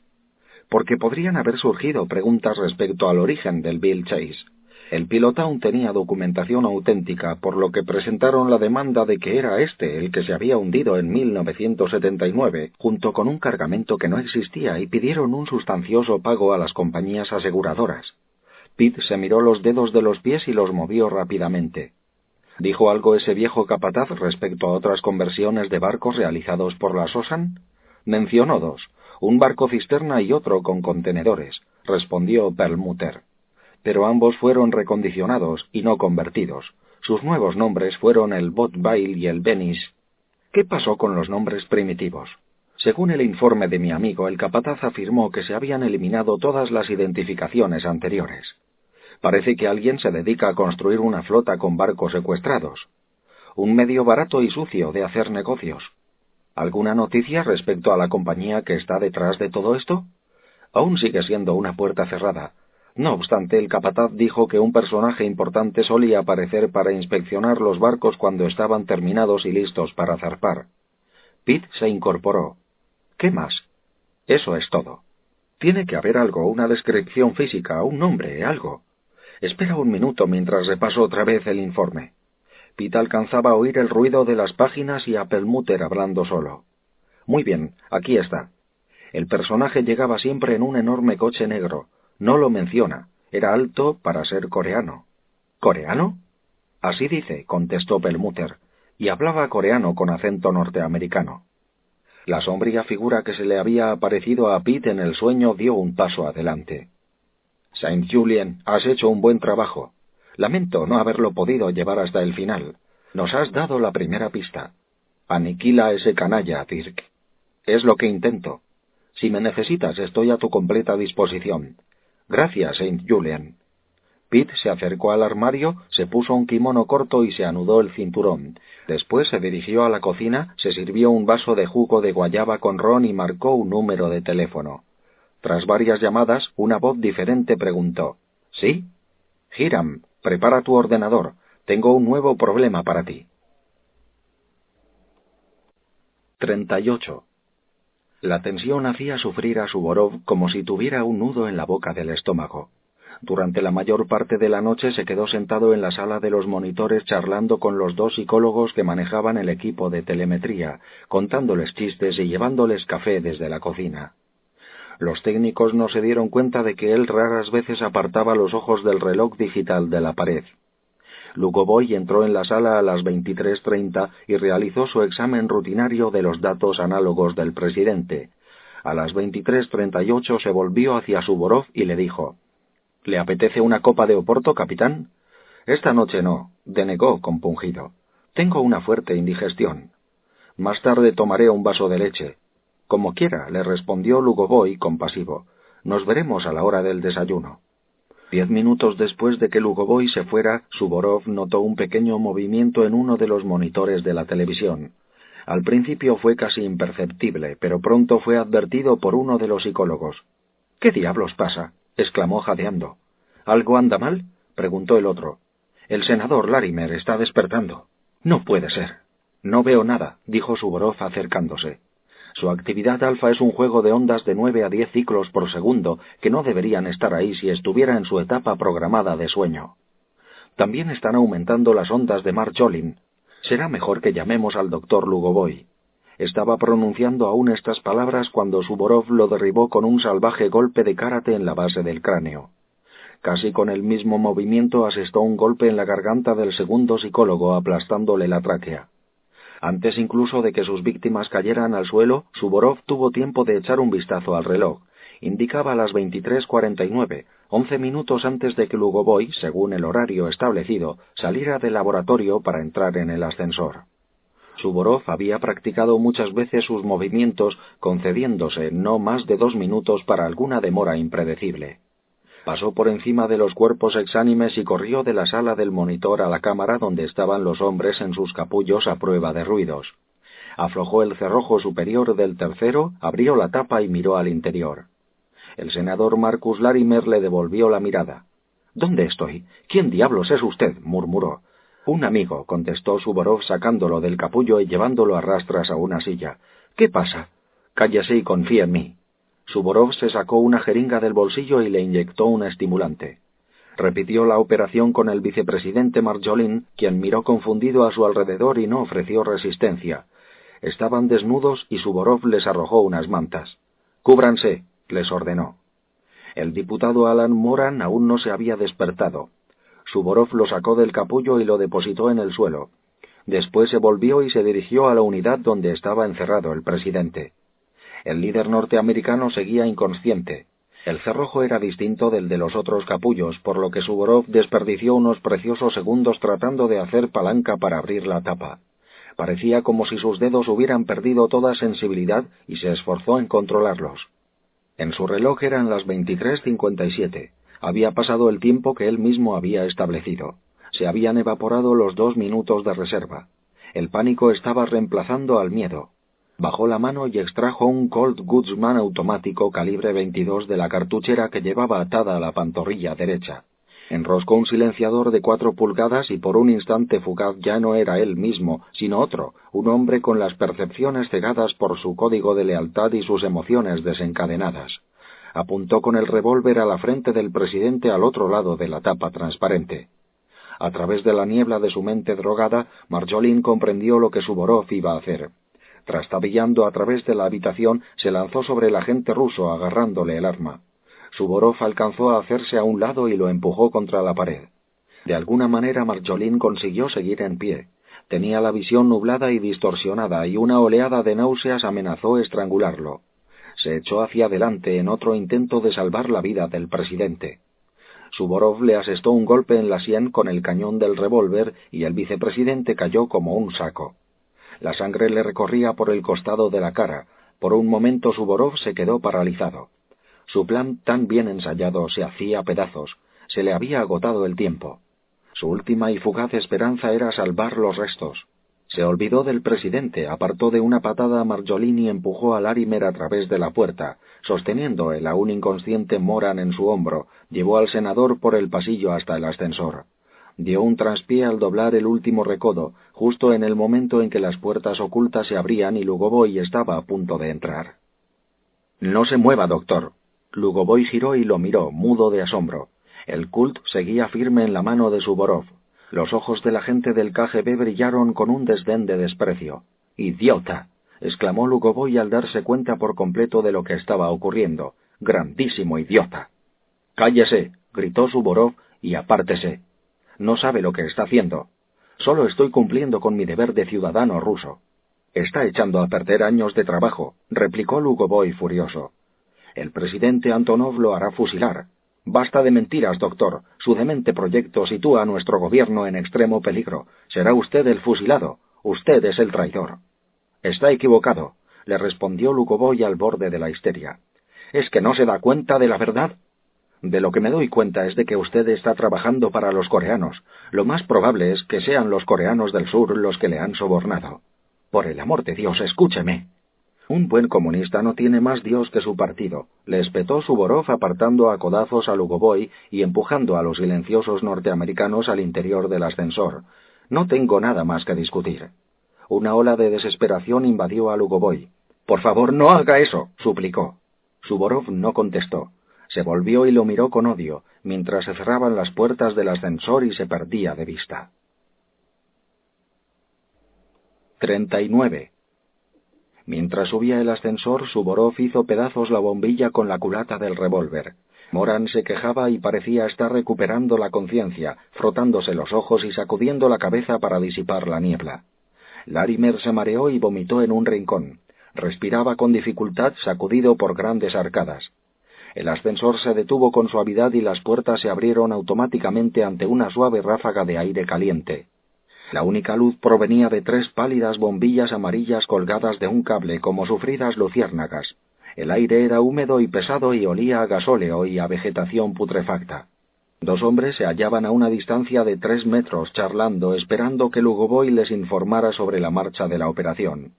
Porque podrían haber surgido preguntas respecto al origen del Bill Chase, el aún tenía documentación auténtica, por lo que presentaron la demanda de que era este el que se había hundido en 1979, junto con un cargamento que no existía, y pidieron un sustancioso pago a las compañías aseguradoras. Pitt se miró los dedos de los pies y los movió rápidamente. ¿Dijo algo ese viejo capataz respecto a otras conversiones de barcos realizados por la Sosan? Mencionó dos, un barco cisterna y otro con contenedores, respondió Perlmutter pero ambos fueron recondicionados y no convertidos. Sus nuevos nombres fueron el Botbail y el Venice. ¿Qué pasó con los nombres primitivos? Según el informe de mi amigo, el capataz afirmó que se habían eliminado todas las identificaciones anteriores. Parece que alguien se dedica a construir una flota con barcos secuestrados. Un medio barato y sucio de hacer negocios. ¿Alguna noticia respecto a la compañía que está detrás de todo esto? Aún sigue siendo una puerta cerrada, no obstante, el capataz dijo que un personaje importante solía aparecer para inspeccionar los barcos cuando estaban terminados y listos para zarpar. Pitt se incorporó. ¿Qué más? Eso es todo. Tiene que haber algo, una descripción física, un nombre, algo. Espera un minuto mientras repaso otra vez el informe. Pitt alcanzaba a oír el ruido de las páginas y a Pelmuter hablando solo. Muy bien, aquí está. El personaje llegaba siempre en un enorme coche negro, no lo menciona. Era alto para ser coreano. ¿Coreano? Así dice, contestó Pelmuter, y hablaba coreano con acento norteamericano. La sombría figura que se le había aparecido a Pete en el sueño dio un paso adelante. Saint Julien, has hecho un buen trabajo. Lamento no haberlo podido llevar hasta el final. Nos has dado la primera pista. Aniquila a ese canalla, Dirk. Es lo que intento. Si me necesitas, estoy a tu completa disposición. Gracias, Saint Julian. Pete se acercó al armario, se puso un kimono corto y se anudó el cinturón. Después se dirigió a la cocina, se sirvió un vaso de jugo de guayaba con ron y marcó un número de teléfono. Tras varias llamadas, una voz diferente preguntó ¿Sí? Hiram, prepara tu ordenador. Tengo un nuevo problema para ti. 38. La tensión hacía sufrir a Suvorov como si tuviera un nudo en la boca del estómago. Durante la mayor parte de la noche se quedó sentado en la sala de los monitores charlando con los dos psicólogos que manejaban el equipo de telemetría, contándoles chistes y llevándoles café desde la cocina. Los técnicos no se dieron cuenta de que él raras veces apartaba los ojos del reloj digital de la pared. Lugovoy entró en la sala a las 23.30 y realizó su examen rutinario de los datos análogos del presidente. A las 23.38 se volvió hacia Suvorov y le dijo ¿Le apetece una copa de Oporto, capitán? Esta noche no, denegó compungido. Tengo una fuerte indigestión. Más tarde tomaré un vaso de leche. Como quiera, le respondió Lugovoy compasivo. Nos veremos a la hora del desayuno. Diez minutos después de que Lugovoy se fuera, Suborov notó un pequeño movimiento en uno de los monitores de la televisión. Al principio fue casi imperceptible, pero pronto fue advertido por uno de los psicólogos. ¿Qué diablos pasa? exclamó jadeando. ¿Algo anda mal? preguntó el otro. El senador Larimer está despertando. No puede ser. No veo nada, dijo Suborov acercándose. Su actividad alfa es un juego de ondas de nueve a diez ciclos por segundo que no deberían estar ahí si estuviera en su etapa programada de sueño. También están aumentando las ondas de Marjolin. Será mejor que llamemos al doctor Lugovoy. Estaba pronunciando aún estas palabras cuando Suborov lo derribó con un salvaje golpe de karate en la base del cráneo. Casi con el mismo movimiento asestó un golpe en la garganta del segundo psicólogo aplastándole la tráquea. Antes incluso de que sus víctimas cayeran al suelo, Suborov tuvo tiempo de echar un vistazo al reloj. Indicaba las 23.49, once minutos antes de que Lugovoy, según el horario establecido, saliera del laboratorio para entrar en el ascensor. Suborov había practicado muchas veces sus movimientos, concediéndose no más de dos minutos para alguna demora impredecible. Pasó por encima de los cuerpos exánimes y corrió de la sala del monitor a la cámara donde estaban los hombres en sus capullos a prueba de ruidos. Aflojó el cerrojo superior del tercero, abrió la tapa y miró al interior. El senador Marcus Larimer le devolvió la mirada. ¿Dónde estoy? ¿Quién diablos es usted? murmuró. Un amigo, contestó Suborov sacándolo del capullo y llevándolo a rastras a una silla. ¿Qué pasa? Cállese y confía en mí. Suborov se sacó una jeringa del bolsillo y le inyectó un estimulante. Repitió la operación con el vicepresidente Marjolin, quien miró confundido a su alrededor y no ofreció resistencia. Estaban desnudos y Suborov les arrojó unas mantas. Cúbranse, les ordenó. El diputado Alan Moran aún no se había despertado. Suborov lo sacó del capullo y lo depositó en el suelo. Después se volvió y se dirigió a la unidad donde estaba encerrado el presidente. El líder norteamericano seguía inconsciente. El cerrojo era distinto del de los otros capullos, por lo que Suborov desperdició unos preciosos segundos tratando de hacer palanca para abrir la tapa. Parecía como si sus dedos hubieran perdido toda sensibilidad y se esforzó en controlarlos. En su reloj eran las 23.57. Había pasado el tiempo que él mismo había establecido. Se habían evaporado los dos minutos de reserva. El pánico estaba reemplazando al miedo. Bajó la mano y extrajo un Colt Goodsman automático calibre 22 de la cartuchera que llevaba atada a la pantorrilla derecha. Enroscó un silenciador de cuatro pulgadas y por un instante fugaz ya no era él mismo, sino otro, un hombre con las percepciones cegadas por su código de lealtad y sus emociones desencadenadas. Apuntó con el revólver a la frente del presidente al otro lado de la tapa transparente. A través de la niebla de su mente drogada, Marjolin comprendió lo que Suborov iba a hacer. Trastabillando a través de la habitación, se lanzó sobre el agente ruso agarrándole el arma. Suborov alcanzó a hacerse a un lado y lo empujó contra la pared. De alguna manera Marjolin consiguió seguir en pie. Tenía la visión nublada y distorsionada y una oleada de náuseas amenazó estrangularlo. Se echó hacia adelante en otro intento de salvar la vida del presidente. Suborov le asestó un golpe en la sien con el cañón del revólver y el vicepresidente cayó como un saco. La sangre le recorría por el costado de la cara. Por un momento Suborov se quedó paralizado. Su plan tan bien ensayado se hacía pedazos. Se le había agotado el tiempo. Su última y fugaz esperanza era salvar los restos. Se olvidó del presidente, apartó de una patada a Marjolini y empujó a Larimer a través de la puerta. Sosteniendo el aún inconsciente Moran en su hombro, llevó al senador por el pasillo hasta el ascensor dio un traspié al doblar el último recodo, justo en el momento en que las puertas ocultas se abrían y Lugovoy estaba a punto de entrar. No se mueva, doctor. Lugovoy giró y lo miró, mudo de asombro. El cult seguía firme en la mano de Suborov. Los ojos de la gente del KGB brillaron con un desdén de desprecio. ¡Idiota! exclamó Lugovoy al darse cuenta por completo de lo que estaba ocurriendo. ¡Grandísimo idiota! Cállese, gritó Suborov, y apártese. No sabe lo que está haciendo. Solo estoy cumpliendo con mi deber de ciudadano ruso. Está echando a perder años de trabajo, replicó Lugovoy furioso. El presidente Antonov lo hará fusilar. Basta de mentiras, doctor. Su demente proyecto sitúa a nuestro gobierno en extremo peligro. Será usted el fusilado. Usted es el traidor. Está equivocado, le respondió Lugovoy al borde de la histeria. ¿Es que no se da cuenta de la verdad? De lo que me doy cuenta es de que usted está trabajando para los coreanos. Lo más probable es que sean los coreanos del sur los que le han sobornado. Por el amor de Dios, escúcheme. Un buen comunista no tiene más Dios que su partido, le espetó Suborov apartando a codazos a Lugovoy y empujando a los silenciosos norteamericanos al interior del ascensor. No tengo nada más que discutir. Una ola de desesperación invadió a Lugovoy. Por favor, no haga eso, suplicó. Suborov no contestó. Se volvió y lo miró con odio, mientras se cerraban las puertas del ascensor y se perdía de vista. 39. Mientras subía el ascensor, Suborov hizo pedazos la bombilla con la culata del revólver. Moran se quejaba y parecía estar recuperando la conciencia, frotándose los ojos y sacudiendo la cabeza para disipar la niebla. Larimer se mareó y vomitó en un rincón. Respiraba con dificultad, sacudido por grandes arcadas. El ascensor se detuvo con suavidad y las puertas se abrieron automáticamente ante una suave ráfaga de aire caliente. La única luz provenía de tres pálidas bombillas amarillas colgadas de un cable como sufridas luciérnagas. El aire era húmedo y pesado y olía a gasóleo y a vegetación putrefacta. Dos hombres se hallaban a una distancia de tres metros charlando, esperando que Lugovoy les informara sobre la marcha de la operación.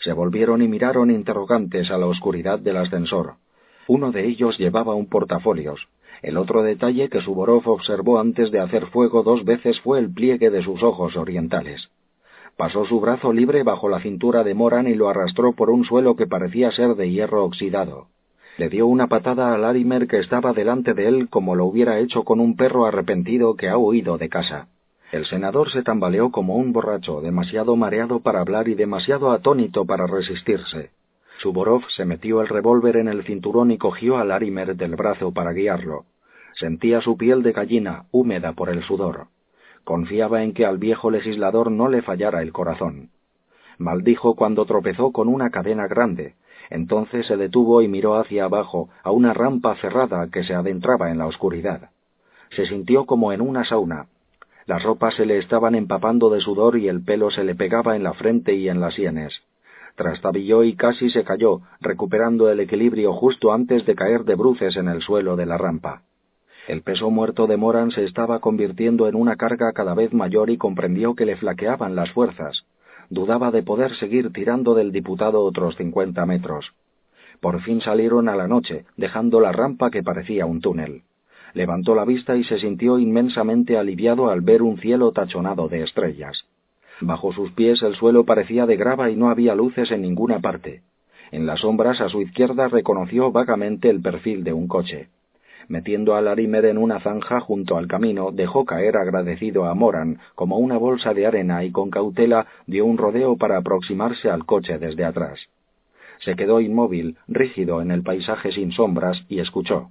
Se volvieron y miraron interrogantes a la oscuridad del ascensor. Uno de ellos llevaba un portafolios. El otro detalle que Suborov observó antes de hacer fuego dos veces fue el pliegue de sus ojos orientales. Pasó su brazo libre bajo la cintura de Moran y lo arrastró por un suelo que parecía ser de hierro oxidado. Le dio una patada a Larimer que estaba delante de él como lo hubiera hecho con un perro arrepentido que ha huido de casa. El senador se tambaleó como un borracho, demasiado mareado para hablar y demasiado atónito para resistirse. Suborov se metió el revólver en el cinturón y cogió a Larimer del brazo para guiarlo. Sentía su piel de gallina, húmeda por el sudor. Confiaba en que al viejo legislador no le fallara el corazón. Maldijo cuando tropezó con una cadena grande. Entonces se detuvo y miró hacia abajo, a una rampa cerrada que se adentraba en la oscuridad. Se sintió como en una sauna. Las ropas se le estaban empapando de sudor y el pelo se le pegaba en la frente y en las sienes. Trastabilló y casi se cayó, recuperando el equilibrio justo antes de caer de bruces en el suelo de la rampa. El peso muerto de Moran se estaba convirtiendo en una carga cada vez mayor y comprendió que le flaqueaban las fuerzas. Dudaba de poder seguir tirando del diputado otros cincuenta metros. Por fin salieron a la noche, dejando la rampa que parecía un túnel. Levantó la vista y se sintió inmensamente aliviado al ver un cielo tachonado de estrellas. Bajo sus pies el suelo parecía de grava y no había luces en ninguna parte. En las sombras a su izquierda reconoció vagamente el perfil de un coche. Metiendo a Larimer en una zanja junto al camino, dejó caer agradecido a Moran como una bolsa de arena y con cautela dio un rodeo para aproximarse al coche desde atrás. Se quedó inmóvil, rígido en el paisaje sin sombras, y escuchó.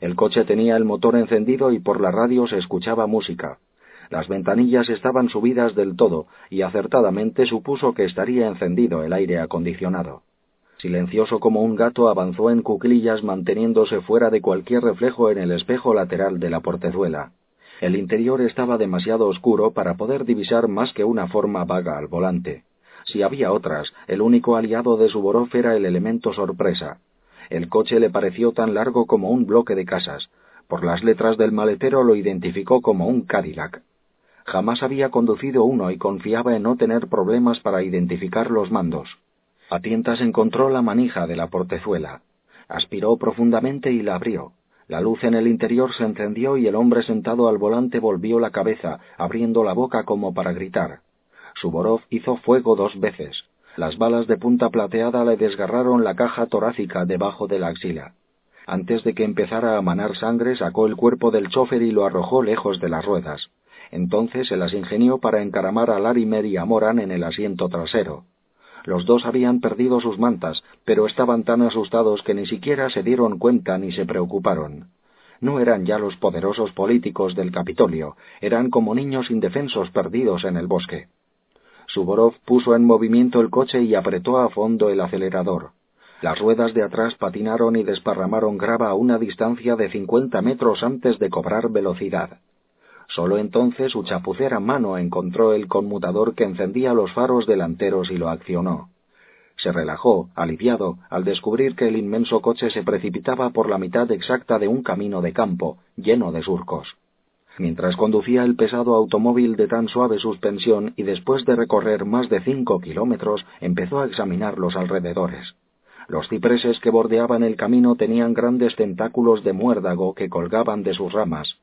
El coche tenía el motor encendido y por la radio se escuchaba música. Las ventanillas estaban subidas del todo y acertadamente supuso que estaría encendido el aire acondicionado. Silencioso como un gato avanzó en cuclillas manteniéndose fuera de cualquier reflejo en el espejo lateral de la portezuela. El interior estaba demasiado oscuro para poder divisar más que una forma vaga al volante. Si había otras, el único aliado de Suborov era el elemento sorpresa. El coche le pareció tan largo como un bloque de casas. Por las letras del maletero lo identificó como un Cadillac. Jamás había conducido uno y confiaba en no tener problemas para identificar los mandos. A tientas encontró la manija de la portezuela. Aspiró profundamente y la abrió. La luz en el interior se encendió y el hombre sentado al volante volvió la cabeza, abriendo la boca como para gritar. Suborov hizo fuego dos veces. Las balas de punta plateada le desgarraron la caja torácica debajo de la axila. Antes de que empezara a manar sangre, sacó el cuerpo del chofer y lo arrojó lejos de las ruedas. Entonces se las ingenió para encaramar a Larimer y a Moran en el asiento trasero. Los dos habían perdido sus mantas, pero estaban tan asustados que ni siquiera se dieron cuenta ni se preocuparon. No eran ya los poderosos políticos del Capitolio, eran como niños indefensos perdidos en el bosque. Suborov puso en movimiento el coche y apretó a fondo el acelerador. Las ruedas de atrás patinaron y desparramaron grava a una distancia de cincuenta metros antes de cobrar velocidad. Solo entonces su chapucera mano encontró el conmutador que encendía los faros delanteros y lo accionó. Se relajó, aliviado, al descubrir que el inmenso coche se precipitaba por la mitad exacta de un camino de campo, lleno de surcos. Mientras conducía el pesado automóvil de tan suave suspensión y después de recorrer más de cinco kilómetros, empezó a examinar los alrededores. Los cipreses que bordeaban el camino tenían grandes tentáculos de muérdago que colgaban de sus ramas.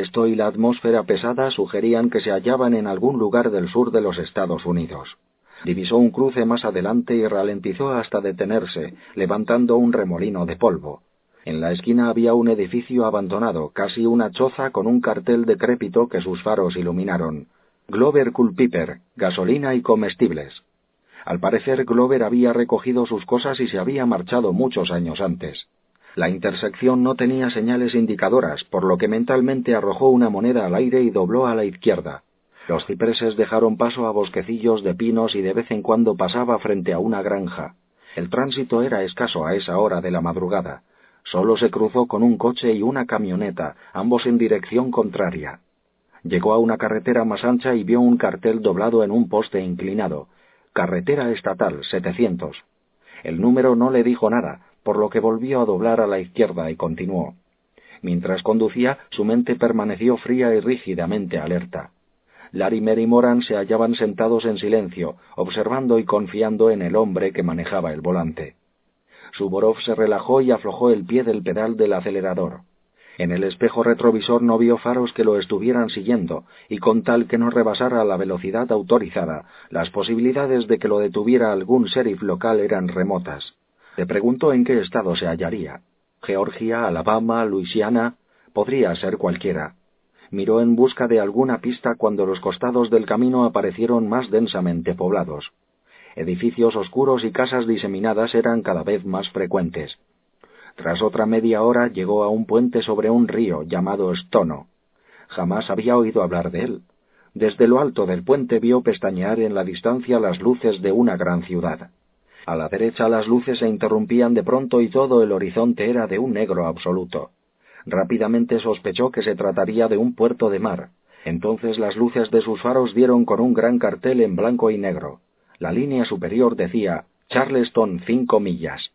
Esto y la atmósfera pesada sugerían que se hallaban en algún lugar del sur de los Estados Unidos. Divisó un cruce más adelante y ralentizó hasta detenerse, levantando un remolino de polvo. En la esquina había un edificio abandonado, casi una choza con un cartel decrépito que sus faros iluminaron. Glover Culpiper, gasolina y comestibles. Al parecer Glover había recogido sus cosas y se había marchado muchos años antes. La intersección no tenía señales indicadoras, por lo que mentalmente arrojó una moneda al aire y dobló a la izquierda. Los cipreses dejaron paso a bosquecillos de pinos y de vez en cuando pasaba frente a una granja. El tránsito era escaso a esa hora de la madrugada. Solo se cruzó con un coche y una camioneta, ambos en dirección contraria. Llegó a una carretera más ancha y vio un cartel doblado en un poste inclinado. Carretera estatal 700. El número no le dijo nada, por lo que volvió a doblar a la izquierda y continuó. Mientras conducía, su mente permaneció fría y rígidamente alerta. Larimer y Moran se hallaban sentados en silencio, observando y confiando en el hombre que manejaba el volante. Suborov se relajó y aflojó el pie del pedal del acelerador. En el espejo retrovisor no vio faros que lo estuvieran siguiendo, y con tal que no rebasara la velocidad autorizada, las posibilidades de que lo detuviera algún sheriff local eran remotas. Se preguntó en qué estado se hallaría. Georgia, Alabama, Luisiana. Podría ser cualquiera. Miró en busca de alguna pista cuando los costados del camino aparecieron más densamente poblados. Edificios oscuros y casas diseminadas eran cada vez más frecuentes. Tras otra media hora llegó a un puente sobre un río llamado Stono. Jamás había oído hablar de él. Desde lo alto del puente vio pestañear en la distancia las luces de una gran ciudad. A la derecha las luces se interrumpían de pronto y todo el horizonte era de un negro absoluto. Rápidamente sospechó que se trataría de un puerto de mar. Entonces las luces de sus faros dieron con un gran cartel en blanco y negro. La línea superior decía Charleston cinco millas.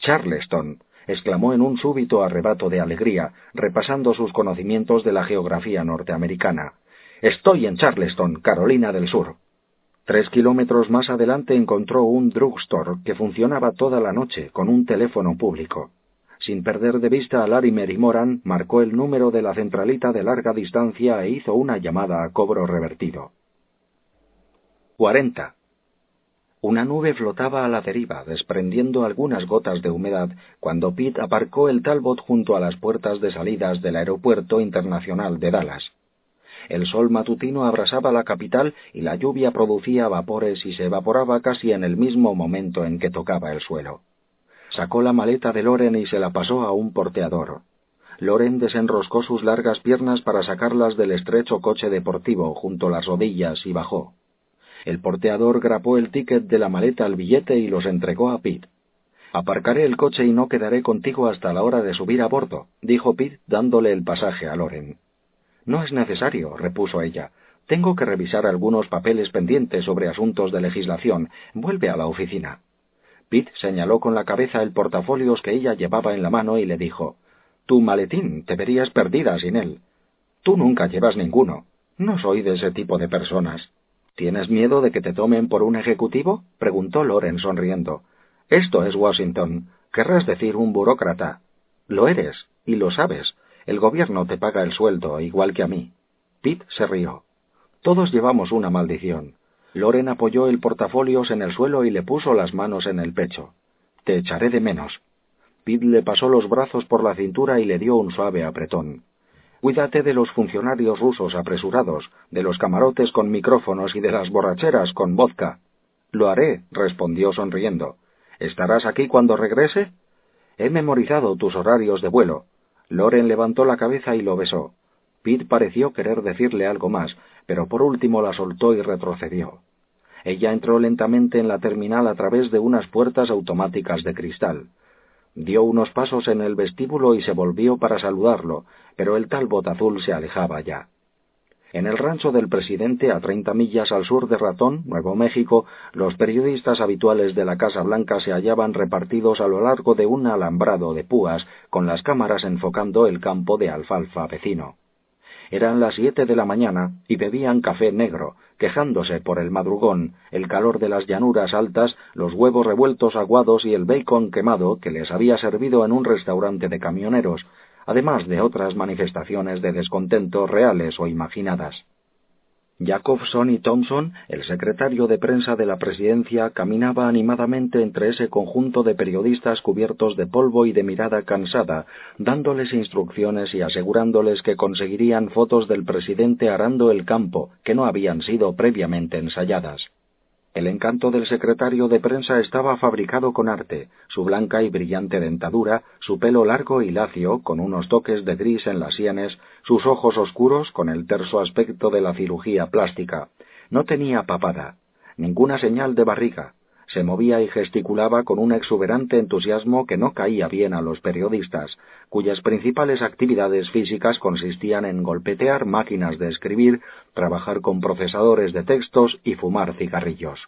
Charleston exclamó en un súbito arrebato de alegría, repasando sus conocimientos de la geografía norteamericana. Estoy en Charleston, Carolina del Sur. Tres kilómetros más adelante encontró un drugstore que funcionaba toda la noche con un teléfono público. Sin perder de vista a Larimer y Moran, marcó el número de la centralita de larga distancia e hizo una llamada a cobro revertido. 40. Una nube flotaba a la deriva, desprendiendo algunas gotas de humedad, cuando Pitt aparcó el Talbot junto a las puertas de salidas del Aeropuerto Internacional de Dallas. El sol matutino abrasaba la capital y la lluvia producía vapores y se evaporaba casi en el mismo momento en que tocaba el suelo. Sacó la maleta de Loren y se la pasó a un porteador. Loren desenroscó sus largas piernas para sacarlas del estrecho coche deportivo junto a las rodillas y bajó. El porteador grapó el ticket de la maleta al billete y los entregó a Pete. Aparcaré el coche y no quedaré contigo hasta la hora de subir a bordo, dijo Pete dándole el pasaje a Loren. No es necesario, repuso ella. Tengo que revisar algunos papeles pendientes sobre asuntos de legislación. Vuelve a la oficina. Pete señaló con la cabeza el portafolios que ella llevaba en la mano y le dijo Tu maletín, te verías perdida sin él. Tú nunca llevas ninguno. No soy de ese tipo de personas. ¿Tienes miedo de que te tomen por un ejecutivo? preguntó Loren sonriendo. Esto es Washington. Querrás decir un burócrata. Lo eres, y lo sabes. El gobierno te paga el sueldo, igual que a mí. Pete se rió. Todos llevamos una maldición. Loren apoyó el portafolios en el suelo y le puso las manos en el pecho. Te echaré de menos. Pete le pasó los brazos por la cintura y le dio un suave apretón. Cuídate de los funcionarios rusos apresurados, de los camarotes con micrófonos y de las borracheras con vodka. Lo haré, respondió sonriendo. ¿Estarás aquí cuando regrese? He memorizado tus horarios de vuelo. Loren levantó la cabeza y lo besó. Pete pareció querer decirle algo más, pero por último la soltó y retrocedió. Ella entró lentamente en la terminal a través de unas puertas automáticas de cristal. Dio unos pasos en el vestíbulo y se volvió para saludarlo, pero el Talbot azul se alejaba ya. En el rancho del presidente, a 30 millas al sur de Ratón, Nuevo México, los periodistas habituales de la Casa Blanca se hallaban repartidos a lo largo de un alambrado de púas, con las cámaras enfocando el campo de alfalfa vecino. Eran las siete de la mañana y bebían café negro, quejándose por el madrugón, el calor de las llanuras altas, los huevos revueltos aguados y el bacon quemado que les había servido en un restaurante de camioneros, además de otras manifestaciones de descontento reales o imaginadas. Jacobson y Thompson, el secretario de prensa de la presidencia, caminaba animadamente entre ese conjunto de periodistas cubiertos de polvo y de mirada cansada, dándoles instrucciones y asegurándoles que conseguirían fotos del presidente arando el campo, que no habían sido previamente ensayadas. El encanto del secretario de prensa estaba fabricado con arte, su blanca y brillante dentadura, su pelo largo y lacio, con unos toques de gris en las sienes, sus ojos oscuros, con el terso aspecto de la cirugía plástica. No tenía papada, ninguna señal de barriga, se movía y gesticulaba con un exuberante entusiasmo que no caía bien a los periodistas, cuyas principales actividades físicas consistían en golpetear máquinas de escribir, trabajar con procesadores de textos y fumar cigarrillos.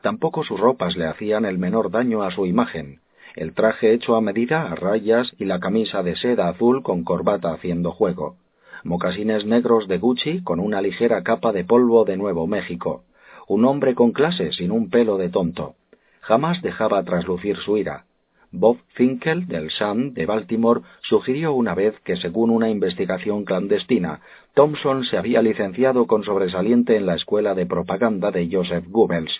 Tampoco sus ropas le hacían el menor daño a su imagen. El traje hecho a medida, a rayas, y la camisa de seda azul con corbata haciendo juego. Mocasines negros de Gucci con una ligera capa de polvo de Nuevo México un hombre con clase sin un pelo de tonto. Jamás dejaba traslucir su ira. Bob Finkel, del Sun de Baltimore, sugirió una vez que, según una investigación clandestina, Thompson se había licenciado con sobresaliente en la escuela de propaganda de Joseph Goebbels.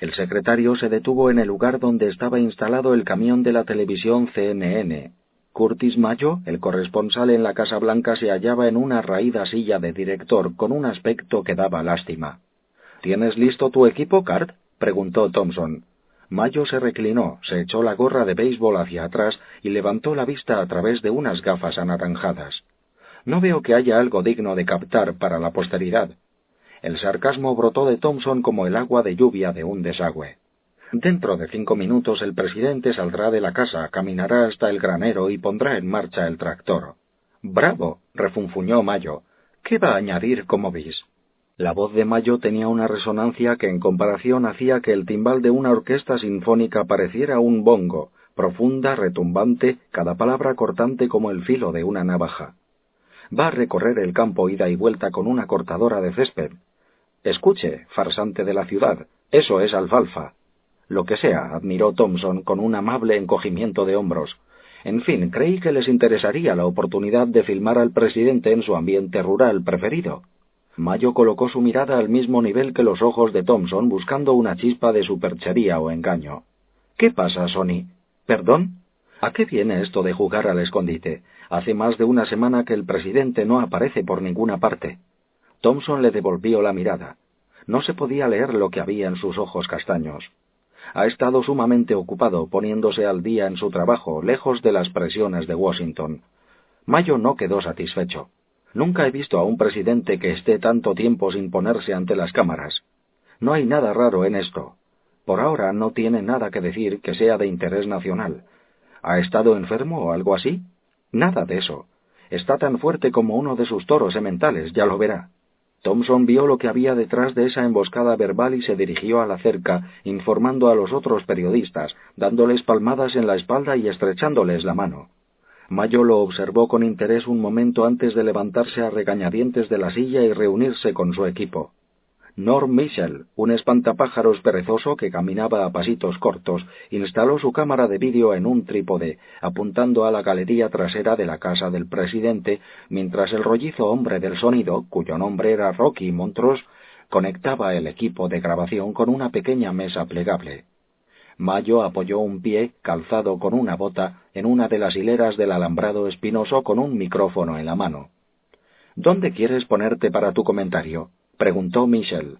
El secretario se detuvo en el lugar donde estaba instalado el camión de la televisión CNN. Curtis Mayo, el corresponsal en la Casa Blanca, se hallaba en una raída silla de director con un aspecto que daba lástima. ¿Tienes listo tu equipo, Cart? preguntó Thompson. Mayo se reclinó, se echó la gorra de béisbol hacia atrás y levantó la vista a través de unas gafas anaranjadas. No veo que haya algo digno de captar para la posteridad. El sarcasmo brotó de Thompson como el agua de lluvia de un desagüe. Dentro de cinco minutos el presidente saldrá de la casa, caminará hasta el granero y pondrá en marcha el tractor. Bravo, refunfuñó Mayo. ¿Qué va a añadir como bis? La voz de Mayo tenía una resonancia que en comparación hacía que el timbal de una orquesta sinfónica pareciera un bongo, profunda, retumbante, cada palabra cortante como el filo de una navaja. Va a recorrer el campo ida y vuelta con una cortadora de césped. Escuche, farsante de la ciudad, eso es alfalfa. Lo que sea, admiró Thompson con un amable encogimiento de hombros. En fin, creí que les interesaría la oportunidad de filmar al presidente en su ambiente rural preferido. Mayo colocó su mirada al mismo nivel que los ojos de Thompson buscando una chispa de superchería o engaño. ¿Qué pasa, Sonny? ¿Perdón? ¿A qué viene esto de jugar al escondite? Hace más de una semana que el presidente no aparece por ninguna parte. Thompson le devolvió la mirada. No se podía leer lo que había en sus ojos castaños. Ha estado sumamente ocupado poniéndose al día en su trabajo, lejos de las presiones de Washington. Mayo no quedó satisfecho. Nunca he visto a un presidente que esté tanto tiempo sin ponerse ante las cámaras. No hay nada raro en esto. Por ahora no tiene nada que decir que sea de interés nacional. ¿Ha estado enfermo o algo así? Nada de eso. Está tan fuerte como uno de sus toros sementales, ya lo verá. Thompson vio lo que había detrás de esa emboscada verbal y se dirigió a la cerca, informando a los otros periodistas, dándoles palmadas en la espalda y estrechándoles la mano. Mayo lo observó con interés un momento antes de levantarse a regañadientes de la silla y reunirse con su equipo. Norm Mitchell, un espantapájaros perezoso que caminaba a pasitos cortos, instaló su cámara de vídeo en un trípode, apuntando a la galería trasera de la casa del presidente, mientras el rollizo hombre del sonido, cuyo nombre era Rocky Montrose, conectaba el equipo de grabación con una pequeña mesa plegable. Mayo apoyó un pie, calzado con una bota, en una de las hileras del alambrado espinoso con un micrófono en la mano. ¿Dónde quieres ponerte para tu comentario? preguntó Michel.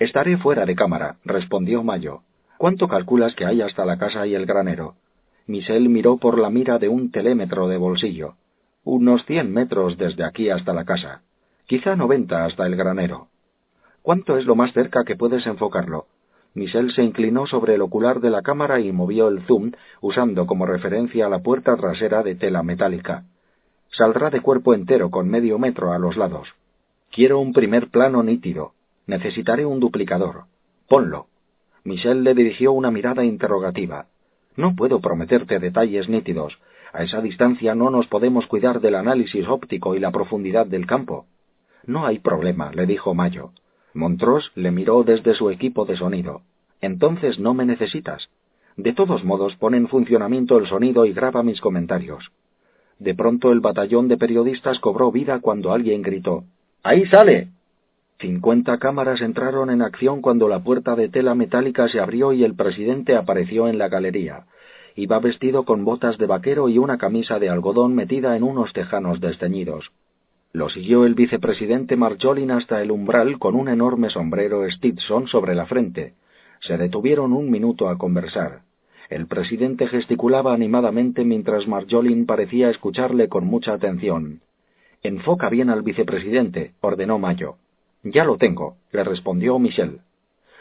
Estaré fuera de cámara, respondió Mayo. ¿Cuánto calculas que hay hasta la casa y el granero? Michel miró por la mira de un telémetro de bolsillo. Unos cien metros desde aquí hasta la casa. Quizá noventa hasta el granero. ¿Cuánto es lo más cerca que puedes enfocarlo? Michel se inclinó sobre el ocular de la cámara y movió el zoom, usando como referencia la puerta trasera de tela metálica. Saldrá de cuerpo entero con medio metro a los lados. Quiero un primer plano nítido. Necesitaré un duplicador. Ponlo. Michel le dirigió una mirada interrogativa. No puedo prometerte detalles nítidos. A esa distancia no nos podemos cuidar del análisis óptico y la profundidad del campo. No hay problema, le dijo Mayo. Montrose le miró desde su equipo de sonido. Entonces no me necesitas. De todos modos pone en funcionamiento el sonido y graba mis comentarios. De pronto el batallón de periodistas cobró vida cuando alguien gritó ¡Ahí sale! Cincuenta cámaras entraron en acción cuando la puerta de tela metálica se abrió y el presidente apareció en la galería. Iba vestido con botas de vaquero y una camisa de algodón metida en unos tejanos desteñidos. Lo siguió el vicepresidente Marjolin hasta el umbral con un enorme sombrero Stetson sobre la frente. Se detuvieron un minuto a conversar. El presidente gesticulaba animadamente mientras Marjolin parecía escucharle con mucha atención. Enfoca bien al vicepresidente, ordenó Mayo. Ya lo tengo, le respondió Michel.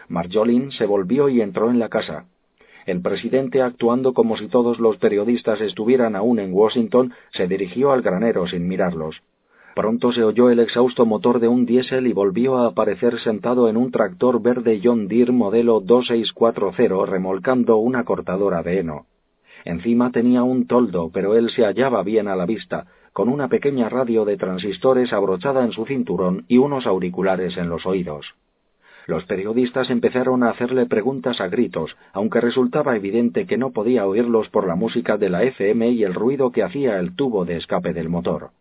Marjolin se volvió y entró en la casa. El presidente, actuando como si todos los periodistas estuvieran aún en Washington, se dirigió al granero sin mirarlos. Pronto se oyó el exhausto motor de un diésel y volvió a aparecer sentado en un tractor verde John Deere modelo 2640 remolcando una cortadora de heno. Encima tenía un toldo, pero él se hallaba bien a la vista, con una pequeña radio de transistores abrochada en su cinturón y unos auriculares en los oídos. Los periodistas empezaron a hacerle preguntas a gritos, aunque resultaba evidente que no podía oírlos por la música de la FM y el ruido que hacía el tubo de escape del motor.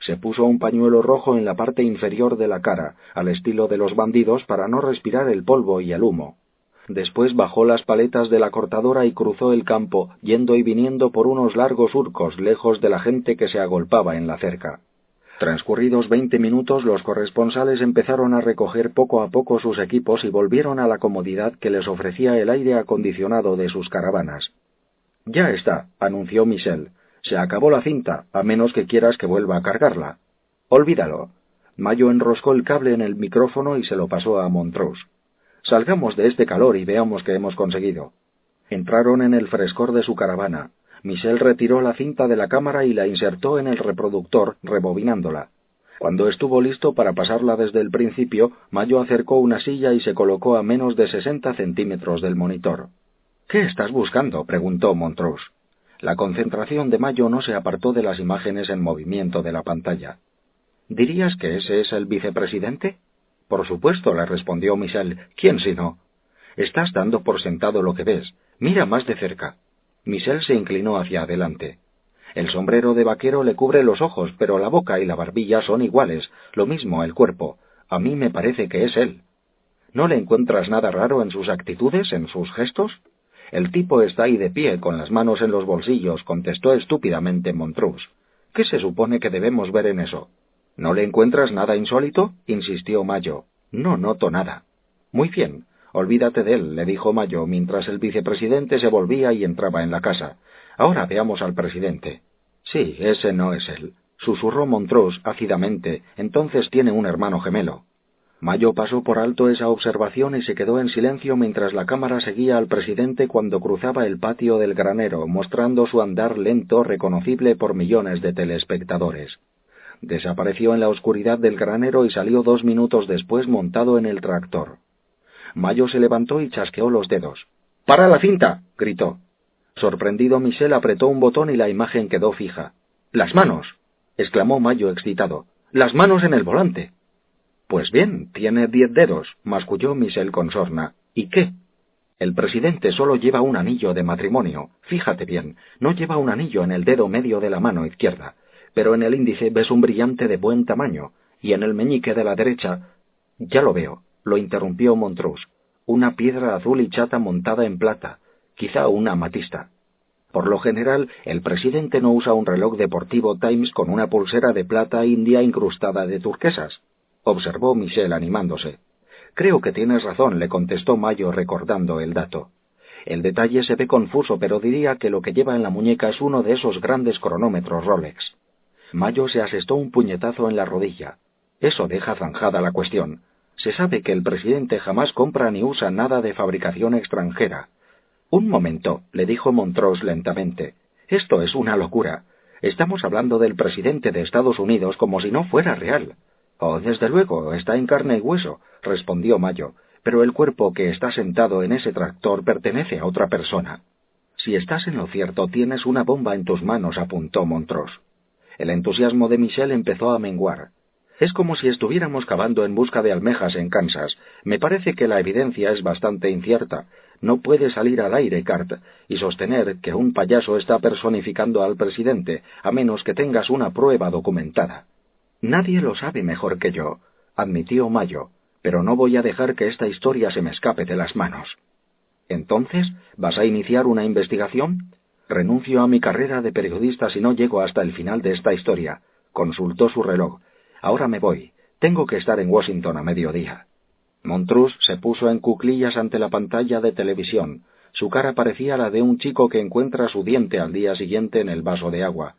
Se puso un pañuelo rojo en la parte inferior de la cara, al estilo de los bandidos, para no respirar el polvo y el humo. Después bajó las paletas de la cortadora y cruzó el campo, yendo y viniendo por unos largos surcos lejos de la gente que se agolpaba en la cerca. Transcurridos veinte minutos, los corresponsales empezaron a recoger poco a poco sus equipos y volvieron a la comodidad que les ofrecía el aire acondicionado de sus caravanas. Ya está, anunció Michel. Se acabó la cinta, a menos que quieras que vuelva a cargarla. Olvídalo. Mayo enroscó el cable en el micrófono y se lo pasó a Montrose. Salgamos de este calor y veamos qué hemos conseguido. Entraron en el frescor de su caravana. Michel retiró la cinta de la cámara y la insertó en el reproductor, rebobinándola. Cuando estuvo listo para pasarla desde el principio, Mayo acercó una silla y se colocó a menos de sesenta centímetros del monitor. ¿Qué estás buscando? preguntó Montrose. La concentración de Mayo no se apartó de las imágenes en movimiento de la pantalla. ¿Dirías que ese es el vicepresidente? Por supuesto, le respondió Michel. ¿Quién si no? Estás dando por sentado lo que ves. Mira más de cerca. Michel se inclinó hacia adelante. El sombrero de vaquero le cubre los ojos, pero la boca y la barbilla son iguales, lo mismo el cuerpo. A mí me parece que es él. ¿No le encuentras nada raro en sus actitudes, en sus gestos? El tipo está ahí de pie, con las manos en los bolsillos, contestó estúpidamente Montrose. ¿Qué se supone que debemos ver en eso? ¿No le encuentras nada insólito? insistió Mayo. No noto nada. Muy bien. Olvídate de él, le dijo Mayo, mientras el vicepresidente se volvía y entraba en la casa. Ahora veamos al presidente. Sí, ese no es él, susurró Montrose ácidamente. Entonces tiene un hermano gemelo. Mayo pasó por alto esa observación y se quedó en silencio mientras la cámara seguía al presidente cuando cruzaba el patio del granero, mostrando su andar lento reconocible por millones de telespectadores. Desapareció en la oscuridad del granero y salió dos minutos después montado en el tractor. Mayo se levantó y chasqueó los dedos. ¡Para la cinta! gritó. Sorprendido, Michel apretó un botón y la imagen quedó fija. ¡Las manos! exclamó Mayo excitado. ¡Las manos en el volante! Pues bien, tiene diez dedos, masculló Michel con sorna. ¿Y qué? El presidente solo lleva un anillo de matrimonio. Fíjate bien, no lleva un anillo en el dedo medio de la mano izquierda, pero en el índice ves un brillante de buen tamaño, y en el meñique de la derecha. Ya lo veo, lo interrumpió Montrose. Una piedra azul y chata montada en plata, quizá una amatista. Por lo general, el presidente no usa un reloj deportivo Times con una pulsera de plata india incrustada de turquesas observó Michel animándose. Creo que tienes razón, le contestó Mayo recordando el dato. El detalle se ve confuso, pero diría que lo que lleva en la muñeca es uno de esos grandes cronómetros Rolex. Mayo se asestó un puñetazo en la rodilla. Eso deja zanjada la cuestión. Se sabe que el presidente jamás compra ni usa nada de fabricación extranjera. Un momento, le dijo Montrose lentamente. Esto es una locura. Estamos hablando del presidente de Estados Unidos como si no fuera real. Oh, desde luego, está en carne y hueso, respondió Mayo, pero el cuerpo que está sentado en ese tractor pertenece a otra persona. Si estás en lo cierto, tienes una bomba en tus manos, apuntó Montrose. El entusiasmo de Michel empezó a menguar. Es como si estuviéramos cavando en busca de almejas en Kansas. Me parece que la evidencia es bastante incierta. No puede salir al aire, Cart, y sostener que un payaso está personificando al presidente, a menos que tengas una prueba documentada. Nadie lo sabe mejor que yo, admitió Mayo, pero no voy a dejar que esta historia se me escape de las manos. Entonces, ¿vas a iniciar una investigación? Renuncio a mi carrera de periodista si no llego hasta el final de esta historia. Consultó su reloj. Ahora me voy. Tengo que estar en Washington a mediodía. Montrus se puso en cuclillas ante la pantalla de televisión. Su cara parecía la de un chico que encuentra su diente al día siguiente en el vaso de agua.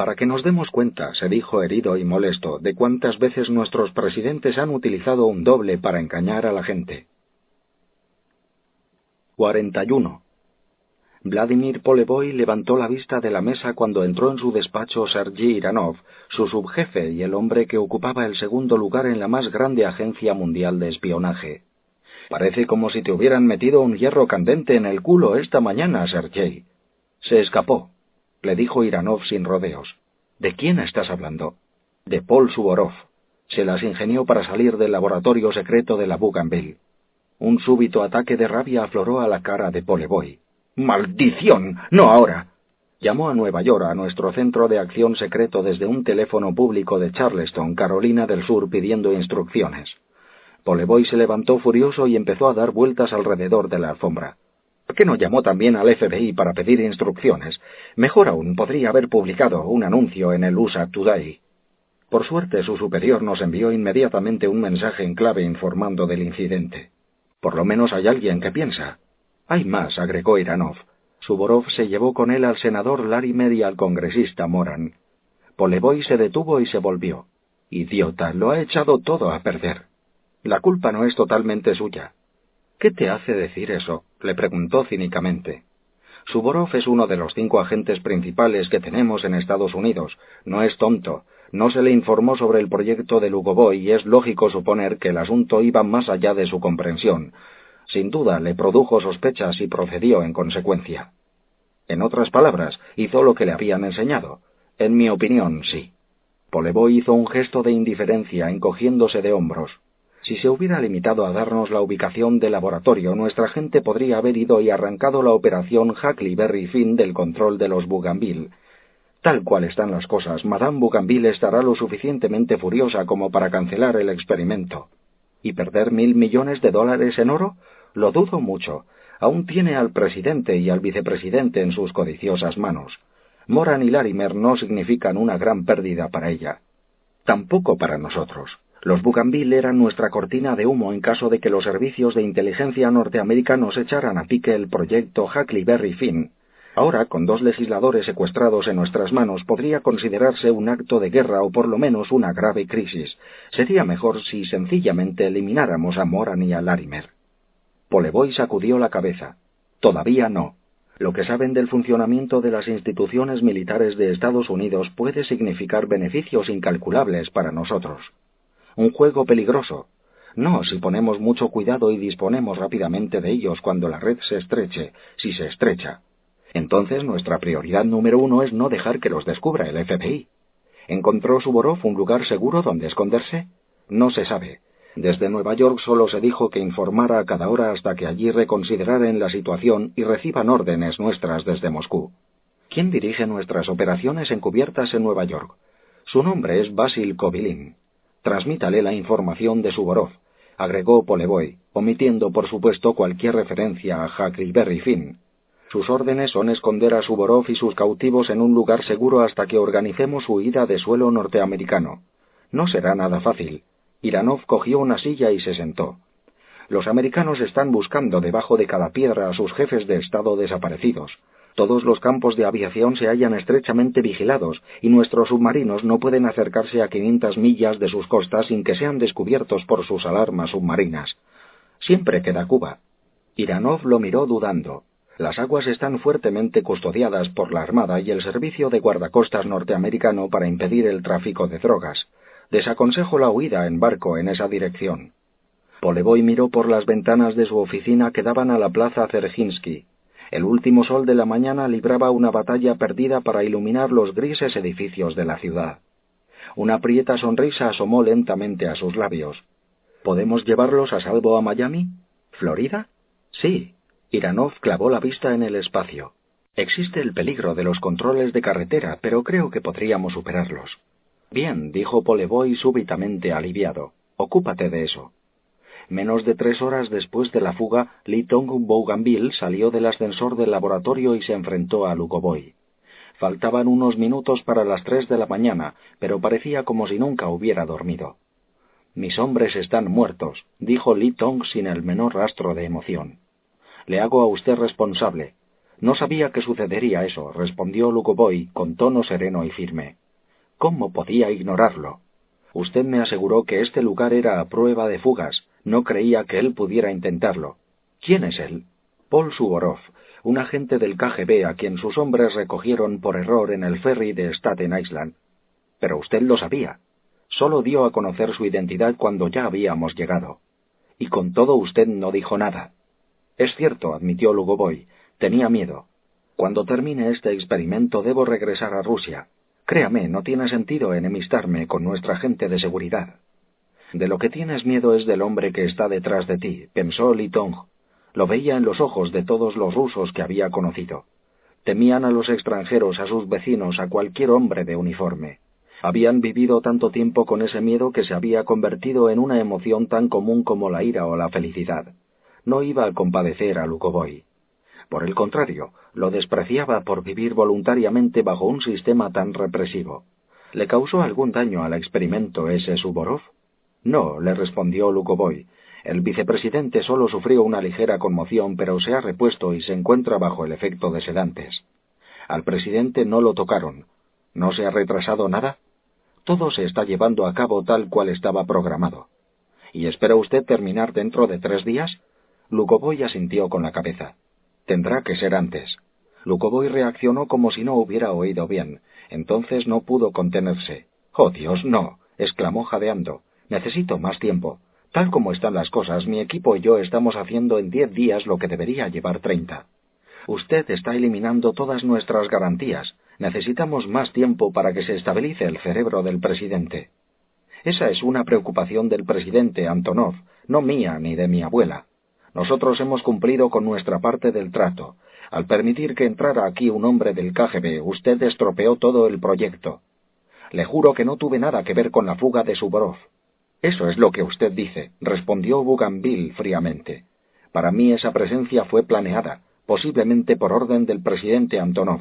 Para que nos demos cuenta, se dijo herido y molesto, de cuántas veces nuestros presidentes han utilizado un doble para engañar a la gente. 41. Vladimir Polevoy levantó la vista de la mesa cuando entró en su despacho Sergei Iranov, su subjefe y el hombre que ocupaba el segundo lugar en la más grande agencia mundial de espionaje. Parece como si te hubieran metido un hierro candente en el culo esta mañana, Sergei. Se escapó, le dijo Iranov sin rodeos. ¿De quién estás hablando? De Paul Suvorov. Se las ingenió para salir del laboratorio secreto de la Bougainville. Un súbito ataque de rabia afloró a la cara de Polevoy. ¡Maldición! ¡No ahora! Llamó a Nueva York a nuestro centro de acción secreto desde un teléfono público de Charleston, Carolina del Sur, pidiendo instrucciones. Poleboy se levantó furioso y empezó a dar vueltas alrededor de la alfombra. ¿Por qué no llamó también al FBI para pedir instrucciones? Mejor aún, podría haber publicado un anuncio en el USA Today. Por suerte, su superior nos envió inmediatamente un mensaje en clave informando del incidente. Por lo menos hay alguien que piensa. Hay más, agregó Iranov. Suborov se llevó con él al senador Larimer y al congresista Moran. Poleboy se detuvo y se volvió. Idiota, lo ha echado todo a perder. La culpa no es totalmente suya. ¿Qué te hace decir eso? Le preguntó cínicamente. Suborov es uno de los cinco agentes principales que tenemos en Estados Unidos. No es tonto. No se le informó sobre el proyecto de Lugovoy y es lógico suponer que el asunto iba más allá de su comprensión. Sin duda le produjo sospechas y procedió en consecuencia. En otras palabras, hizo lo que le habían enseñado. En mi opinión, sí. Polevoy hizo un gesto de indiferencia, encogiéndose de hombros. Si se hubiera limitado a darnos la ubicación del laboratorio, nuestra gente podría haber ido y arrancado la operación Huckleberry Finn del control de los Bougainville. Tal cual están las cosas, Madame Bougainville estará lo suficientemente furiosa como para cancelar el experimento. ¿Y perder mil millones de dólares en oro? Lo dudo mucho. Aún tiene al presidente y al vicepresidente en sus codiciosas manos. Moran y Larimer no significan una gran pérdida para ella. Tampoco para nosotros. Los Bougainville eran nuestra cortina de humo en caso de que los servicios de inteligencia norteamericanos echaran a pique el proyecto Huckleberry Finn. Ahora, con dos legisladores secuestrados en nuestras manos, podría considerarse un acto de guerra o por lo menos una grave crisis. Sería mejor si sencillamente elimináramos a Moran y a Larimer. Poleboy sacudió la cabeza. Todavía no. Lo que saben del funcionamiento de las instituciones militares de Estados Unidos puede significar beneficios incalculables para nosotros. Un juego peligroso. No si ponemos mucho cuidado y disponemos rápidamente de ellos cuando la red se estreche, si se estrecha. Entonces nuestra prioridad número uno es no dejar que los descubra el FBI. ¿Encontró Suborov un lugar seguro donde esconderse? No se sabe. Desde Nueva York solo se dijo que informara a cada hora hasta que allí reconsideraran la situación y reciban órdenes nuestras desde Moscú. ¿Quién dirige nuestras operaciones encubiertas en Nueva York? Su nombre es Basil Kovilin. Transmítale la información de Suborov, agregó Poleboy, omitiendo por supuesto cualquier referencia a Huckleberry Finn. Sus órdenes son esconder a Suborov y sus cautivos en un lugar seguro hasta que organicemos su ida de suelo norteamericano. No será nada fácil, Iranov cogió una silla y se sentó. Los americanos están buscando debajo de cada piedra a sus jefes de Estado desaparecidos. Todos los campos de aviación se hallan estrechamente vigilados y nuestros submarinos no pueden acercarse a 500 millas de sus costas sin que sean descubiertos por sus alarmas submarinas. Siempre queda Cuba. Iranov lo miró dudando. Las aguas están fuertemente custodiadas por la Armada y el Servicio de Guardacostas norteamericano para impedir el tráfico de drogas. Desaconsejo la huida en barco en esa dirección. Poleboy miró por las ventanas de su oficina que daban a la plaza Zerjinsky. El último sol de la mañana libraba una batalla perdida para iluminar los grises edificios de la ciudad. Una prieta sonrisa asomó lentamente a sus labios. ¿Podemos llevarlos a salvo a Miami? ¿Florida? Sí. Iranov clavó la vista en el espacio. Existe el peligro de los controles de carretera, pero creo que podríamos superarlos. Bien, dijo Poleboy súbitamente aliviado. Ocúpate de eso. Menos de tres horas después de la fuga, Lee Tong Bougainville salió del ascensor del laboratorio y se enfrentó a Lugoboy. Faltaban unos minutos para las tres de la mañana, pero parecía como si nunca hubiera dormido. Mis hombres están muertos, dijo Lee Tong sin el menor rastro de emoción. Le hago a usted responsable. No sabía que sucedería eso, respondió Lugoboy con tono sereno y firme. ¿Cómo podía ignorarlo? Usted me aseguró que este lugar era a prueba de fugas. No creía que él pudiera intentarlo. ¿Quién es él? Paul Suvorov, un agente del KGB a quien sus hombres recogieron por error en el ferry de Staten Island. Pero usted lo sabía. Solo dio a conocer su identidad cuando ya habíamos llegado. Y con todo usted no dijo nada. Es cierto, admitió Lugovoy. Tenía miedo. Cuando termine este experimento debo regresar a Rusia. Créame, no tiene sentido enemistarme con nuestra gente de seguridad. De lo que tienes miedo es del hombre que está detrás de ti, pensó Litong. Lo veía en los ojos de todos los rusos que había conocido. Temían a los extranjeros, a sus vecinos, a cualquier hombre de uniforme. Habían vivido tanto tiempo con ese miedo que se había convertido en una emoción tan común como la ira o la felicidad. No iba a compadecer a Lukovoy. Por el contrario, lo despreciaba por vivir voluntariamente bajo un sistema tan represivo. ¿Le causó algún daño al experimento ese Suborov? No, le respondió Lukovoy. El vicepresidente solo sufrió una ligera conmoción, pero se ha repuesto y se encuentra bajo el efecto de sedantes. Al presidente no lo tocaron. ¿No se ha retrasado nada? Todo se está llevando a cabo tal cual estaba programado. ¿Y espera usted terminar dentro de tres días? Lukovoy asintió con la cabeza. Tendrá que ser antes. Lukovoy reaccionó como si no hubiera oído bien. Entonces no pudo contenerse. Oh Dios, no. exclamó jadeando. Necesito más tiempo. Tal como están las cosas, mi equipo y yo estamos haciendo en diez días lo que debería llevar treinta. Usted está eliminando todas nuestras garantías. Necesitamos más tiempo para que se estabilice el cerebro del presidente. Esa es una preocupación del presidente Antonov, no mía ni de mi abuela. Nosotros hemos cumplido con nuestra parte del trato. Al permitir que entrara aquí un hombre del KGB, usted estropeó todo el proyecto. Le juro que no tuve nada que ver con la fuga de Suborov. Eso es lo que usted dice, respondió Bougainville fríamente. Para mí esa presencia fue planeada, posiblemente por orden del presidente Antonov.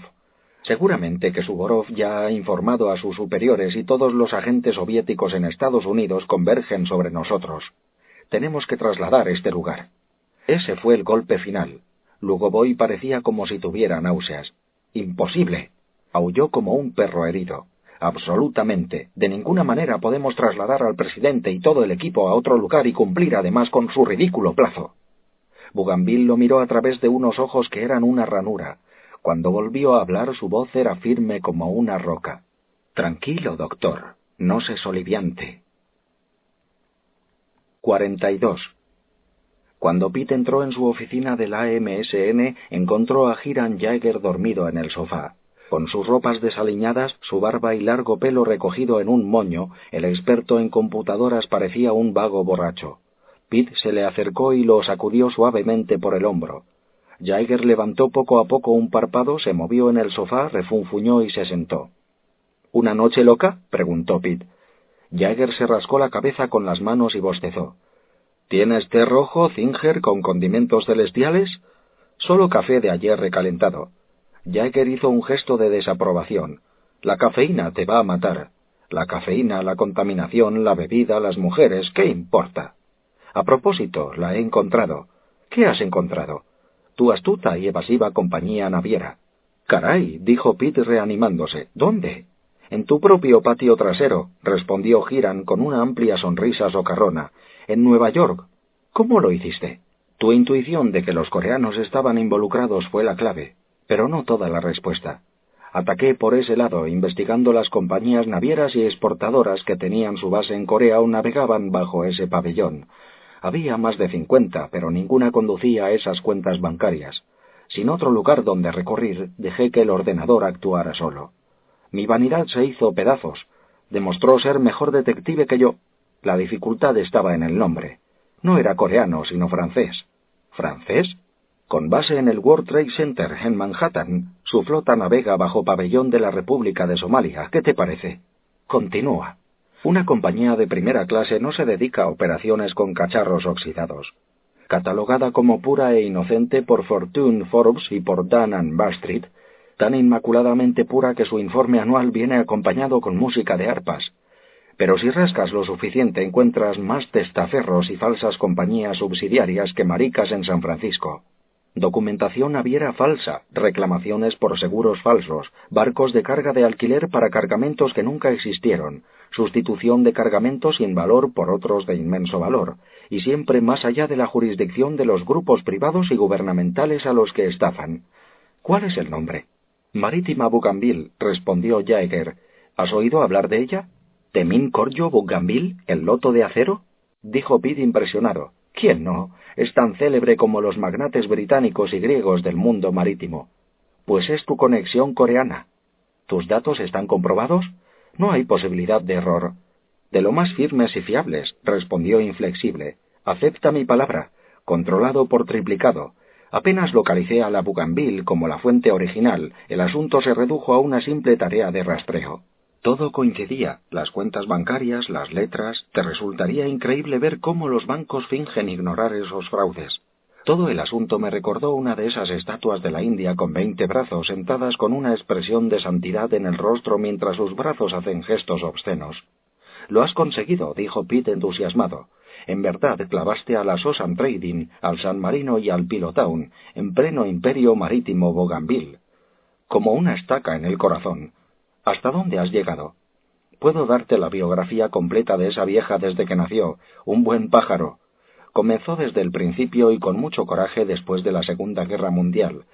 Seguramente que Suvorov ya ha informado a sus superiores y todos los agentes soviéticos en Estados Unidos convergen sobre nosotros. Tenemos que trasladar este lugar. Ese fue el golpe final. Lugovoy parecía como si tuviera náuseas. Imposible. Aulló como un perro herido. Absolutamente. De ninguna manera podemos trasladar al presidente y todo el equipo a otro lugar y cumplir además con su ridículo plazo. Bougainville lo miró a través de unos ojos que eran una ranura. Cuando volvió a hablar su voz era firme como una roca. Tranquilo, doctor. No se soliviante. 42. Cuando Pete entró en su oficina del AMSN, encontró a Hiram Jaeger dormido en el sofá. Con sus ropas desaliñadas, su barba y largo pelo recogido en un moño, el experto en computadoras parecía un vago borracho. Pete se le acercó y lo sacudió suavemente por el hombro. Jaeger levantó poco a poco un párpado, se movió en el sofá, refunfuñó y se sentó. ¿Una noche loca? preguntó Pete. Jaeger se rascó la cabeza con las manos y bostezó. ¿Tienes té rojo, Zinger, con condimentos celestiales? Solo café de ayer recalentado. Jagger hizo un gesto de desaprobación. La cafeína te va a matar. La cafeína, la contaminación, la bebida, las mujeres, ¿qué importa? A propósito, la he encontrado. ¿Qué has encontrado? Tu astuta y evasiva compañía naviera. Caray, dijo Pete reanimándose. ¿Dónde? En tu propio patio trasero, respondió Giran con una amplia sonrisa socarrona, en Nueva York. ¿Cómo lo hiciste? Tu intuición de que los coreanos estaban involucrados fue la clave, pero no toda la respuesta. Ataqué por ese lado, investigando las compañías navieras y exportadoras que tenían su base en Corea o navegaban bajo ese pabellón. Había más de cincuenta, pero ninguna conducía a esas cuentas bancarias. Sin otro lugar donde recurrir, dejé que el ordenador actuara solo. Mi vanidad se hizo pedazos. Demostró ser mejor detective que yo. La dificultad estaba en el nombre. No era coreano, sino francés. ¿Francés? Con base en el World Trade Center en Manhattan, su flota navega bajo pabellón de la República de Somalia. ¿Qué te parece? Continúa. Una compañía de primera clase no se dedica a operaciones con cacharros oxidados. Catalogada como pura e inocente por Fortune Forbes y por Dan Bastreet, tan inmaculadamente pura que su informe anual viene acompañado con música de arpas. Pero si rascas lo suficiente encuentras más testaferros y falsas compañías subsidiarias que maricas en San Francisco documentación naviera falsa, reclamaciones por seguros falsos, barcos de carga de alquiler para cargamentos que nunca existieron, sustitución de cargamentos sin valor por otros de inmenso valor, y siempre más allá de la jurisdicción de los grupos privados y gubernamentales a los que estafan. ¿Cuál es el nombre? Marítima Bougainville, respondió Jaeger. ¿Has oído hablar de ella? ¿Temín Corjo Bougainville, el loto de acero? dijo Pitt impresionado. ¿Quién no? Es tan célebre como los magnates británicos y griegos del mundo marítimo. Pues es tu conexión coreana. ¿Tus datos están comprobados? No hay posibilidad de error. De lo más firmes y fiables, respondió inflexible. Acepta mi palabra. Controlado por triplicado. Apenas localicé a la Bougainville como la fuente original, el asunto se redujo a una simple tarea de rastreo. Todo coincidía, las cuentas bancarias, las letras, te resultaría increíble ver cómo los bancos fingen ignorar esos fraudes. Todo el asunto me recordó una de esas estatuas de la India con veinte brazos sentadas con una expresión de santidad en el rostro mientras sus brazos hacen gestos obscenos. Lo has conseguido, dijo Pete entusiasmado. En verdad clavaste a la Sosan Trading, al San Marino y al Pilotown, en pleno imperio marítimo Bougainville. Como una estaca en el corazón, ¿Hasta dónde has llegado? Puedo darte la biografía completa de esa vieja desde que nació, un buen pájaro. Comenzó desde el principio y con mucho coraje después de la Segunda Guerra Mundial.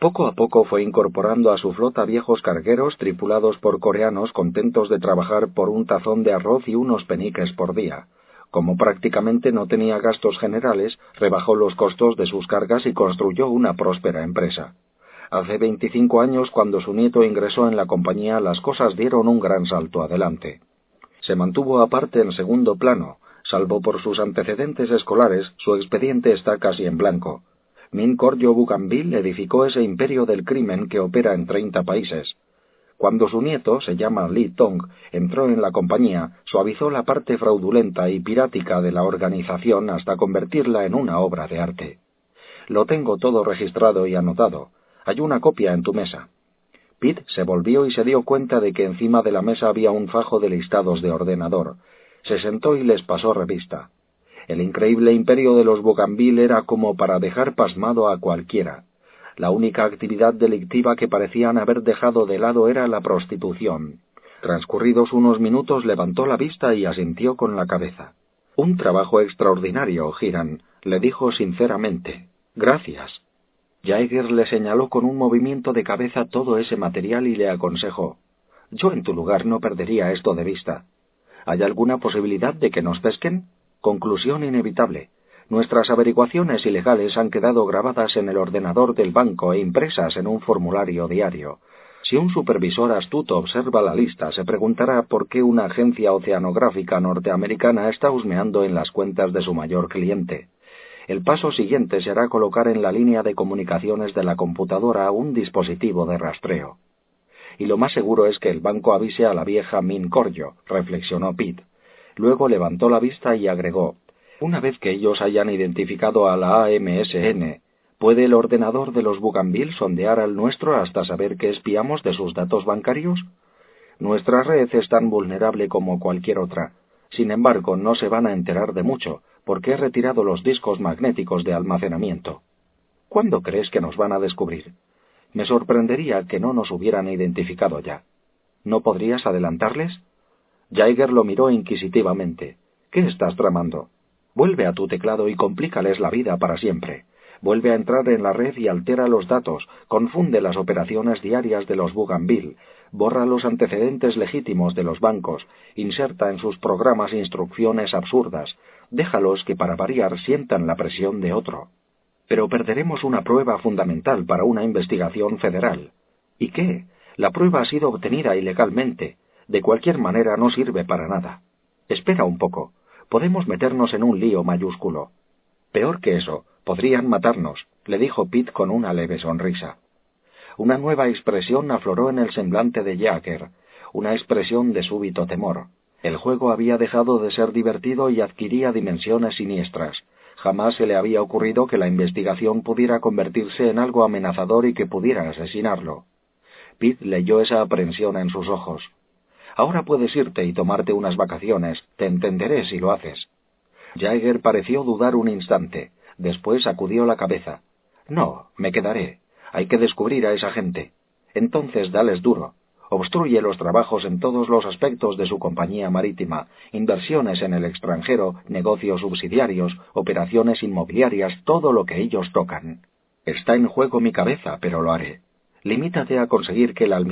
Poco a poco fue incorporando a su flota viejos cargueros tripulados por coreanos contentos de trabajar por un tazón de arroz y unos peniques por día. Como prácticamente no tenía gastos generales, rebajó los costos de sus cargas y construyó una próspera empresa. Hace veinticinco años, cuando su nieto ingresó en la compañía, las cosas dieron un gran salto adelante. Se mantuvo aparte en segundo plano, salvo por sus antecedentes escolares, su expediente está casi en blanco. Min Corjo Bougainville edificó ese imperio del crimen que opera en treinta países. Cuando su nieto, se llama Lee Tong, entró en la compañía, suavizó la parte fraudulenta y pirática de la organización hasta convertirla en una obra de arte. Lo tengo todo registrado y anotado, hay una copia en tu mesa. Pete se volvió y se dio cuenta de que encima de la mesa había un fajo de listados de ordenador. Se sentó y les pasó revista. El increíble imperio de los Bougainville era como para dejar pasmado a cualquiera. La única actividad delictiva que parecían haber dejado de lado era la prostitución. Transcurridos unos minutos levantó la vista y asintió con la cabeza. Un trabajo extraordinario, Giran, le dijo sinceramente. Gracias. Jaeger le señaló con un movimiento de cabeza todo ese material y le aconsejó Yo en tu lugar no perdería esto de vista. ¿Hay alguna posibilidad de que nos pesquen? Conclusión inevitable. Nuestras averiguaciones ilegales han quedado grabadas en el ordenador del banco e impresas en un formulario diario. Si un supervisor astuto observa la lista, se preguntará por qué una agencia oceanográfica norteamericana está husmeando en las cuentas de su mayor cliente. El paso siguiente será colocar en la línea de comunicaciones de la computadora un dispositivo de rastreo. Y lo más seguro es que el banco avise a la vieja Min Corjo, reflexionó Pitt. Luego levantó la vista y agregó, una vez que ellos hayan identificado a la AMSN, ¿puede el ordenador de los Bougainville sondear al nuestro hasta saber que espiamos de sus datos bancarios? Nuestra red es tan vulnerable como cualquier otra. Sin embargo, no se van a enterar de mucho, porque he retirado los discos magnéticos de almacenamiento. ¿Cuándo crees que nos van a descubrir? Me sorprendería que no nos hubieran identificado ya. ¿No podrías adelantarles? Jaeger lo miró inquisitivamente. ¿Qué estás tramando? Vuelve a tu teclado y complícales la vida para siempre. vuelve a entrar en la red y altera los datos, confunde las operaciones diarias de los Bougainville, borra los antecedentes legítimos de los bancos, inserta en sus programas instrucciones absurdas, déjalos que para variar sientan la presión de otro. Pero perderemos una prueba fundamental para una investigación federal. ¿Y qué? La prueba ha sido obtenida ilegalmente. De cualquier manera no sirve para nada. Espera un poco. Podemos meternos en un lío mayúsculo. Peor que eso, podrían matarnos, le dijo Pitt con una leve sonrisa. Una nueva expresión afloró en el semblante de Jacker, una expresión de súbito temor. El juego había dejado de ser divertido y adquiría dimensiones siniestras. Jamás se le había ocurrido que la investigación pudiera convertirse en algo amenazador y que pudiera asesinarlo. Pitt leyó esa aprensión en sus ojos. Ahora puedes irte y tomarte unas vacaciones. Te entenderé si lo haces. Jaeger pareció dudar un instante. Después sacudió la cabeza. No, me quedaré. Hay que descubrir a esa gente. Entonces dales duro. Obstruye los trabajos en todos los aspectos de su compañía marítima, inversiones en el extranjero, negocios subsidiarios, operaciones inmobiliarias, todo lo que ellos tocan. Está en juego mi cabeza, pero lo haré. Limítate a conseguir que el almirante